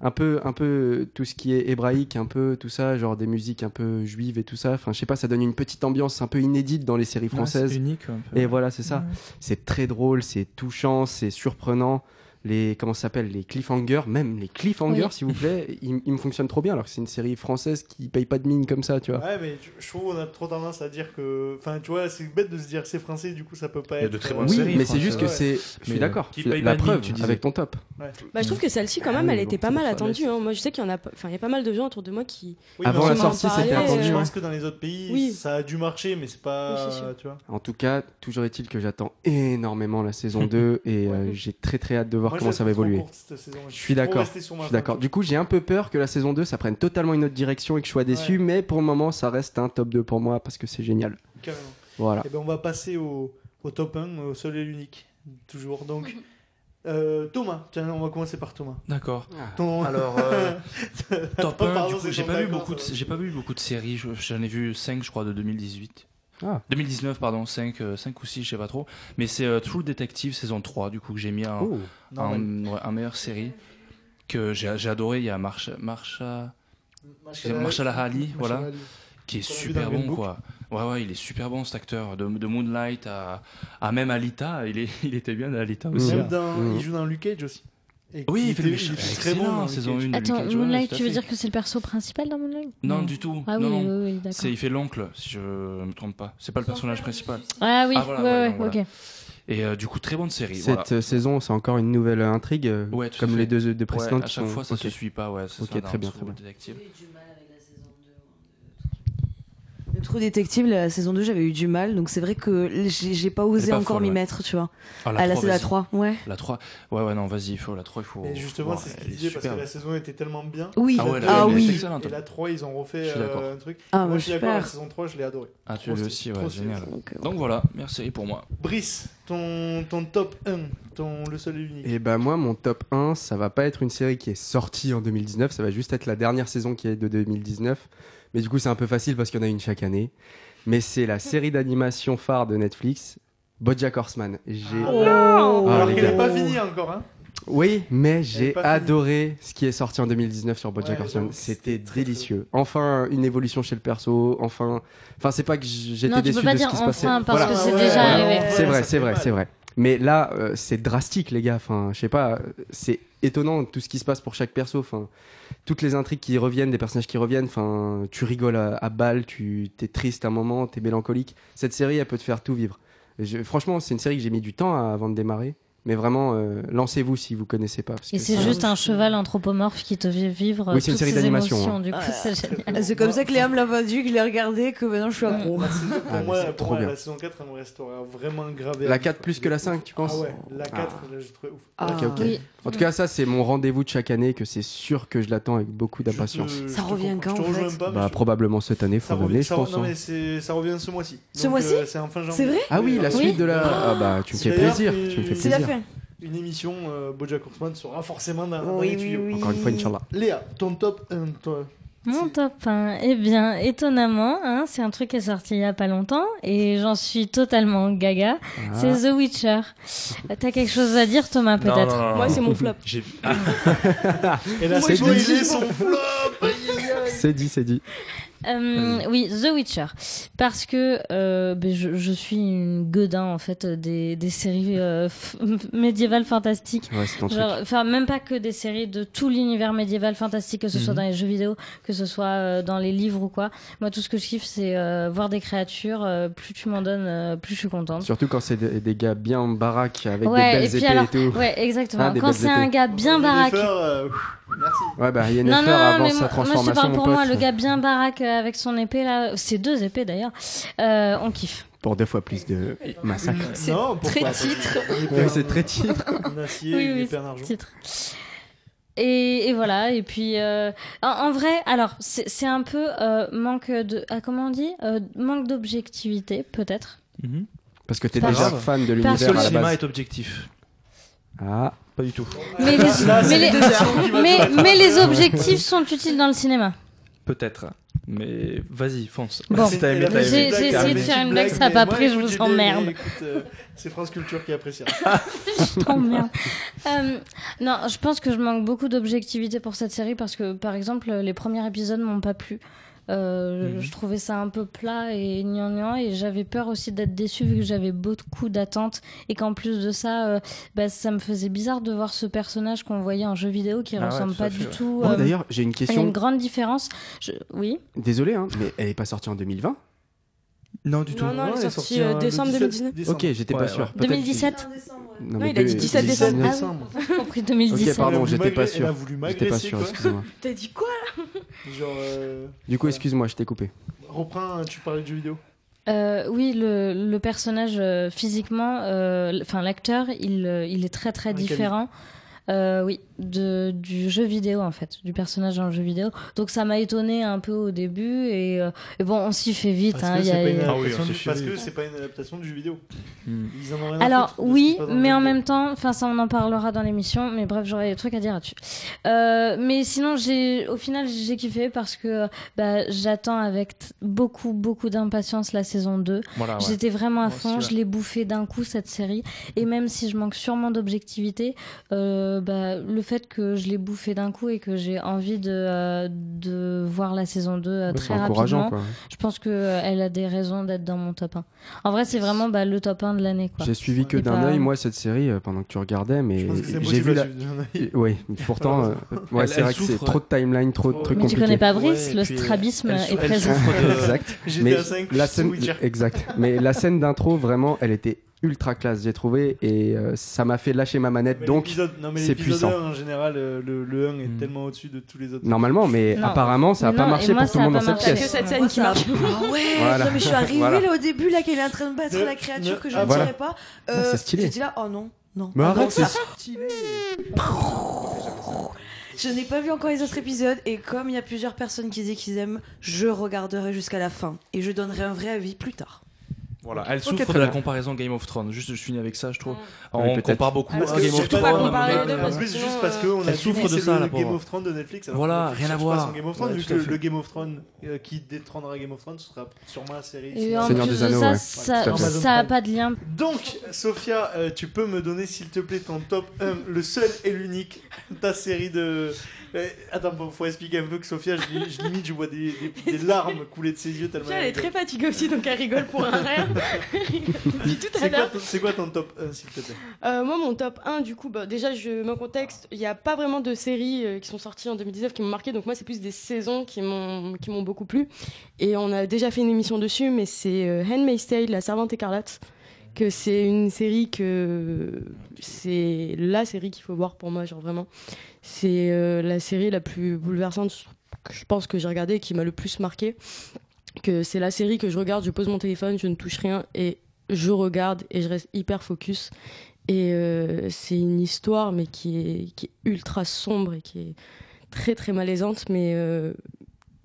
un peu, un peu tout ce qui est hébraïque, un peu tout ça, genre des musiques un peu juives et tout ça. Enfin, je sais pas, ça donne une petite ambiance un peu inédite dans les séries Ouais, françaises. c'est unique, un peu. Et voilà, c'est ça. Ouais. C'est très drôle, c'est touchant, c'est surprenant. Les comment s'appelle les cliffhangers, même les cliffhangers, Oui. s'il vous plaît, [laughs] ils, ils me fonctionnent trop bien alors que c'est une série française qui paye pas de mine comme ça, tu vois. Ouais, mais je trouve qu'on a trop tendance à dire que. Enfin, tu vois, c'est bête de se dire que c'est français, du coup, ça peut pas Il y a être. de très euh, bonnes Oui, séries mais c'est juste que c'est. Je suis d'accord. La- La pas de mine, preuve tu disais. avec ton top. Ouais. Bah, je trouve que celle-ci, quand Ah même, elle bon, était pas mal attendue. hein. Moi, je sais qu'il y en a, pas- enfin, il y a pas mal de gens autour de moi qui. Oui, Avant la sortie, c'était attendu, Je pense que dans les autres pays, Oui. ça a dû marcher, mais c'est pas. Tu vois. En tout cas, toujours est-il que j'attends énormément la saison [laughs] 2 et euh, j'ai très très hâte de voir Moi, comment ça va évoluer. courte, cette saison. Je suis d'accord. Je suis d'accord. Du coup, j'ai un peu peur que la saison 2 ça prenne totalement une autre direction et que je sois déçu, mais pour le moment, ça reste un top 2 pour moi parce que c'est génial. Carrément. Voilà. Et ben, on va passer au, au top 1, au seul et l'unique. Toujours. Donc, [laughs] euh, Thomas, tiens, on va commencer par Thomas. D'accord. Ton- Alors, euh, [laughs] top 1, Pardon, du coup, c'est j'ai pas, vu beaucoup de, j'ai pas vu beaucoup de séries. Je- J'en ai vu 5, je crois, de 2018. Ah. 2019, pardon, 5, 5 ou 6, je sais pas trop. Mais c'est euh, True Detective saison 3, du coup, que j'ai mis en, Oh. en, ouais, en meilleure série. Que j'ai j'ai adoré. Il y a Marsha, Marsha, Ali, Marsha voilà, qui est super bon, Book. quoi. Ouais, ouais, il est super bon cet acteur. De, de Moonlight à, à même Alita, il, est, [laughs] il était bien dans Alita aussi. Même dans- Mm. Il joue dans Luke Cage aussi. Et Oui, il fait le était- méchant. était très bon saison Cage. 1 de Attends, Moonlight, tu veux dire que c'est le perso principal dans Moonlight Non, du tout. Ah oui, non, oui, oui, d'accord. C'est il fait l'oncle, si je me trompe pas. C'est pas le personnage principal. Ah oui, voilà, ouais, ouais, donc voilà. ok. Et euh, du coup, très bonne série. Cette voilà. euh, saison, c'est encore une nouvelle intrigue, euh, Ouais, comme les deux, deux Ouais, précédentes. à qui chaque sont- fois, ça se ok. suit pas. Ouais, c'est Ok, ça, très bien, très bien. Trou Détective, la saison 2, j'avais eu du mal, donc c'est vrai que j'ai pas osé pas encore m'y ouais. mettre, tu vois. Ah, Ah, là, 3, c'est la vas-y. 3, ouais. La 3. Ouais, ouais, non, vas-y, il faut la 3, il faut. Et justement, c'est ce qu'il est disait parce que la saison était tellement bien. Oui. Ah ouais, la Ah oui. Et la 3, ils ont refait euh, un truc. Ah, Moi, bah, je suis d'accord, la saison 3, je l'ai adoré. Ah, tu l'as aussi, ouais, génial. Donc, euh, Donc voilà, merci pour moi. Brice, ton, ton top 1, ton, le seul et unique. Et bah moi, mon top 1, ça va pas être une série qui est sortie en 2019, ça va juste être la dernière saison qui est de 2019. Mais du coup, c'est un peu facile parce qu'il y en a une chaque année. Mais c'est la série d'animation phare de Netflix, BoJack Horseman. J'ai... Oh Ah, Alors qu'il n'est gars. pas fini encore, hein Oui, mais j'ai finie. adoré ce qui est sorti en 2019 sur BoJack Ouais, Horseman. C'était délicieux. Enfin, une évolution chez le perso. Enfin, enfin, c'est pas que j'étais Non, tu déçu peux pas de ce dire qui se passait. enfin parce Voilà. que c'est Ouais, déjà ouais, arrivé. C'est vrai, c'est vrai, c'est vrai. Mais là, euh, c'est drastique, les gars. Enfin, je sais pas, euh, c'est étonnant tout ce qui se passe pour chaque perso. Toutes les intrigues qui reviennent, des personnages qui reviennent. Enfin, tu rigoles à, à balle, tu t'es triste un moment, t'es mélancolique. Cette série, elle peut te faire tout vivre. Franchement, c'est une série que j'ai mis du temps à- avant de démarrer. Mais vraiment, euh, lancez-vous si vous connaissez pas. parce Et que c'est juste un cheval anthropomorphe qui te fait vivre Oui, c'est une série ces d'animation, émotions. hein. Du coup, Ah. c'est génial. C'est comme ça que Léa me l'a vendu, que je l'ai regardé, que maintenant je suis accro. Ah, pour mais moi, pour trop moi, bien. la saison 4, elle me restera vraiment gravée. à La vie, 4 quoi. plus que la 5, tu penses Ah ouais, la 4, Ah. là, j'ai trouvé ouf. Ah. Oui. En tout cas, ça, c'est mon rendez-vous de chaque année, que c'est sûr que je l'attends avec beaucoup Je d'impatience. je Ça revient quand, Je Bah, je probablement cette année, fin revient, d'année, je ça pense. re- non, hein. mais c'est- ça revient ce mois-ci. Ce mois-ci euh, C'est en fin janvier. C'est vrai Ah oui, la suite de la. Ah bah, tu me fais plaisir. Tu me fais C'est la plaisir. Une émission, euh, Bojack Horseman sera forcément dans, dans les oui, tuyaux. oui. Encore une fois, Inch'Allah. Léa, ton top 1, toi Mon top 1, eh bien, étonnamment, hein, c'est un truc qui est sorti il y a pas longtemps et j'en suis totalement gaga. Ah. C'est The Witcher. T'as quelque chose à dire, Thomas, peut-être? Moi, c'est mon flop. J'ai- Et là, Moi, c'est son flop. C'est dit, c'est dit. Euh, oui, The Witcher. Parce que euh, ben, je, je suis une godin, en fait, des, des séries euh, médiévales fantastiques. Ouais, c'est ton truc. Genre, Enfin, même pas que des séries de tout l'univers médiéval fantastique, que ce soit Mhm. dans les jeux vidéo, que ce soit euh, dans les livres ou quoi. Moi, tout ce que je kiffe, c'est euh, voir des créatures. euh, plus tu m'en donnes, euh, plus je suis contente. Surtout quand c'est des, des gars bien baraques avec ouais, des belles et puis épées alors, et tout. ouais, exactement. Ah, Quand c'est un gars bien baraque. Euh, merci. Ouais, bah Non, Yennefer, non, avant mais sa moi, moi, je te transformation, parle pour moi, le gars bien baraque avec son épée là, c'est deux épées d'ailleurs, euh, on kiffe. pour deux fois plus de massacre. C'est très titre. Ouais, c'est très titre. En acier, Oui, une oui, épée en c'est argent. titre. Et, et voilà, et puis euh, en, en vrai, alors c'est un peu euh, manque de, ah, comment on dit, Euh, manque d'objectivité peut-être. Parce que t'es déjà fan de parce l'univers Le cinéma est objectif. Ah. Pas du tout. Mais les, mais les- mais- mais les objectifs sont utiles dans le cinéma. Peut-être. Mais vas-y, fonce. Bon. Si t'as aimé, t'as J'ai- aimé. j'ai essayé de faire une blague, ça a pas pris, je vous emmerde. C'est France Culture qui appréciera. [laughs] Je t'emmerde. Euh, non, je pense que je manque beaucoup d'objectivité pour cette série parce que, par exemple, les premiers épisodes m'ont pas plu. Euh, Mhm. Je trouvais ça un peu plat et gnangnan et j'avais peur aussi d'être déçue vu que j'avais beaucoup d'attentes et qu'en plus de ça, euh, bah, ça me faisait bizarre de voir ce personnage qu'on voyait en jeu vidéo qui Ah ouais, ressemble pas fait, du ouais. tout. Euh, d'ailleurs, j'ai une Il y a question. une grande différence. Je- Oui. Désolé, hein, mais elle est pas sortie en 2020 Non, du tout. Non, non, elle est sortie, euh, euh, décembre 17 2019. décembre. Ok, j'étais pas sûr. ouais. Peut-être- 2017 Non, mais il a dit deux- 17 décembre. Ah oui, [laughs] compris 2017. Ok, pardon, j'étais pas sûr. J'étais pas sûr, quoi. excusez-moi. [laughs] T'as dit quoi là Genre, euh, Du coup, excuse-moi, je t'ai coupé. reprends, tu parlais de jeux vidéo. Euh, oui, le, le personnage euh, physiquement, euh, enfin l'acteur, il, il est très très différent. Euh, oui, de, du jeu vidéo en fait, du personnage dans le jeu vidéo. Donc ça m'a étonné un peu au début et, euh, et bon, on s'y fait vite. Parce hein, que c'est a- pas une Ah oui, du- s'est parce chié. que c'est pas une adaptation du jeu vidéo. Hmm. Ils en ont rien à Alors oui, mais en même temps, enfin ça on en parlera dans l'émission, mais bref j'aurais des trucs à dire là-dessus. Euh, mais sinon j'ai, au final j'ai kiffé parce que bah, j'attends avec beaucoup beaucoup d'impatience la saison 2. Voilà, ouais. J'étais vraiment à Moi aussi, fond, ouais. je l'ai bouffé d'un coup cette série et même si je manque sûrement d'objectivité, euh, bah, le fait que je l'ai bouffé d'un coup et que j'ai envie de, euh, de voir la saison 2 euh, Ouais, c'est très encourageant, rapidement, quoi. je pense qu'elle a des raisons d'être dans mon top 1. En vrai c'est vraiment bah, le top 1 de l'année. J'ai suivi que d'un pas- œil, moi, cette série euh, pendant que tu regardais, mais j'ai vu la. Oui, pourtant, euh, ouais, c'est vrai que c'est trop de timeline, trop de trucs Mais tu compliqués. connais pas Brice, Ouais, le strabisme est présent. [laughs] exact. [laughs] Mais 5 la scène, exact. Mais la scène d'intro, vraiment, elle était ultra classe, j'ai trouvé, et euh, ça m'a fait lâcher ma manette. Mais donc, c'est puissant. 1, en général, euh, le, le 1 est Hmm. tellement au-dessus de tous les autres. Normalement, mais Non. apparemment, ça a Mais pas marché moi, pour tout le monde dans pas cette marché. Que pièce. cette scène qui marche. Ah ouais, Voilà. non mais je suis arrivée Voilà. là au début là qu'elle est en train de battre Ne- la créature ne- que je ne voilà. dirais pas. Ah, Euh, c'est stylé. J'ai dit là, oh non, non. Mais Ah, arrête, c'est ça- Je n'ai pas vu encore les autres épisodes et comme il y a plusieurs personnes qui disent qu'ils aiment, je regarderai jusqu'à la fin et je donnerai un vrai avis plus tard. Voilà, elle souffre de la comparaison Game of Thrones. Juste, je finis avec ça, je trouve. On compare beaucoup à Game of pas Thrones. En parce que plus, juste euh, parce qu'on a elle dit souffre de ça, le Game of Thrones de Netflix. Voilà, rien à voir. Game of Thrones, Ouais, vu que le, Game of Thrones euh, qui détrônera Game of Thrones ce sera sûrement la série. Et en Seigneur plus des de Anneaux, ça, ouais. ça, ça a pas de lien. Donc, Sophia, euh, tu peux me donner, s'il te plaît, ton top 1, le seul et l'unique, ta série de. Euh, attends, bon, faut expliquer un peu que Sophia, je, je limite, je vois des, des- des larmes couler de ses yeux tellement. Elle est très fatiguée aussi, donc elle rigole pour un rien. [laughs] Depuis tout à C'est quoi, l'heure. ton- c'est quoi ton top 1, s'il te plaît? Euh, moi, mon top 1, du coup, bah, déjà, je mets en contexte, il n'y a pas vraiment de séries euh, qui sont sorties en 2019 qui m'ont marqué, donc moi, c'est plus des saisons qui m'ont beaucoup plu. Et on a déjà fait une émission dessus, mais c'est euh, Handmaid's Tale, La Servante Écarlate, que c'est une série que. C'est la série qu'il faut voir pour moi, genre vraiment. C'est euh, la série la plus bouleversante que je pense que j'ai regardée et qui m'a le plus marqué. Que c'est la série que je regarde, je pose mon téléphone, je ne touche rien et je regarde et je reste hyper focus. Et euh, c'est une histoire, mais qui est, qui est ultra sombre et qui est très très malaisante, mais euh,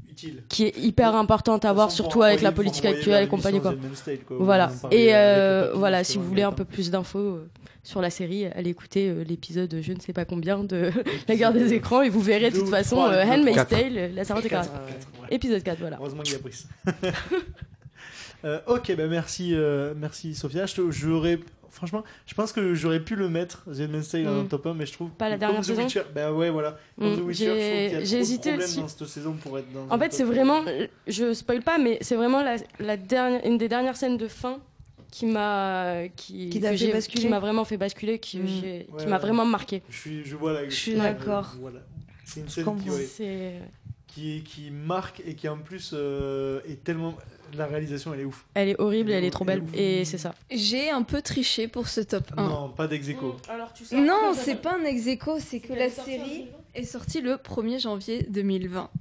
Utile. qui est hyper importante à voir, surtout avec la politique actuelle et compagnie. Quoi. Voilà. Et euh, voilà, si vous voulez un peu plus d'infos, sur la série, allez écouter euh, l'épisode je ne sais pas combien de [laughs] [laughs] La guerre des écrans et vous verrez de toute ou façon euh, Handmaid's. Tale, la servante écarlate. ouais. Épisode 4, voilà. Heureusement qu'il y a Brice. [laughs] Euh, ok, bah merci, euh, merci Sophia. J'aurais, franchement, je pense que j'aurais pu le mettre, The Handmaid's Tale dans Mm. le top 1, mais je trouve Pas la dernière saison Witcher, bah ouais, voilà. Mm, The Witcher, j'ai- hésité aussi. dans cette saison pour être dans. En fait, c'est 1. vraiment, je spoil pas, mais c'est vraiment la, la dernière, une des dernières scènes de fin qui m'a, qui, Qui t'a que fait j'ai- basculer. qui m'a vraiment fait basculer, qui, Mm. Ouais, qui m'a ouais. vraiment marqué. Je suis, je vois la. Je suis d'accord. Voilà. C'est une scène qui, comprends. ouais, C'est, qui, qui marque et qui en plus euh, est tellement. La réalisation, elle est ouf. elle est horrible, Elle est elle est trop est belle, et c'est ça. J'ai un peu triché pour ce top 1. Non, pas d'ex. Alors tu Non, c'est pas un ex c'est que la série est sortie le 1er janvier 2020.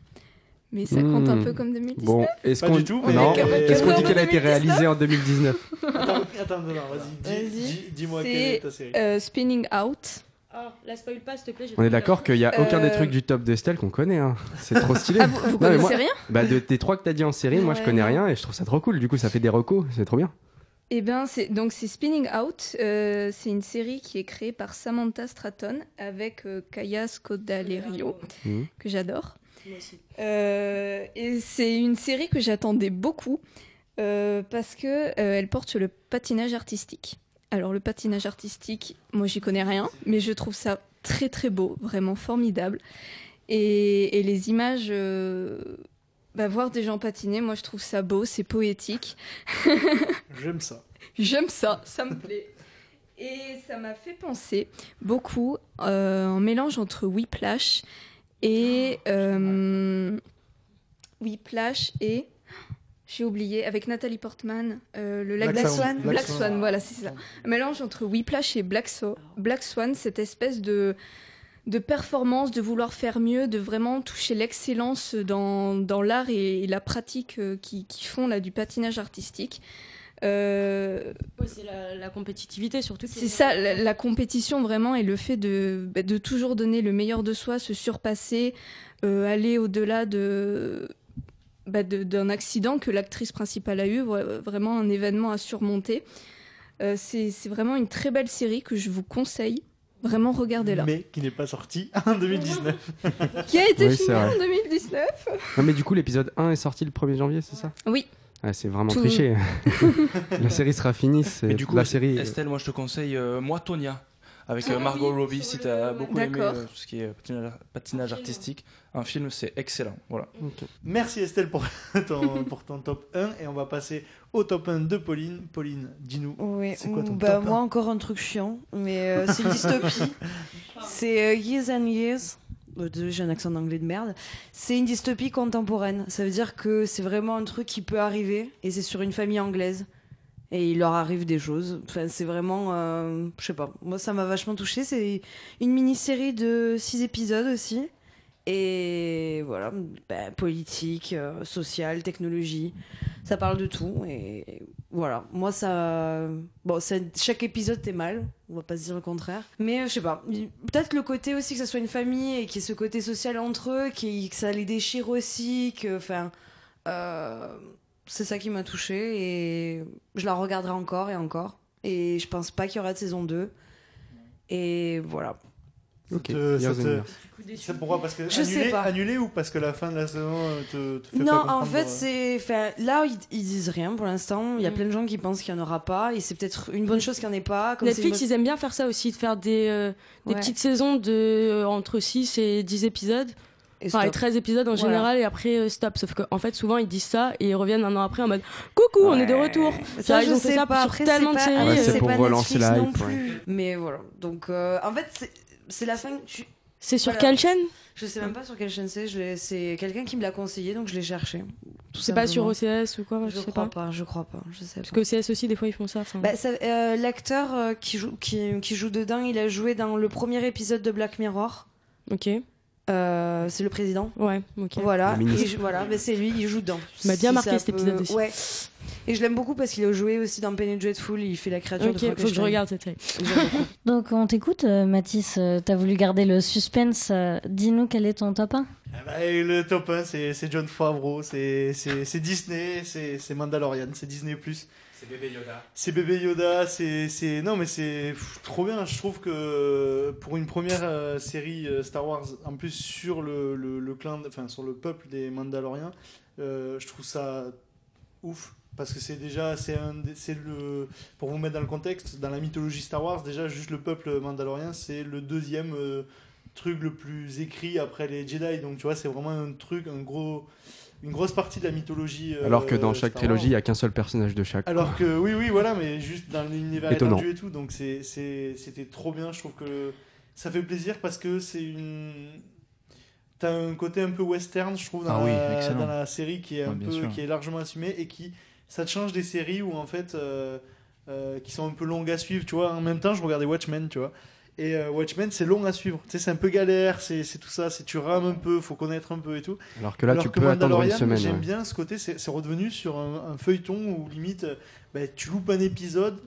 Mais ça compte un Hmm. peu comme 2019 Bon, est-ce Pas qu'on du tout, mais- non, On est capable est-ce qu'on de dit qu'elle a été 2019? réalisée en 2019 [laughs] Attends, attends, non, vas-y, dis- Vas-y. dis- dis-moi C'est, quelle est ta série. euh, Spinning Out. Ah, la spoil pas, s'il te plaît. On est d'accord qu'il y a aucun des Euh, trucs du top d'Estelle qu'on connaît. Hein. C'est trop [laughs] stylé. Ah, vous- vous Non, mais connaissez moi- rien Bah de tes trois que t'as dit en série, moi je connais rien et je trouve ça trop cool. Du coup, ça fait des recos, c'est trop bien. Eh ben, c'est donc c'est Spinning Out. euh, c'est une série qui est créée par Samantha Stratton avec euh, Kaya Scodelario Mhm. que j'adore. Moi aussi. Euh, et c'est une série que j'attendais beaucoup euh, parce que euh, elle porte sur le patinage artistique. Alors le patinage artistique, moi j'y connais rien, mais je trouve ça très très beau, vraiment formidable. Et, et les images, euh, bah, voir des gens patiner, moi je trouve ça beau, c'est poétique. [laughs] J'aime ça. J'aime ça, ça me plaît. Et ça m'a fait penser beaucoup euh, un mélange entre Whiplash et euh, Whiplash et j'ai oublié avec Nathalie Portman euh, le lac Black Black Swan. Swan. Black Black Swan. Swan, voilà c'est ça. Un mélange entre Whiplash et Black, So- Black Swan, cette espèce de de performance, de vouloir faire mieux, de vraiment toucher l'excellence dans, dans l'art et, et la pratique euh, qui, qui font là du patinage artistique. Euh, Ouais, c'est la, la compétitivité surtout. c'est est- ça, la, la compétition vraiment et le fait de, bah, de toujours donner le meilleur de soi, se surpasser, euh, aller au-delà de bah, de- d'un accident que l'actrice principale a eu, vra- vraiment un événement à surmonter. Euh, c'est c'est vraiment une très belle série que je vous conseille. Vraiment, regardez-la. Mais qui n'est pas sorti [laughs] en 2019. Qui a été Oui, filmée en 2019. Non, mais du coup, l'épisode 1 est sorti le 1er janvier, c'est ça? Oui. Ah, c'est vraiment Tout- triché. [laughs] la série sera finie. C'est Mais du coup, la série. Estelle, moi je te conseille euh, Moi Tonya avec euh, Margot Robbie si t'as beaucoup aimé euh, tout ce qui est patinage, patinage artistique. Un film, c'est excellent. Voilà. Merci Estelle pour [laughs] ton, pour ton top 1 et on va passer au top 1 de Pauline. Pauline, dis-nous, Oui, c'est quoi ton bah, top 1 moi encore un truc chiant, mais euh, c'est [laughs] une dystopie. c'est euh, Years and Years. Euh, désolé, j'ai un accent d'anglais de merde. C'est une dystopie contemporaine. Ça veut dire que c'est vraiment un truc qui peut arriver et c'est sur une famille anglaise. Et il leur arrive des choses. Enfin, c'est vraiment. euh, je sais pas. Moi, ça m'a vachement touché. C'est une mini-série de 6 épisodes aussi. Et voilà, ben, politique, euh, social, technologie, ça parle de tout. Et voilà, moi ça. Bon, chaque épisode t'es mal, on va pas se dire le contraire. Mais euh, je sais pas, peut-être le côté aussi que ça soit une famille et qu'il y ait ce côté social entre eux, qui- que ça les déchire aussi, que. Enfin. euh, c'est ça qui m'a touché et je la regarderai encore et encore. Et je pense pas qu'il y aura de saison 2. Et voilà. Ok. C'est pourquoi Parce que Je sais annulé, pas. annulé ou parce que la fin de la saison euh, te, te fait Non, pas en fait, c'est. enfin, Là, ils, ils disent rien pour l'instant. Il y a Mm. plein de gens qui pensent qu'il n'y en aura pas. Et c'est peut-être une bonne chose qu'il n'y en ait pas. Comme Netflix, une ils aiment bien faire ça aussi, de faire des, euh, des Ouais. petites saisons de euh, entre 6 et 10 épisodes. Et Enfin, et stop. 13 épisodes en Voilà. général, et après euh, stop. Sauf qu'en fait, souvent, ils disent ça et ils reviennent un an après en mode Coucou, on est de retour. Ça, Ça, je ils ont fait sais ça pas. sur Après, tellement de c'est pas- séries. Ouais, c'est c'est pour pas relancer Netflix la non hype, ouais. plus. Mais voilà. Donc, euh, en fait, c'est- la fin. C'est sur Voilà. quelle chaîne Je sais même pas sur quelle chaîne c'est. C'est quelqu'un qui me l'a conseillé, donc je l'ai cherché. C'est pas sur. OCS ou quoi Je, Je sais crois pas. pas. Je crois pas. Je sais Parce pas. que OCS aussi, des fois, ils font ça. Bah, ça- euh, L'acteur euh, qui, joue, qui, qui joue dedans, il a joué dans le premier épisode de Black Mirror. Ok. Euh, c'est le président. Ouais, ok. Voilà, et je- voilà bah, c'est lui, il joue dedans. Ça m'a bien Si marqué ça cet épisode aussi. Ouais. Et je l'aime beaucoup parce qu'il a joué aussi dans Penny Dreadful, il fait la créature Ok, de faut que je Frankenstein. regarde cette série. [laughs] Donc on t'écoute, euh, Mathis, euh, t'as voulu garder le suspense. euh, Dis-nous quel est ton top 1 Ah bah, et le top 1, c'est c'est John Favreau, c'est c'est- c'est Disney, c'est c'est Mandalorian, c'est Disney+. C'est bébé Yoda. C'est bébé Yoda, c'est non mais c'est trop bien. Je trouve que pour une première euh, série euh, Star Wars, en plus sur le le, enfin sur le peuple des Mandaloriens, euh, je trouve ça ouf parce que c'est déjà c'est le pour vous mettre dans le contexte dans la mythologie Star Wars déjà juste le peuple mandalorien c'est le deuxième truc le plus écrit après les Jedi donc tu vois c'est vraiment un truc un gros une grosse partie de la mythologie euh, Alors que dans chaque Star trilogie, il n'y a qu'un seul personnage de chaque. Alors que oui, oui, voilà, mais juste dans l'univers étendu et tout, donc c'était trop bien. Je trouve que ça fait plaisir parce que c'est une. T'as un côté un peu western, je trouve, dans, Ah oui, la, dans la série qui est, un Ouais, peu, sûr. qui est largement assumée et qui. Ça te change des séries où en fait. euh, euh, qui sont un peu longues à suivre, tu vois. En même temps, je regardais Watchmen, tu vois. Et euh, Watchmen, c'est long à suivre. Tu sais, c'est un peu galère, c'est tout ça, c'est tu rames un peu, faut connaître un peu et tout. Alors que là, tu peux attendre une semaine, J'aime ouais. bien ce côté, c'est redevenu sur un, un feuilleton où limite, euh, bah, tu loupes un épisode,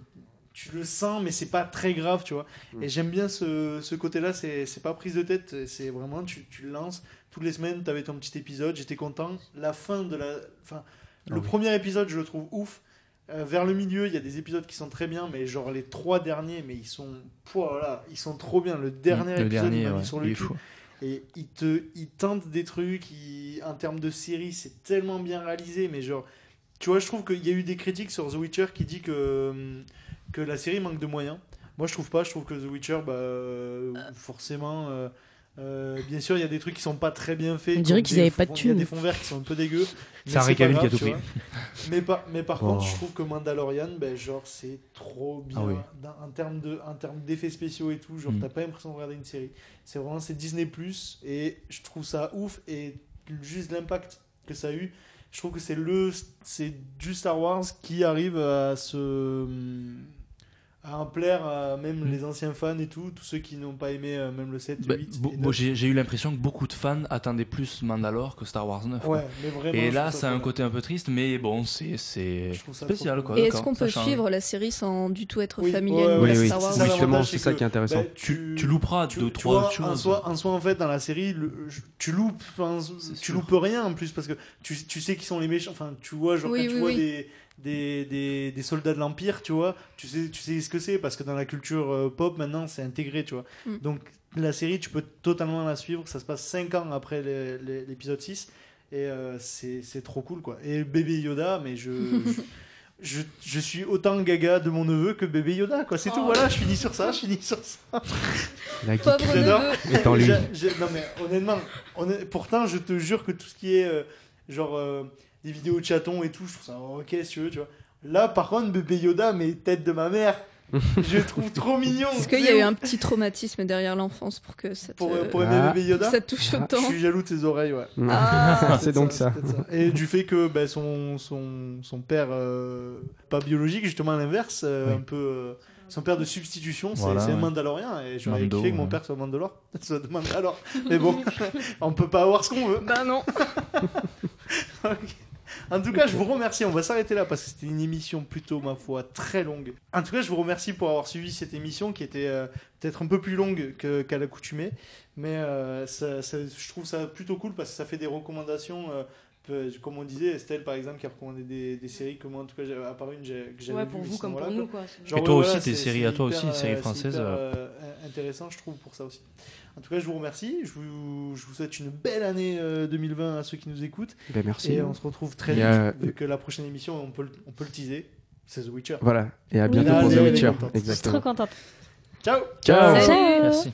tu le sens, mais c'est pas très grave, tu vois. Mm. Et j'aime bien ce, ce côté-là, c'est pas prise de tête, c'est vraiment, tu, tu le lances. Toutes les semaines, t'avais ton petit épisode, j'étais content. La fin de la. Enfin, Ah le oui. premier épisode, je le trouve ouf. Euh, vers le milieu, il y a des épisodes qui sont très bien, mais genre les trois derniers, mais ils sont, voilà, ils sont trop bien. Le dernier le épisode, il dernier, ouais, sur il le est cul. Et il te, il tente des trucs. il- en termes de série, c'est tellement bien réalisé, mais genre, tu vois, je trouve qu'il y a eu des critiques sur The Witcher qui dit que que la série manque de moyens. Moi, je trouve pas. Je trouve que The Witcher, bah, euh, forcément. euh, euh, bien sûr, il y a des trucs qui sont pas très bien faits. On dirait qu'ils des avaient pas de fonds- Il y a thunes. des fonds verts qui sont un peu dégueux. [laughs] C'est Henri pas Cavill qui a tout pris. Mais par, mais [laughs] par Oh. contre, je trouve que Mandalorian, ben, genre, c'est trop bien. Ah oui. Dans- en termes de, en termes d'effets spéciaux et tout, genre, Mm. t'as pas l'impression de regarder une série. C'est vraiment, c'est Disney Plus et je trouve ça ouf et juste l'impact que ça a eu. Je trouve que c'est le, c'est du Star Wars qui arrive à se, à en plaire à même les anciens fans et tout, tous ceux qui n'ont pas aimé euh, même le 7, Bah, 8 bo- et moi, 9. j'ai j'ai eu l'impression que beaucoup de fans attendaient plus Mandalore que Star Wars 9. quoi. Ouais, mais vraiment, Et là, ça ça a un côté un peu triste, mais bon, c'est c'est trouve ça spécial quoi. Et est-ce qu'on peut change. suivre la série sans du tout être Oui, familier ouais, avec ouais, Star c'est Wars Justement, l'avantage, c'est ça qui est intéressant. bah, Tu, tu louperas tu, deux, tu trois vois, En choses. soi, en soi, en fait, dans la série, le- tu loupes, tu sûr. loupes rien en plus parce que tu, tu sais qui sont les méchants. Enfin, tu vois, genre Oui, tu oui, vois oui. des, des, des, des soldats de l'Empire, tu vois, tu sais, tu sais ce que c'est parce que dans la culture euh, pop maintenant, c'est intégré, tu vois. Mm. Donc la série, tu peux totalement la suivre. Ça se passe 5 ans après l'épisode 6 et euh, c'est c'est trop cool, quoi. Et bébé Yoda, mais je. je [laughs] je, je suis autant gaga de mon neveu que bébé Yoda, quoi. C'est tout, Oh. voilà, je finis sur ça, je finis sur ça. [laughs] La J'adore. lui. Non mais honnêtement, honn- pourtant je te jure que tout ce qui est euh, genre euh, des vidéos de chatons et tout, je trouve ça ok si tu veux, tu vois. Là par contre bébé Yoda, mais tête de ma mère, [laughs] je le trouve trop mignon. Est-ce qu'il y a eu un petit traumatisme derrière l'enfance pour que ça te, pour, pour aimer Ah. bébé Yoda ça te touche Ah. Je autant suis jaloux de ses oreilles, ouais. Ah. [laughs] c'est donc ça. Et du fait que ben, son, son, son père, euh, pas biologique, justement à l'inverse, euh, Oui. un peu. euh, son père de substitution, c'est Voilà, ouais. Mandalorien. Et j'aurais kiffé que mon père soit Mandalore. [laughs] soit de Mandalore. Mais bon, on peut pas avoir ce qu'on veut. Bah non. Ok. En tout cas, je vous remercie. On va s'arrêter là parce que c'était une émission plutôt, ma foi, très longue. En tout cas, je vous remercie pour avoir suivi cette émission qui était euh, peut-être un peu plus longue qu'à l'accoutumée. Mais euh, je trouve ça plutôt cool parce que ça fait des recommandations. Euh, comme on disait, Estelle par exemple qui a recommandé des, des séries que moi en tout cas, j'avais- à part une, j'ai- que j'avais Ouais, pour vous comme voilà, pour nous, quoi. Genre, Et toi ouais, aussi, voilà, tes séries à toi hyper, aussi, séries euh, c'est françaises, hyper, euh. euh, intéressant, je trouve, pour ça aussi. En tout cas, je vous remercie. Je vous, je vous souhaite une belle année euh, 2020 à ceux qui nous écoutent. Ben, merci. Et on se retrouve très vite. a- Vu que la prochaine émission, on peut, le- on peut le teaser. C'est The Witcher. Voilà. Et à Oui. bientôt pour The Witcher. Je suis trop contente. Ciao Ciao. Merci.